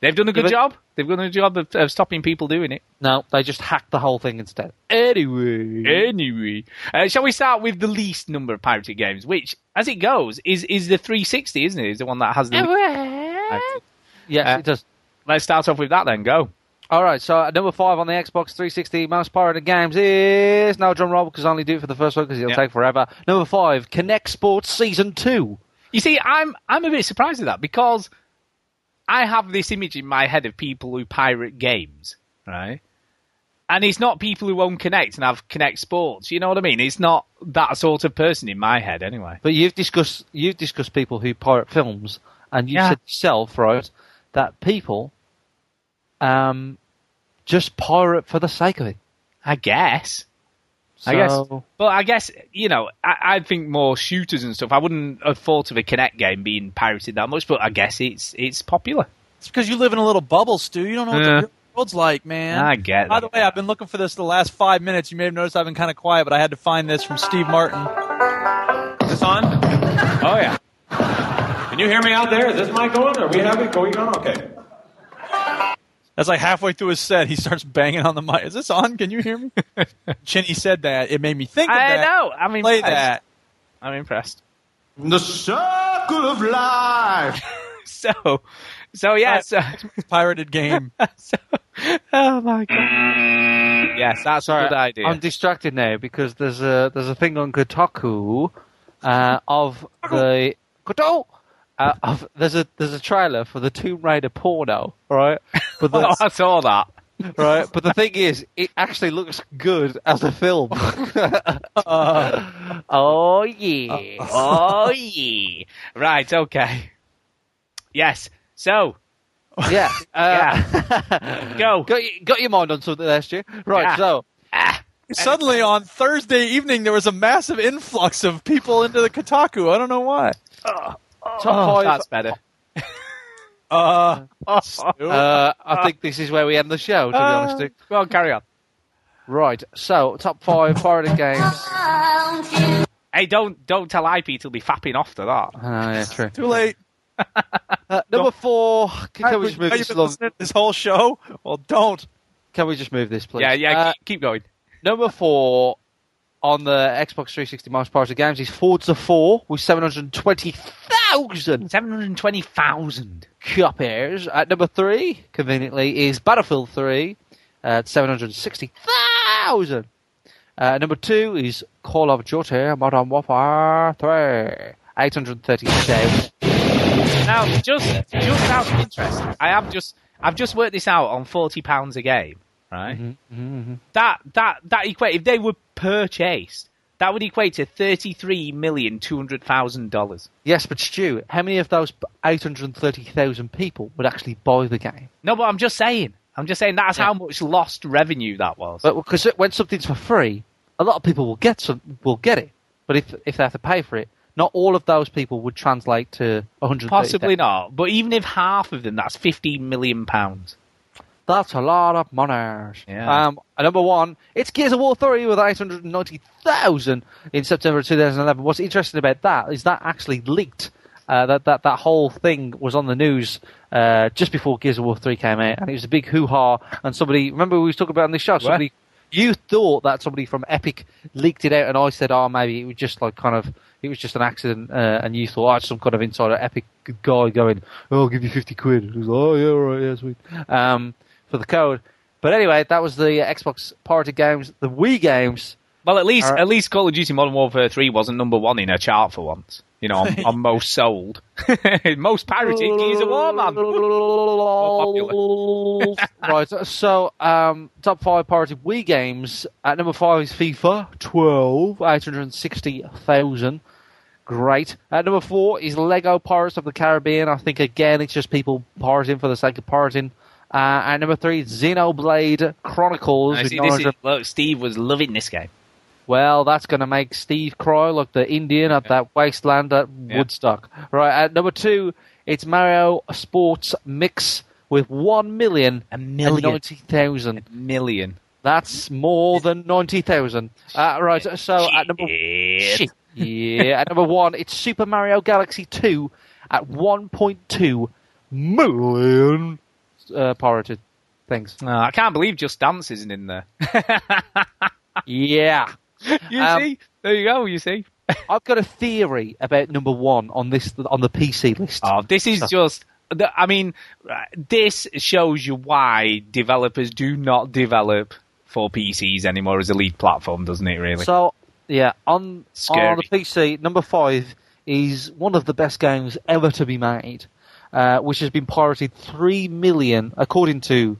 they've done a good but- job. They've done a job of, of stopping people doing it. no, they just hacked the whole thing instead. Anyway. Anyway, uh, shall we start with the least number of pirated games, which, as it goes, is is the 360, isn't it? Is the one that has the. least- Yes, Uh, it does. Let's start off with that then. Go. All right, so at number five on the Xbox 360 most pirated games is no drum roll because I only do it for the first one because it'll Yeah. take forever. Number five, Kinect Sports Season Two. You see, I'm I'm a bit surprised at that because I have this image in my head of people who pirate games, right? And it's not people who own Kinect and have Kinect Sports. You know what I mean? It's not that sort of person in my head, anyway. But you've discussed you've discussed people who pirate films, and you Yeah. said yourself, right, that people um just pirate for the sake of it. I guess. I guess. So- Well, I guess you know. I, I think more shooters and stuff. I wouldn't have thought of a Kinect game being pirated that much, but I guess it's it's popular. It's because you live in a little bubble, Stu. You don't know what Yeah. the world's like, man. I get By that. the way, I've been looking for this the last five minutes. You may have noticed I've been kind of quiet, but I had to find this from Steve Martin. Is this on? Oh yeah. Can you hear me out there? Is this mic on? Are we have it going on? Okay. That's like halfway through his set, he starts banging on the mic. Is this on? Can you hear me? Chinny said that. It made me think of I that. know. I mean, Play that. I'm impressed. The circle of life. So, so yeah. So, Pirated game. so, oh my god. Yes, that's a good idea. I'm distracted now because there's a there's a thing on Kotaku uh, of the Kotaku. Uh, of, there's a there's a trailer for the Tomb Raider porno, right? But oh, the, I saw that. right, but the thing is, it actually looks good as a film. oh yeah, Oh yeah. Right. Okay. Yes. So, yeah, uh, go. got, got your mind on something there, Stu? Right, Yeah. so Suddenly on Thursday evening, there was a massive influx of people into the Kotaku. I don't know why. top Oh, five. that's better. Uh, Uh, I think this is where we end the show. To be honest, Stu. Well, carry on. Right, so top five pirated games. Hey, don't don't tell IP to be fapping off to that. Oh, yeah, true. too late. Uh, number four. Can, can we just move this along? this whole show? Well, don't. Can we just move this, please? Yeah, yeah. Uh, keep, keep going. number four on the Xbox 360 most pirated games is Forza 4 with 720,000 720,000 copies. At number three, conveniently, is Battlefield 3 at 760,000. Uh, number two is Call of Duty Modern Warfare 3, 830,000. Now, just just out of interest, I have just I've just worked this out on forty pounds a game, right? Mm-hmm, That that that equate if they were purchased, that would equate to thirty three million two hundred thousand dollars. Yes, but Stu, how many of those 830,000 people would actually buy the game? No, but I'm just saying. I'm just saying that's how much lost revenue that was. But because when something's for free, a lot of people will get some will get it. But if if they have to pay for it, not all of those people would translate to 100. Possibly not. But even if half of them, that's fifteen million pounds. That's a lot of money. Yeah. Um, number one, it's Gears of War 3 with 890,000 in September 2011. What's interesting about that is that actually leaked. Uh, that, that that whole thing was on the news uh, just before Gears of War 3 came out, and it was a big hoo ha. And somebody, remember we was talking about on this show, somebody, you thought that somebody from Epic leaked it out, and I said, oh, maybe it was just like kind of, it was just an accident, uh, and you thought, oh, it's some kind of insider Epic guy going, oh, I'll give you 50 quid. It was like, oh, yeah, all right, yeah, sweet. Um, for the code. But anyway, that was the Xbox pirated games. The Wii games. Well, at least are- at least Call of Duty Modern Warfare Three wasn't number one in a chart for once. You know, on, on most sold, most pirated Gears of War, man. Right, so um, top five pirated Wii games. At number five is FIFA 12, 860,000. Great. At number four is Lego Pirates of the Caribbean. I think again it's just people pirating for the sake of pirating. Uh, at number three, Xenoblade Chronicles. I see, is, 900 look, Steve was loving this game. Well, that's going to make Steve cry like the Indian at that wasteland at Yeah. Woodstock. Right, at number two, it's Mario Sports Mix with one million A million. ninety thousand. Million. That's more than ninety thousand. Uh, right, so at number Shit. yeah, at number one, it's Super Mario Galaxy Two at one point two million uh, pirated things. No, I can't believe Just Dance isn't in there. Yeah. you Um, see? There you go, you see? I've got a theory about number one on this on the PC list. Oh, this is just I mean, this shows you why developers do not develop for PCs anymore as a lead platform, doesn't it? Really? So yeah, on Scary. on the PC, number five is one of the best games ever to be made, uh, which has been pirated three million, according to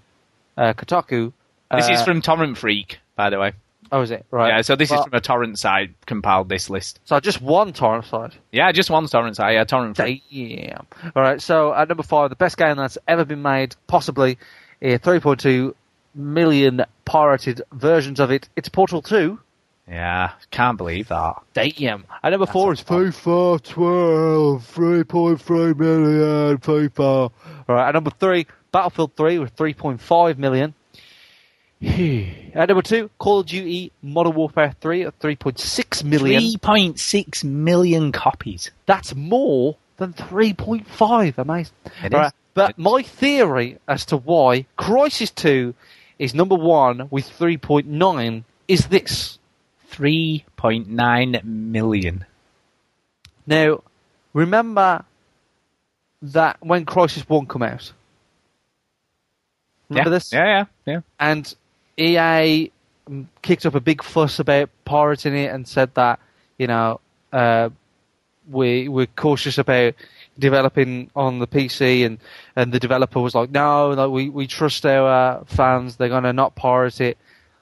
uh, Kotaku. this is Uh, from Torrent Freak, by the way. oh, is it right? Yeah, so this is from a torrent site compiled this list. so just one torrent site. Yeah, just one torrent site. Yeah, Torrent Freak. Damn. All right. So at number five, the best game that's ever been made, possibly, uh, 3.2 million pirated versions of it. It's Portal 2. Yeah, can't believe that. Damn. At number four is FIFA 12, 3.3 million FIFA. All right. At number three, Battlefield 3 with 3.5 million. at number two, Call of Duty Modern Warfare 3 at 3.6 million. 3.6 million copies. That's more than 3.5. Amazing. It Right. But my theory as to why Crysis 2 is number one with 3.9 is this. 3.9 million. Now, remember that when Crysis 1 come out? Remember yeah. this? Yeah, yeah, yeah. And EA kicked up a big fuss about pirating it and said that, you know, uh, we, we're cautious about developing on the PC and, and the developer was like, no, like, we, we trust our fans, they're going to not pirate it.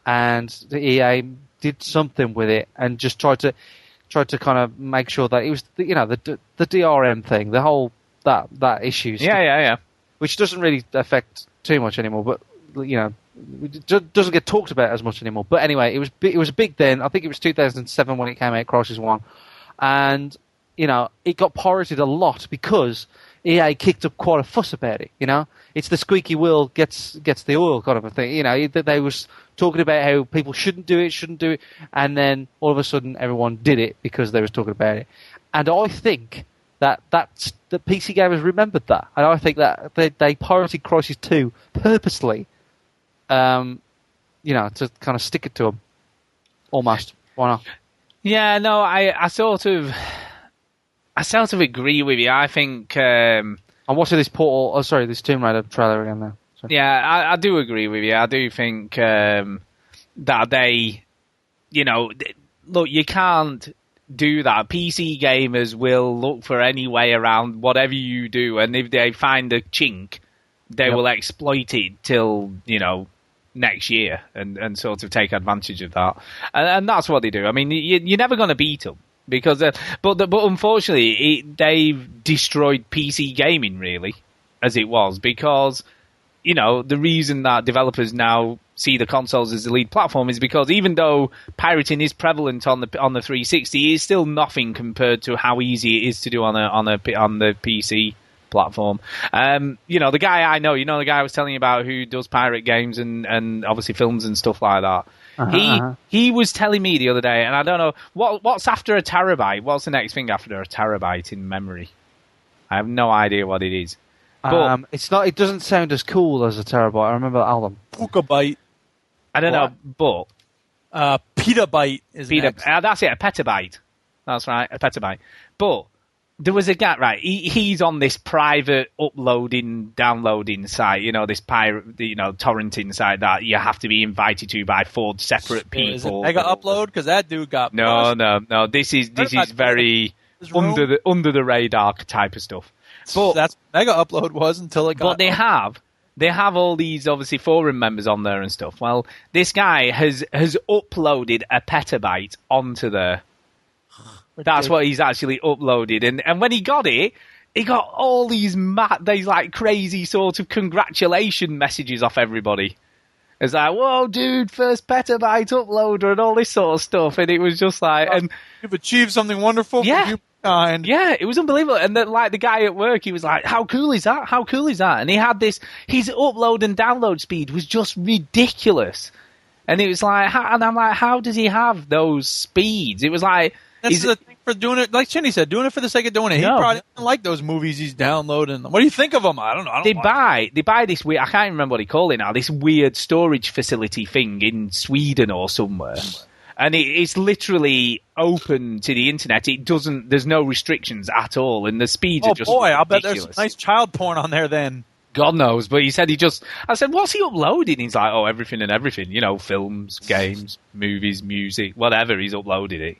And the EA did something with it and just tried to, tried to kind of make sure that it was, the, you know, the, the DRM thing, the whole, that, that issue. Yeah, yeah, yeah. Which doesn't really affect too much anymore, but, you know, it doesn't get talked about as much anymore. But anyway, it was it was big then. I think it was 2007 when it came out, Crysis One, and you know it got pirated a lot because EA kicked up quite a fuss about it. You know, it's the squeaky wheel gets gets the oil kind of a thing. You know, that they was talking about how people shouldn't do it, shouldn't do it, and then all of a sudden everyone did it because they was talking about it. And I think that that's the PC gamers remembered that, and I think that they, they pirated Crysis Two purposely um, you know, to kind of stick it to them, almost. Why not? Yeah, no, I, I sort of, I sort of agree with you. I think, um, I'm watching this Portal. Oh, sorry, this Tomb Raider trailer again now. Sorry. yeah, I, I do agree with you. I do think um, that they, you know, look, you can't do that. PC gamers will look for any way around whatever you do, and if they find a chink, they Yep. will exploit it till you know next year and, and sort of take advantage of that. And, and that's what they do. I mean, you, you're never going to beat them because, uh, but the, but unfortunately, it, they've destroyed PC gaming really as it was because you know the reason that developers now see the consoles as the lead platform is because even though pirating is prevalent on the on the 360, it's still nothing compared to how easy it is to do on a on a on the PC platform. Um, you know, the guy I know, you know, the guy I was telling you about who does pirate games and, and obviously films and stuff like that. Uh-huh, he uh-huh. he was telling me the other day, and I don't know what what's after a terabyte. What's the next thing after a terabyte in memory? I have no idea what it is. But Um, it's not. It doesn't sound as cool as a terabyte. I remember that album. Pukabyte. I don't know, but Uh, petabyte is Peta, next. uh, that's it, a petabyte. That's right, a petabyte. But there was a guy, right? He, he's on this private uploading, downloading site. You know, this pirate, you know, torrenting site that you have to be invited to by four separate people. Mega Upload? Because that dude got No, busted. no, no. This is this is very under the under the radar type of stuff. But that's Mega Upload was until it got. but they have they have all these obviously forum members on there and stuff. Well, this guy has has uploaded a petabyte onto there. That's what he's actually uploaded, and and when he got it, he got all these ma- these like crazy sort of congratulation messages off everybody. It's like, whoa, dude, first petabyte uploader and all this sort of stuff, and it was just like, and You've achieved something wonderful Yeah. for humankind. yeah, it was unbelievable. And then, like the guy at work, he was like, "How cool is that? How cool is that?" And he had this. His upload and download speed was just ridiculous. And it was like, how, and I'm like, how does he have those speeds? It was like, That's is the thing for doing it. Like Chinny said, doing it for the sake of doing it. He probably doesn't like those movies he's downloading. What do you think of them? I don't know. I don't they buy they buy this weird. I can't remember what he called it now. This weird storage facility thing in Sweden or somewhere. And it, it's literally open to the internet. It doesn't. There's no restrictions at all, and the speeds Oh are just boy, I'll bet ridiculous. there's nice child porn on there then. God knows, but he said he just. I said, "What's he uploading?" He's like, "Oh, everything and everything. You know, films, games, movies, music, whatever. He's uploaded it.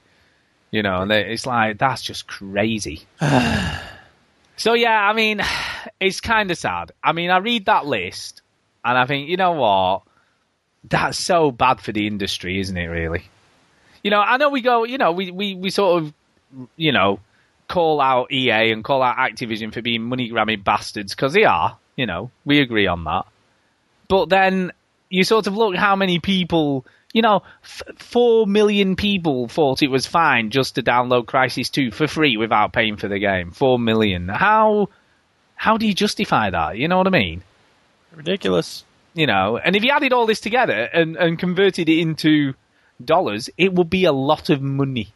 You know, and they- it's like that's just crazy." so yeah, I mean, it's kind of sad. I mean, I read that list, and I think, you know what? That's so bad for the industry, isn't it? Really. You know, I know we go. You know, we we we sort of, you know, call out EA and call out Activision for being money grabbing bastards because they are. You know, we agree on that. But then you sort of look how many people, you know, f- four million people thought it was fine just to download Crysis Two for free without paying for the game. Four million. How how do you justify that? You know what I mean? Ridiculous. You know, and if you added all this together and, and converted it into dollars, it would be a lot of money.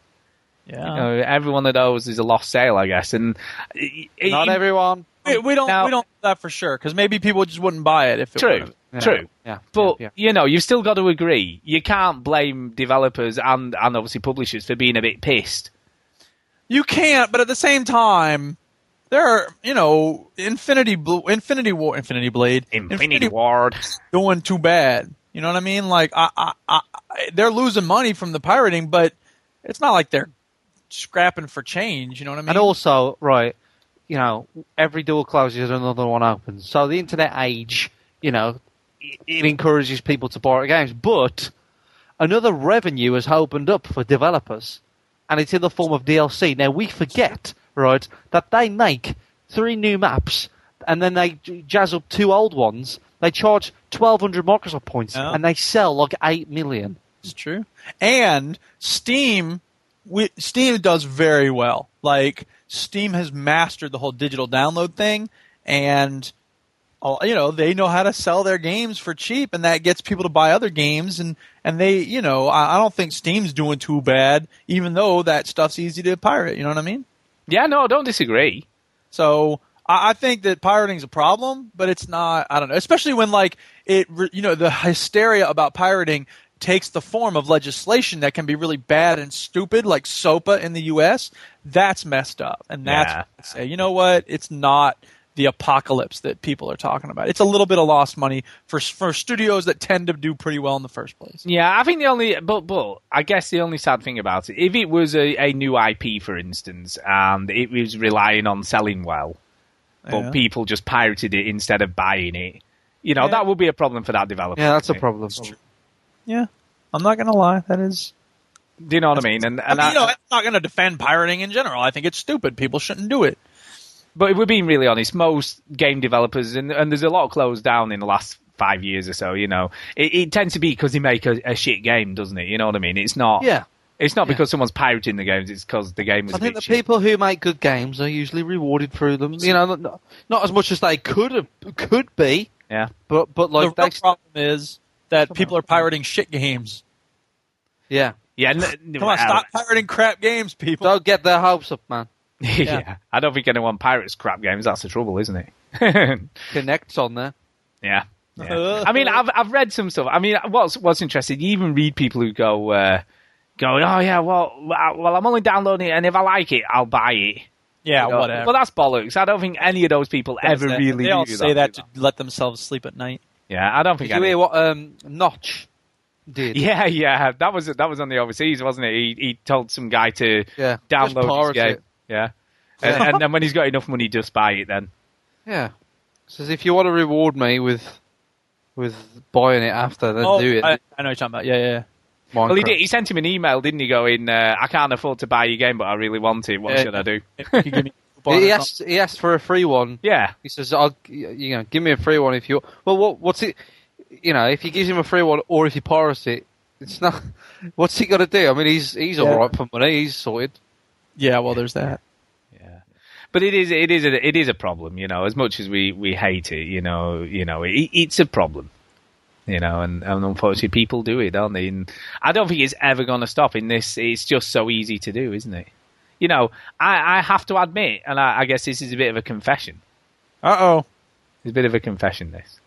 Yeah. You know, every one of those is a lost sale, I guess. And it- Not it- everyone. We, we don't. Now- we don't know that for sure because maybe people just wouldn't buy it if it True, would've- Yeah. true. Yeah. But yeah. you know, you've still got to agree. You can't blame developers and and obviously publishers for being a bit pissed. You can't, but at the same time, there are you know Infinity Bl- Infinity War, Infinity Blade, Infinity Ward. doing too bad. You know what I mean? Like I, I, I, I- they're losing money from the pirating, but it's not like they're scrapping for change. You know what I mean? And also, right, you know, every door closes, another one opens. So the internet age, you know, it, it encourages people to borrow games. But another revenue has opened up for developers, and it's in the form of DLC. Now we forget, right, that they make three new maps, and then they jazz up two old ones. They charge twelve hundred Microsoft points, and they sell like eight million. It's true. And Steam, we, Steam does very well. Like Steam has mastered the whole digital download thing, and you know they know how to sell their games for cheap, and that gets people to buy other games. And and they, you know, I, I don't think Steam's doing too bad, even though that stuff's easy to pirate. You know what I mean? Yeah, no, don't disagree. So I, I think that pirating's a problem, but it's not. I don't know, especially when like it, you know, the hysteria about pirating takes the form of legislation that can be really bad and stupid, like SOPA in the U.S., that's messed up. And that's Yeah. say, you know what? It's not the apocalypse that people are talking about. It's a little bit of lost money for for studios that tend to do pretty well in the first place. Yeah, I think the only, but but I guess the only sad thing about it, if it was a, a new IP, for instance, and it was relying on selling well, but Yeah. people just pirated it instead of buying it, you know, Yeah. that would be a problem for that developer. Yeah, that's a wouldn't it? problem. Yeah, I'm not gonna lie. That is. Do you know what I mean? And, I and mean, I, you know, I'm not going to defend pirating in general. I think it's stupid. People shouldn't do it. But if we're being really honest, most game developers, and, and there's a lot of closed down in the last five years or so, you know, it, it tends to be because they make a, a shit game, doesn't it? You know what I mean? It's not. Yeah. It's not because someone's pirating the games, it's because the game was I a think bit the shit. people who make good games are usually rewarded through them. You know, not, not as much as they could have, could be, Yeah. but but like the real problem is that people are pirating shit games. yeah. Yeah. n- n- Come on, stop pirating crap games, people. Don't get their hopes up, man. yeah. I don't think anyone pirates crap games. That's the trouble, isn't it? Kinects on there. Yeah. Yeah. I mean, I've I've read some stuff. I mean, what's what's interesting? You even read people who go, uh, going, "Oh yeah, well, well, well, I'm only downloading it, and if I like it, I'll buy it." Yeah, You know? whatever. Well, that's bollocks. I don't think any of those people ever They- really They all do say that do to let themselves sleep at night. Yeah, I don't think. Did you hear what um, Notch did? Yeah, yeah, that was that was on the overseas, wasn't it? He he told some guy to Yeah, download his pirate game. it. Yeah, and, and then when he's got enough money, just buy it. Then Yeah. Says if you want to reward me with with buying it after, then oh, do it. I, I know what you're talking about. Yeah, yeah. yeah. well, he did. He sent him an email, didn't he? Going, uh, I can't afford to buy your game, but I really want it. What Yeah. should I do? You give me a coupon He or asked. He asked for a free one. Yeah, He says, "I'll, you know, give me a free one if you." Well, what, what's it? You know, if he gives him a free one, or if he pirates it, it's not. What's he got to do? I mean, he's he's Yeah. all right for money. He's sorted. Something. Yeah, well, there's that. Yeah, but it is it is a, it is a problem. You know, as much as we, we hate it, you know, you know, it, it's a problem. You know, and, and unfortunately, people do it, don't they? And I don't think it's ever going to stop. In this, it's just so easy to do, isn't it? You know, I, I have to admit, and I, I guess this is a bit of a confession. Uh oh. It's a bit of a confession. This.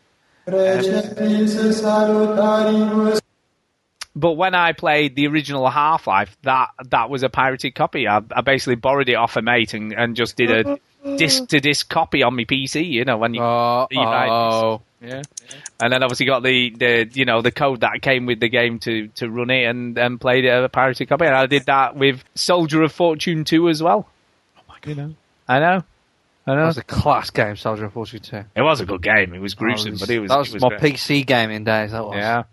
But when I played the original Half Life, that that was a pirated copy. I, I basically borrowed it off a mate and, and just did a disc to disc copy on my PC. You know, when you, Oh, oh. yeah, and then obviously got the, the you know the code that came with the game to, to run it and, and played it as a pirated copy. And I did that with Soldier of Fortune two as well. Oh my god! You know, I know, I That know. was a class game, Soldier of Fortune 2. It was a good game. It was gruesome, but it was that was, it was my great. PC gaming days. That was. Yeah.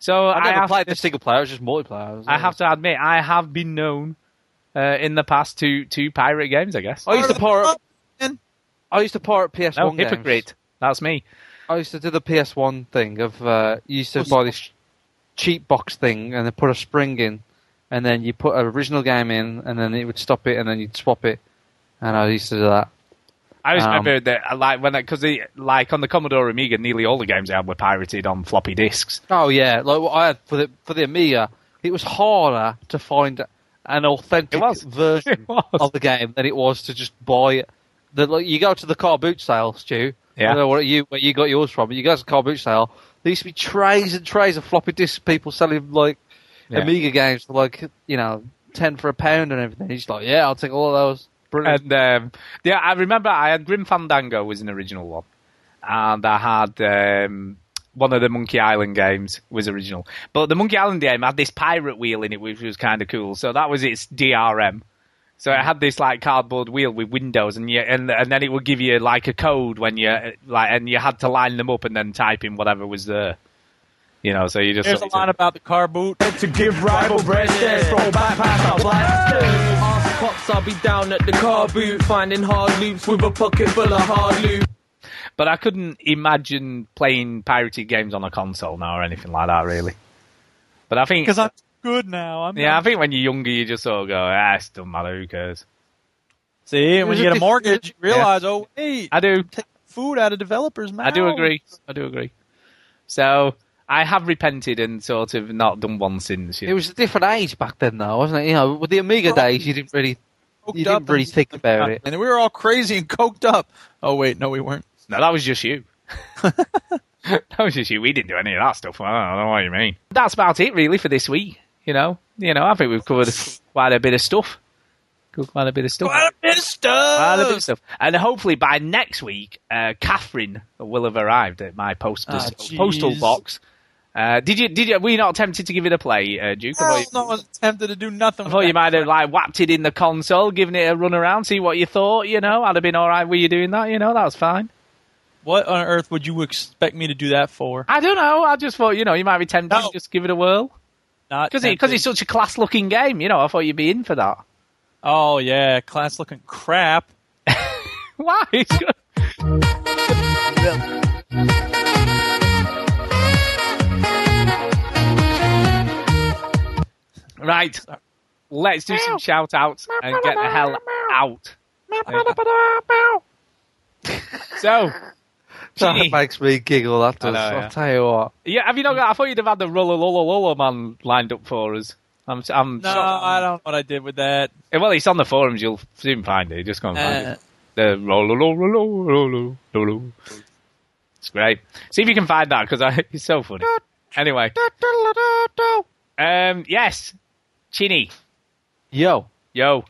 So I I never have, played the single player. It was just multiplayer. Was- I have to admit, I have been known uh, in the past to to pirate games. I guess. I used to pirate. I used to pirate PS1 No, games. hypocrite. That's me. I used to do the PS1 thing of uh, you used to buy this cheap box thing and then put a spring in, and then you put an original game in, and then it would stop it, and then you'd swap it. And I used to do that. I always Um, remember that, uh, like when because like on the Commodore Amiga, nearly all the games I had were pirated on floppy disks. Oh yeah, like what I had for the for the Amiga, it was harder to find an authentic version of the game than it was to just buy it. The, like, you go to the car boot sale, Stu. I Yeah. don't know what you where you got yours from, but you go to the car boot sale. There used to be trays and trays of floppy disks. people selling like Yeah. Amiga games for like you know ten for a pound and everything. He's like, yeah, I'll take all of those. Brilliant. And um, yeah, I remember I had Grim Fandango was an original one, and I had um, one of the Monkey Island games was original. But the Monkey Island game had this pirate wheel in it, which was kind of cool. So that was its DRM. So it had this like cardboard wheel with windows, and you, and and then it would give you like a code when you like, and you had to line them up and then type in whatever was there. You know, so you just There's a line about the car boot. To give rival bread stares, throw our blasters. Ask pops, I'll be down at the car boot, finding hard loops with a pocket full of hard loot. But I couldn't imagine playing pirated games on a console now or anything like that, really. But I think Because I'm good now. I'm Yeah, I think when you're younger, you just sort of go, ah, it doesn't matter, who cares? See, when you get a mortgage, you realize, oh wait, I do. take food out of developers' mouths. I do agree. I do agree. So I have repented and sort of not done one since. You It was a different age back then, though, wasn't it? You know, with the Amiga days, you didn't really, you didn't really think about it. and we were all crazy and coked up. Oh wait, no, we weren't. No, that was just you. that was just you. We didn't do any of that stuff. I don't know what you mean. That's about it, really, for this week. You know, you know. I think we've covered quite a bit of stuff. Quite a bit of stuff. Quite a bit of stuff. Quite a bit of stuff. And hopefully by next week, uh, Catherine will have arrived at my post- Ah, jeez. postal box. Uh, did you? Did you? Were you not tempted to give it a play, uh, Duke? I thought Hell you- no one's tempted to do nothing. I thought you might have like whapped it in the console, given it a run around, see what you thought. You know, I'd have been all right with you doing that. You know, that was fine. What on earth would you expect me to do that for? I don't know. I just thought you know you might be tempted to just give it a whirl Not because because tempted. it's such a class looking game. You know, I thought you'd be in for that. Oh yeah, class looking crap. Why? Right. Let's do some shout outs and get the hell out. so, That Gee. makes me giggle. That does. know, I'll yeah. tell you what. yeah, have you not got? I thought you'd have had the roller roller roller man lined up for us. I'm, I'm No, I don't know what I did with that. Well, it's on the forums. You'll soon find it. Just go and find Uh, it. The roller roller roller roller roller. It's great. See if you can find that because it's so funny. Anyway, um, yes, Chinny, Yo. yo,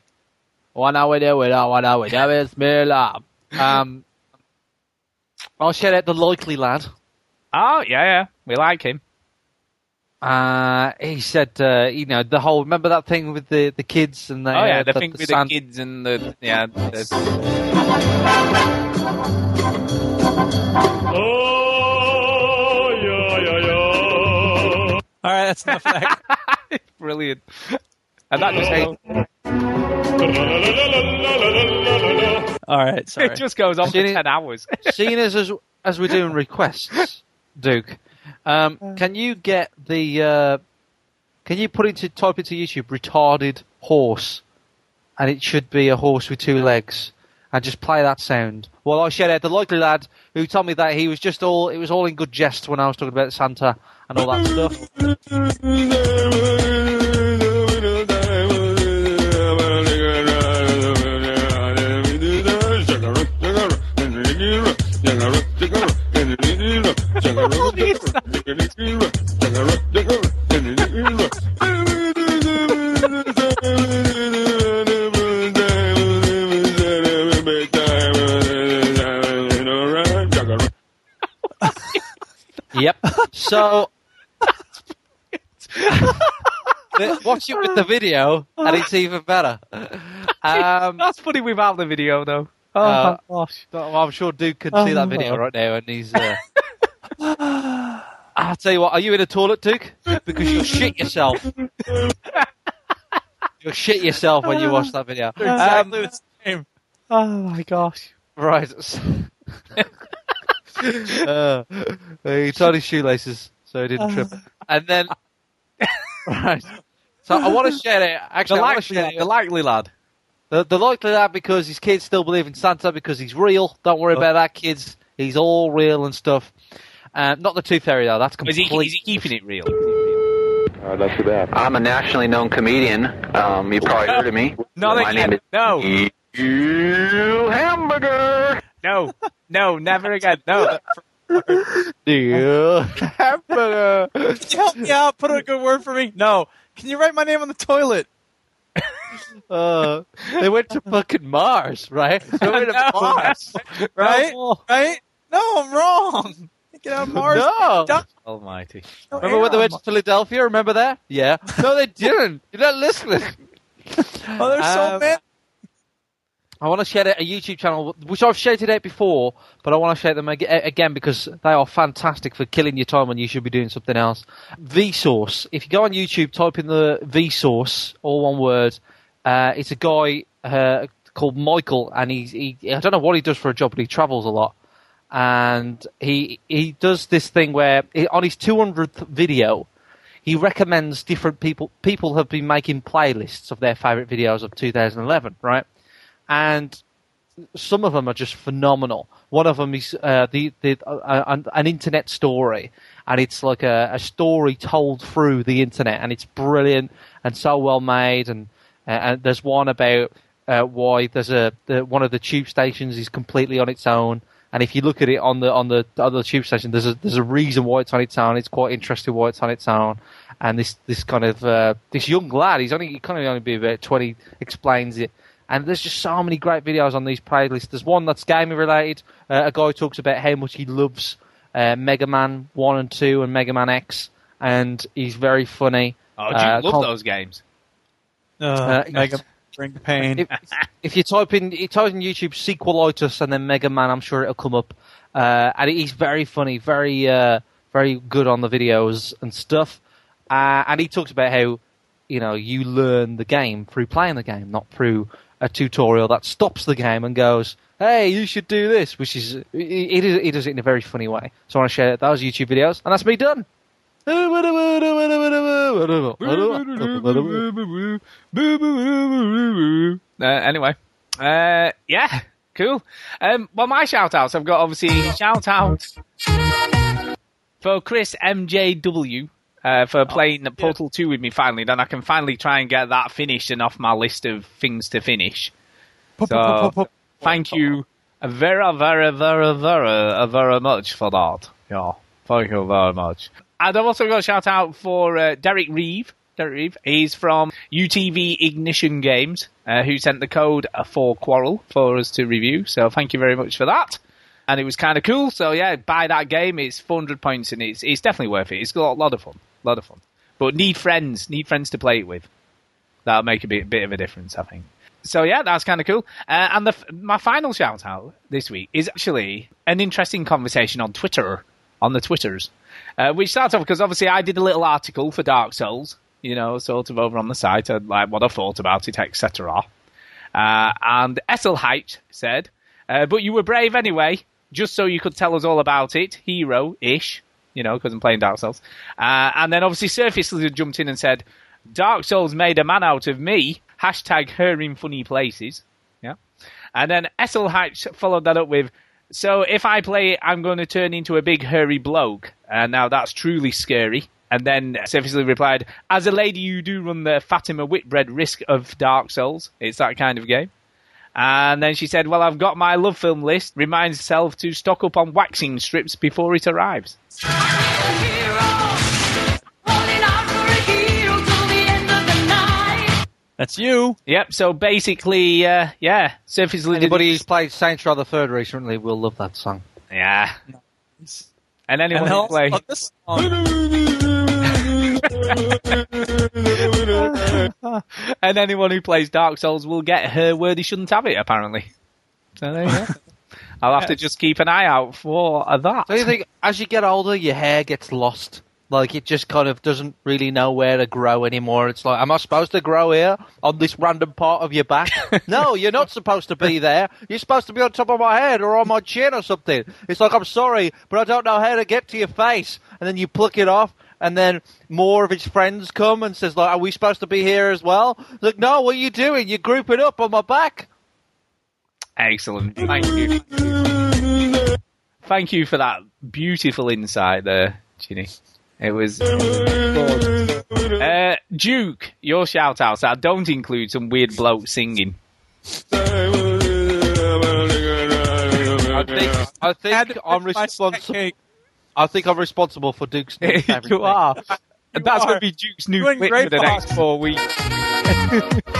Wanna we do it, wanna we do it, Bismillah. Um, I'll shout out the likely lad. oh yeah, yeah, we like him. Uh, he said, uh, you know, the whole, remember that thing with the, the kids and the, oh yeah, uh, the, the, thing the with San- the kids and the yeah. The, All right, that's enough of that. brilliant. And that just All right, sorry. it just goes on for ten hours. Seeing as, as as we're doing requests, Duke, um, can you get the uh, can you put into type into YouTube retarded horse, and it should be a horse with two legs, and just play that sound. Well, I shout out the likely lad who told me that he was just all it was all in good jest when I was talking about Santa and all that stuff. Yep. So watch it with the video, and it's even better. Um, That's funny without the video though. Oh Uh, my gosh. I'm sure Duke can see that video right now, and he's. Uh... I'll tell you what. Are you in a toilet, Duke? Because you'll shit yourself. you'll shit yourself when you watch that video. They're Um, exactly the same. Oh my gosh. right. uh, he tied his shoelaces so he didn't trip. And then, right. So I want to share it. The Actually, I want to likely, share the likely lad. The, the likely lad because his kids still believe in Santa because he's real. Don't worry about that, kids. He's all real and stuff. Uh, not the Tooth Fairy though. That's Is he, complete. is he keeping it real? not too bad. I'm a nationally known comedian. Um, you probably heard of me. No, My thank name you. No, is you Hamburger. No, no, never again. No. Yeah. Can you help me out? Put a good word for me. No. Can you write my name on the toilet? Uh, they went to fucking Mars, right? They went to No. Mars, Right? No. Right? No, I'm wrong. Get out of Mars. No. Don't- Almighty. don't Remember when they air went to Philadelphia? Remember that? Yeah. No, they didn't. You're not listening. Oh, there's so Um, many. I want to share a YouTube channel, which I've shouted out before, but I want to share them again because they are fantastic for killing your time when you should be doing something else. Vsauce. If you go on YouTube, type in the Vsauce, all one word. Uh, it's a guy uh, called Michael, and he's he, I don't know what he does for a job, but he travels a lot. And he he does this thing where on his 200th video, he recommends different people. People have been making playlists of their favorite videos of 2011, right? And some of them are just phenomenal. One of them is uh, the, the uh, an, an internet story, and it's like a, a story told through the internet, and it's brilliant and so well made. And uh, and there's one about uh, why there's a the, one of the tube stations is completely on its own, And if you look at it on the on the other tube station, there's a there's a reason why it's on its own. It's quite interesting why it's on its own. And this this kind of uh, this young lad, he's only he kind of only be about twenty, explains it. And there's just so many great videos on these playlists. There's one that's gaming related. Uh, a guy talks about how much he loves uh, Mega Man One and Two and Mega Man X, and he's very funny. Oh, do you Uh, love com- those games? Uh, Uh, Mega bring pain. if, if you type in you type in YouTube sequelitis and then Mega Man, I'm sure it'll come up. Uh, and he's very funny, very uh, very good on the videos and stuff. Uh, and he talks about how you know you learn the game through playing the game, not through a tutorial that stops the game and goes, "Hey, you should do this," which is he, he does- it in a very funny way. So I want to share those YouTube videos, and that's me done. Uh, anyway, uh, yeah, cool. Um, well, my shout outs, I've got obviously shout out for Chris MJW uh, for playing Portal 2 with me finally. Then I can finally try and get that finished and off my list of things to finish. So, thank you very, very, very, very, very much for that. Yeah, thank you very much. And I've also got a shout out for uh, Derek Reeve. Derek Reeve. is from UTV Ignition Games, uh, who sent the code for Quarrel for us to review. So thank you very much for that. And it was kind of cool. So yeah, buy that game. It's 400 points and it's it's definitely worth it. It's got a lot of fun. A lot of fun. But need friends. Need friends to play it with. That'll make a bit, bit of a difference, I think. So yeah, that's kind of cool. Uh, and the, my final shout out this week is actually an interesting conversation on Twitter, on the Twitters, uh, which starts off because obviously I did a little article for Dark Souls, you know, sort of over on the site, and like what I thought about it, etc. Uh, and Esselheit said, uh, "But you were brave anyway, just so you could tell us all about it, hero-ish." You know, because I'm playing Dark Souls. Uh, and then obviously Surface Lizard jumped in and said, Dark Souls made a man out of me. Hashtag her in funny places. Yeah. And then Esselhatch followed that up with, so if I play it, I'm going to turn into a big hairy bloke. And now that's truly scary. And then Surface Lizard replied, as a lady, you do run the Fatima Whitbread risk of Dark Souls. It's that kind of game. And then she said, well, I've got my love film list. Reminds herself to stock up on waxing strips before it arrives. That's you. Yep. So basically, uh, yeah, Surface Lizard. Anybody who's played Saints Row the Third recently will love that song. Yeah. And anyone And who also plays. On this song- and anyone who plays Dark Souls will get her where they shouldn't have it, apparently. So there you go. I'll have to just keep an eye out for that. Do you think as you get older, your hair gets lost? Like it just kind of doesn't really know where to grow anymore. It's like, am I supposed to grow here on this random part of your back? no, you're not supposed to be there. You're supposed to be on top of my head or on my chin or something. It's like, I'm sorry, but I don't know how to get to your face. And then you pluck it off, and then more of his friends come and says, like, are we supposed to be here as well? Like, no, what are you doing? You're grouping up on my back. Excellent. Thank you. Thank you for that beautiful insight there, Chinny. It was. Uh, Duke, your shout outs that don't include some weird bloke singing. I think, I think I'm responsible. I think I'm responsible for Duke's new you are. That's going to be Duke's new quit for the next four weeks.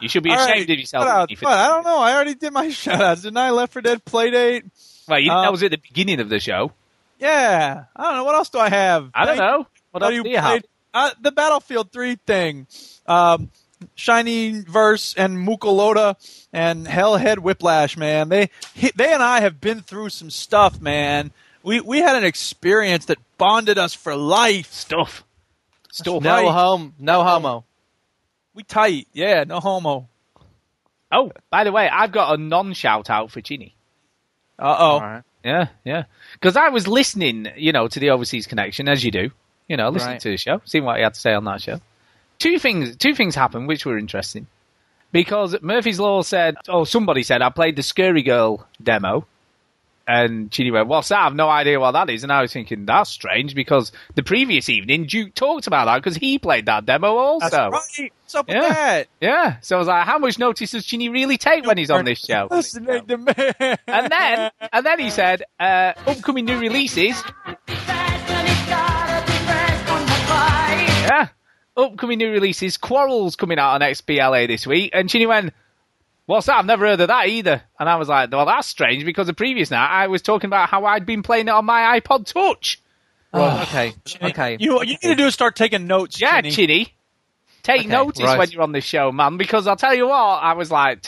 you should be All ashamed right, of yourself. out. I don't know. I already did my shout outs. Didn't I? Left 4 Dead Playdate. Well, you, that Um, was at the beginning of the show. Yeah. I don't know. What else do I have? I don't know. What else you do you have? Uh, the Battlefield 3 thing. Um, Shiny Verse and Mukolota and Hellhead Whiplash, man. They he, they and I have been through some stuff, man. We we had an experience that bonded us for life. Stuff. Stuff. No right. home, no homo. We tight. Yeah, no homo. Oh, by the way, I've got a non shout out for Chinny. Uh oh. Alright. Yeah, yeah. Because I was listening, you know, to the Overseas Connection as you do. You know, listening Right. to the show, seeing what he had to say on that show. Two things, two things happened which were interesting. Because Murphy's Law said, oh, somebody said I played the Scarygirl demo, and Chinny went, "What's that? I've no idea what that is." And I was thinking that's strange because the previous evening Duke talked about that because he played that demo also. That's right. What's up with Yeah. that? Yeah, so I was like, "How much notice does Chinny really take when he's on this show?" Listening to man. And then, and then he said, uh, "Upcoming new releases." Upcoming new releases. Quarrels coming out on XBLA this week, and Chinny went, "What's that? I've never heard of that either." And I was like, "Well, that's strange because the previous night I was talking about how I'd been playing it on my iPod Touch." Right, okay, okay. You what you need to do is start taking notes. Yeah, Chinny. Chinny. Take Okay, notice right. when you're on this show, man, because I'll tell you what, I was like,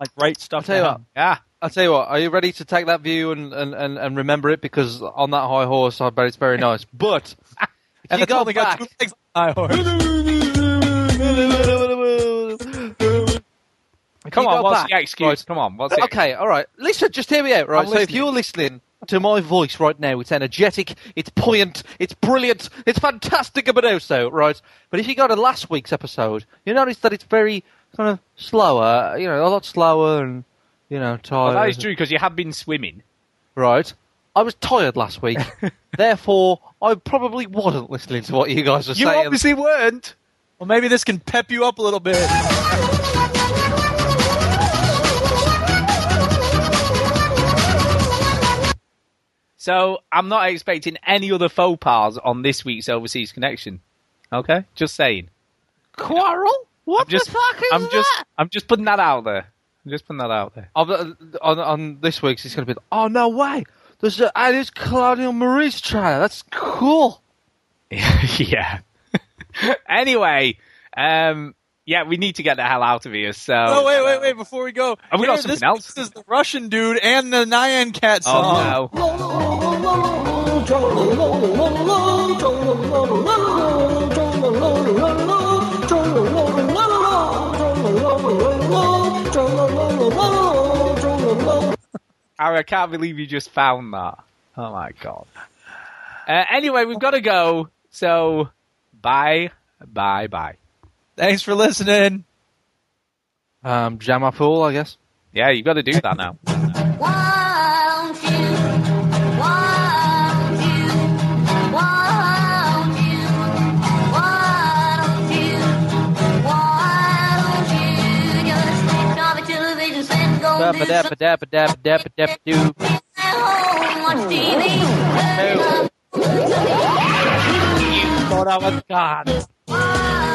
like great stuff. I'll tell you what. yeah. I'll tell you what. Are you ready to take that view and, and, and, and remember it? Because on that high horse, I bet it's very nice. But if And you go only got back, two legs on the high horse. if Come on, what's back- the excuse? right. Come on, what's it? Okay, all right. Listen, just hear me out, right? I'm so if you're listening to my voice right now, it's energetic, it's buoyant, it's brilliant, it's fantastic about so, right? But if you go to last week's episode, you notice that it's very kind of slower, you know, a lot slower and, you know, tired. Well, that is true because you have been swimming. Right. I was tired last week. Therefore, I probably wasn't listening to what you guys were You saying. You obviously weren't. Well, maybe this can pep you up a little bit. So I'm not expecting any other faux pas on this week's Overseas Connection. Okay, just saying. Quarrel? What I'm just, the fuck is I'm just, that? I'm just putting that out there. I'm just putting that out there. On, uh, on, on this week's, it's going to be, oh, no way. There's an Alice Claudio Maurice trailer. That's cool. yeah. anyway, um, yeah, we need to get the hell out of here. So. Oh wait, wait, wait! Before we go, Have we got here, this, else? This is the Russian dude and the Nyan Cat song. Oh no. Harry, I can't believe you just found that. Oh my god. Uh, anyway, we've got to go. So, bye, bye, bye. Thanks for listening. Um, jam up fool, I guess. Yeah, you've got to do that now. set and go do something Ba-ba-da-ba-da-ba-da-ba-da-ba-doo. at home, watch TV. Thought I was gone.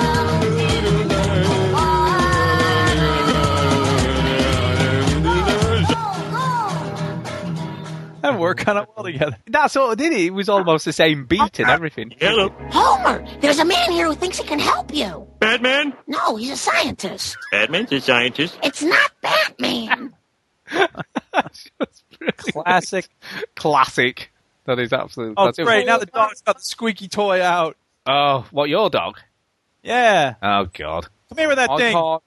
That worked kind of well together. That's all it did. It was almost the same beat and everything. Hello. Homer, there's a man here who thinks he can help you. Batman? No, he's a scientist. Batman's a scientist. It's not Batman. Classic. Classic. That is absolutely. Oh, that's it. great! Now the dog's got the squeaky toy out. Oh, what your dog? Yeah. Oh God. Come here with that I thing. can't-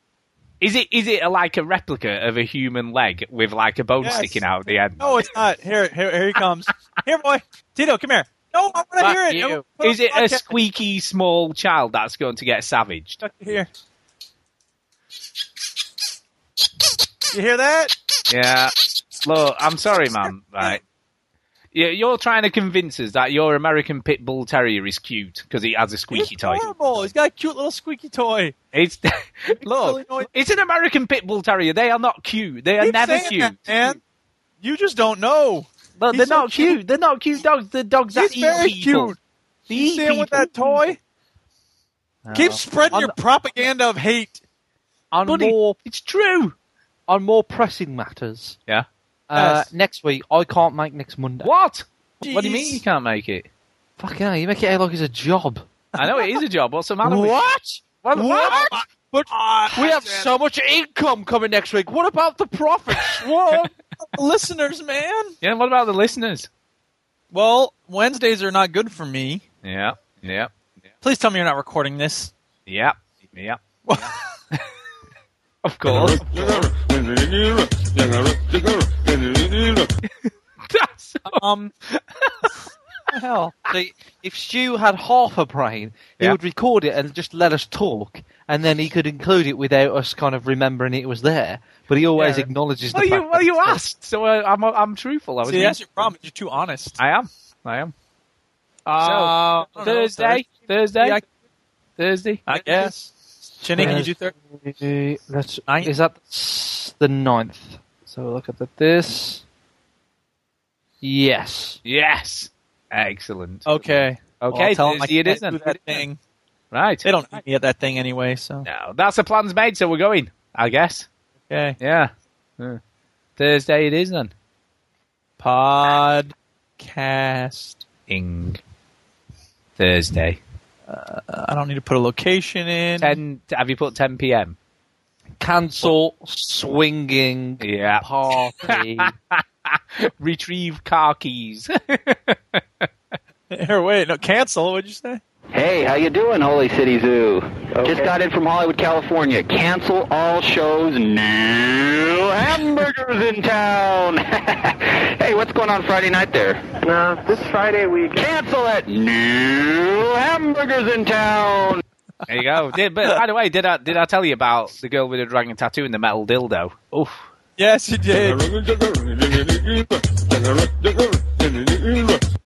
Is it is it a, like a replica of a human leg with like a bone Yes. sticking out at the end? No, it's not. Here, here, here he comes. Here, boy. Tito, come here. No, I want to Fuck hear it. you. No, Is it a squeaky small child that's going to get savaged? Here. You hear that? Yeah. Look, I'm sorry, man. Right. Yeah, You're trying to convince us that your American Pit Bull Terrier is cute because he has a squeaky He's toy. adorable. He's got a cute little squeaky toy. It's look, it's an American Pit Bull Terrier. They are not cute. They are Keep never cute. that, man. You just don't know. But He's they're so not cute. They're not cute dogs. They're dogs that He's eat very people. cute. They You see him with that toy? Keep Oh. spreading On your propaganda of hate. On Buddy, more, it's true. On more pressing matters, Yeah. uh, Yes. next week, I can't make next Monday. What? What do you mean you can't make it? Fucking hell, you make it out like it's a job. I know it is a job. What's the matter with What? What? what? But we have so much income coming next week. What about the profits? What? Listeners, man. Yeah, what about the listeners? Well, Wednesdays are not good for me. Yeah, yeah, Please tell me you're not recording this. yeah, yeah. of course. That's Um, hell. See, if Stu had half a brain, he Yeah. would record it and just let us talk, and then he could include it without us kind of remembering it was there. But he always Yeah. acknowledges Well, the you fact well that you it's there. asked, so uh, I'm I'm truthful. I was. See, that's your problem. You're too honest. I am. I am. Uh, I don't know, Thursday, Thursday, Yeah, Thursday. I guess. Chinny, can you do third? Thursday- That's Ninth? is that the ninth? So look at the, this. Yes. Yes. Excellent. Okay. Okay, Well, I'll tell 'em I Thursday it can't do that thing. Right. They don't need me at that thing anyway, so. No, that's the plans made. So we're going. I guess. Okay. Yeah. Yeah. Thursday it is then. Podcast. Ing. Thursday. Uh, I don't need to put a location in. Ten. Have you put 10 p.m.? Cancel swinging Yeah. party. Retrieve car keys. Or wait, no, cancel. What'd you say? Hey, how you doing, Holy City Zoo? Just got in from Hollywood, California. Cancel all shows. now. hamburgers in town. hey, what's going on Friday night there? No, this Friday we Cancel it. No hamburgers in town. there you go. Did, but by the way, did I did I tell you about the girl with the dragon tattoo and the metal dildo? Oof. Yes, you did.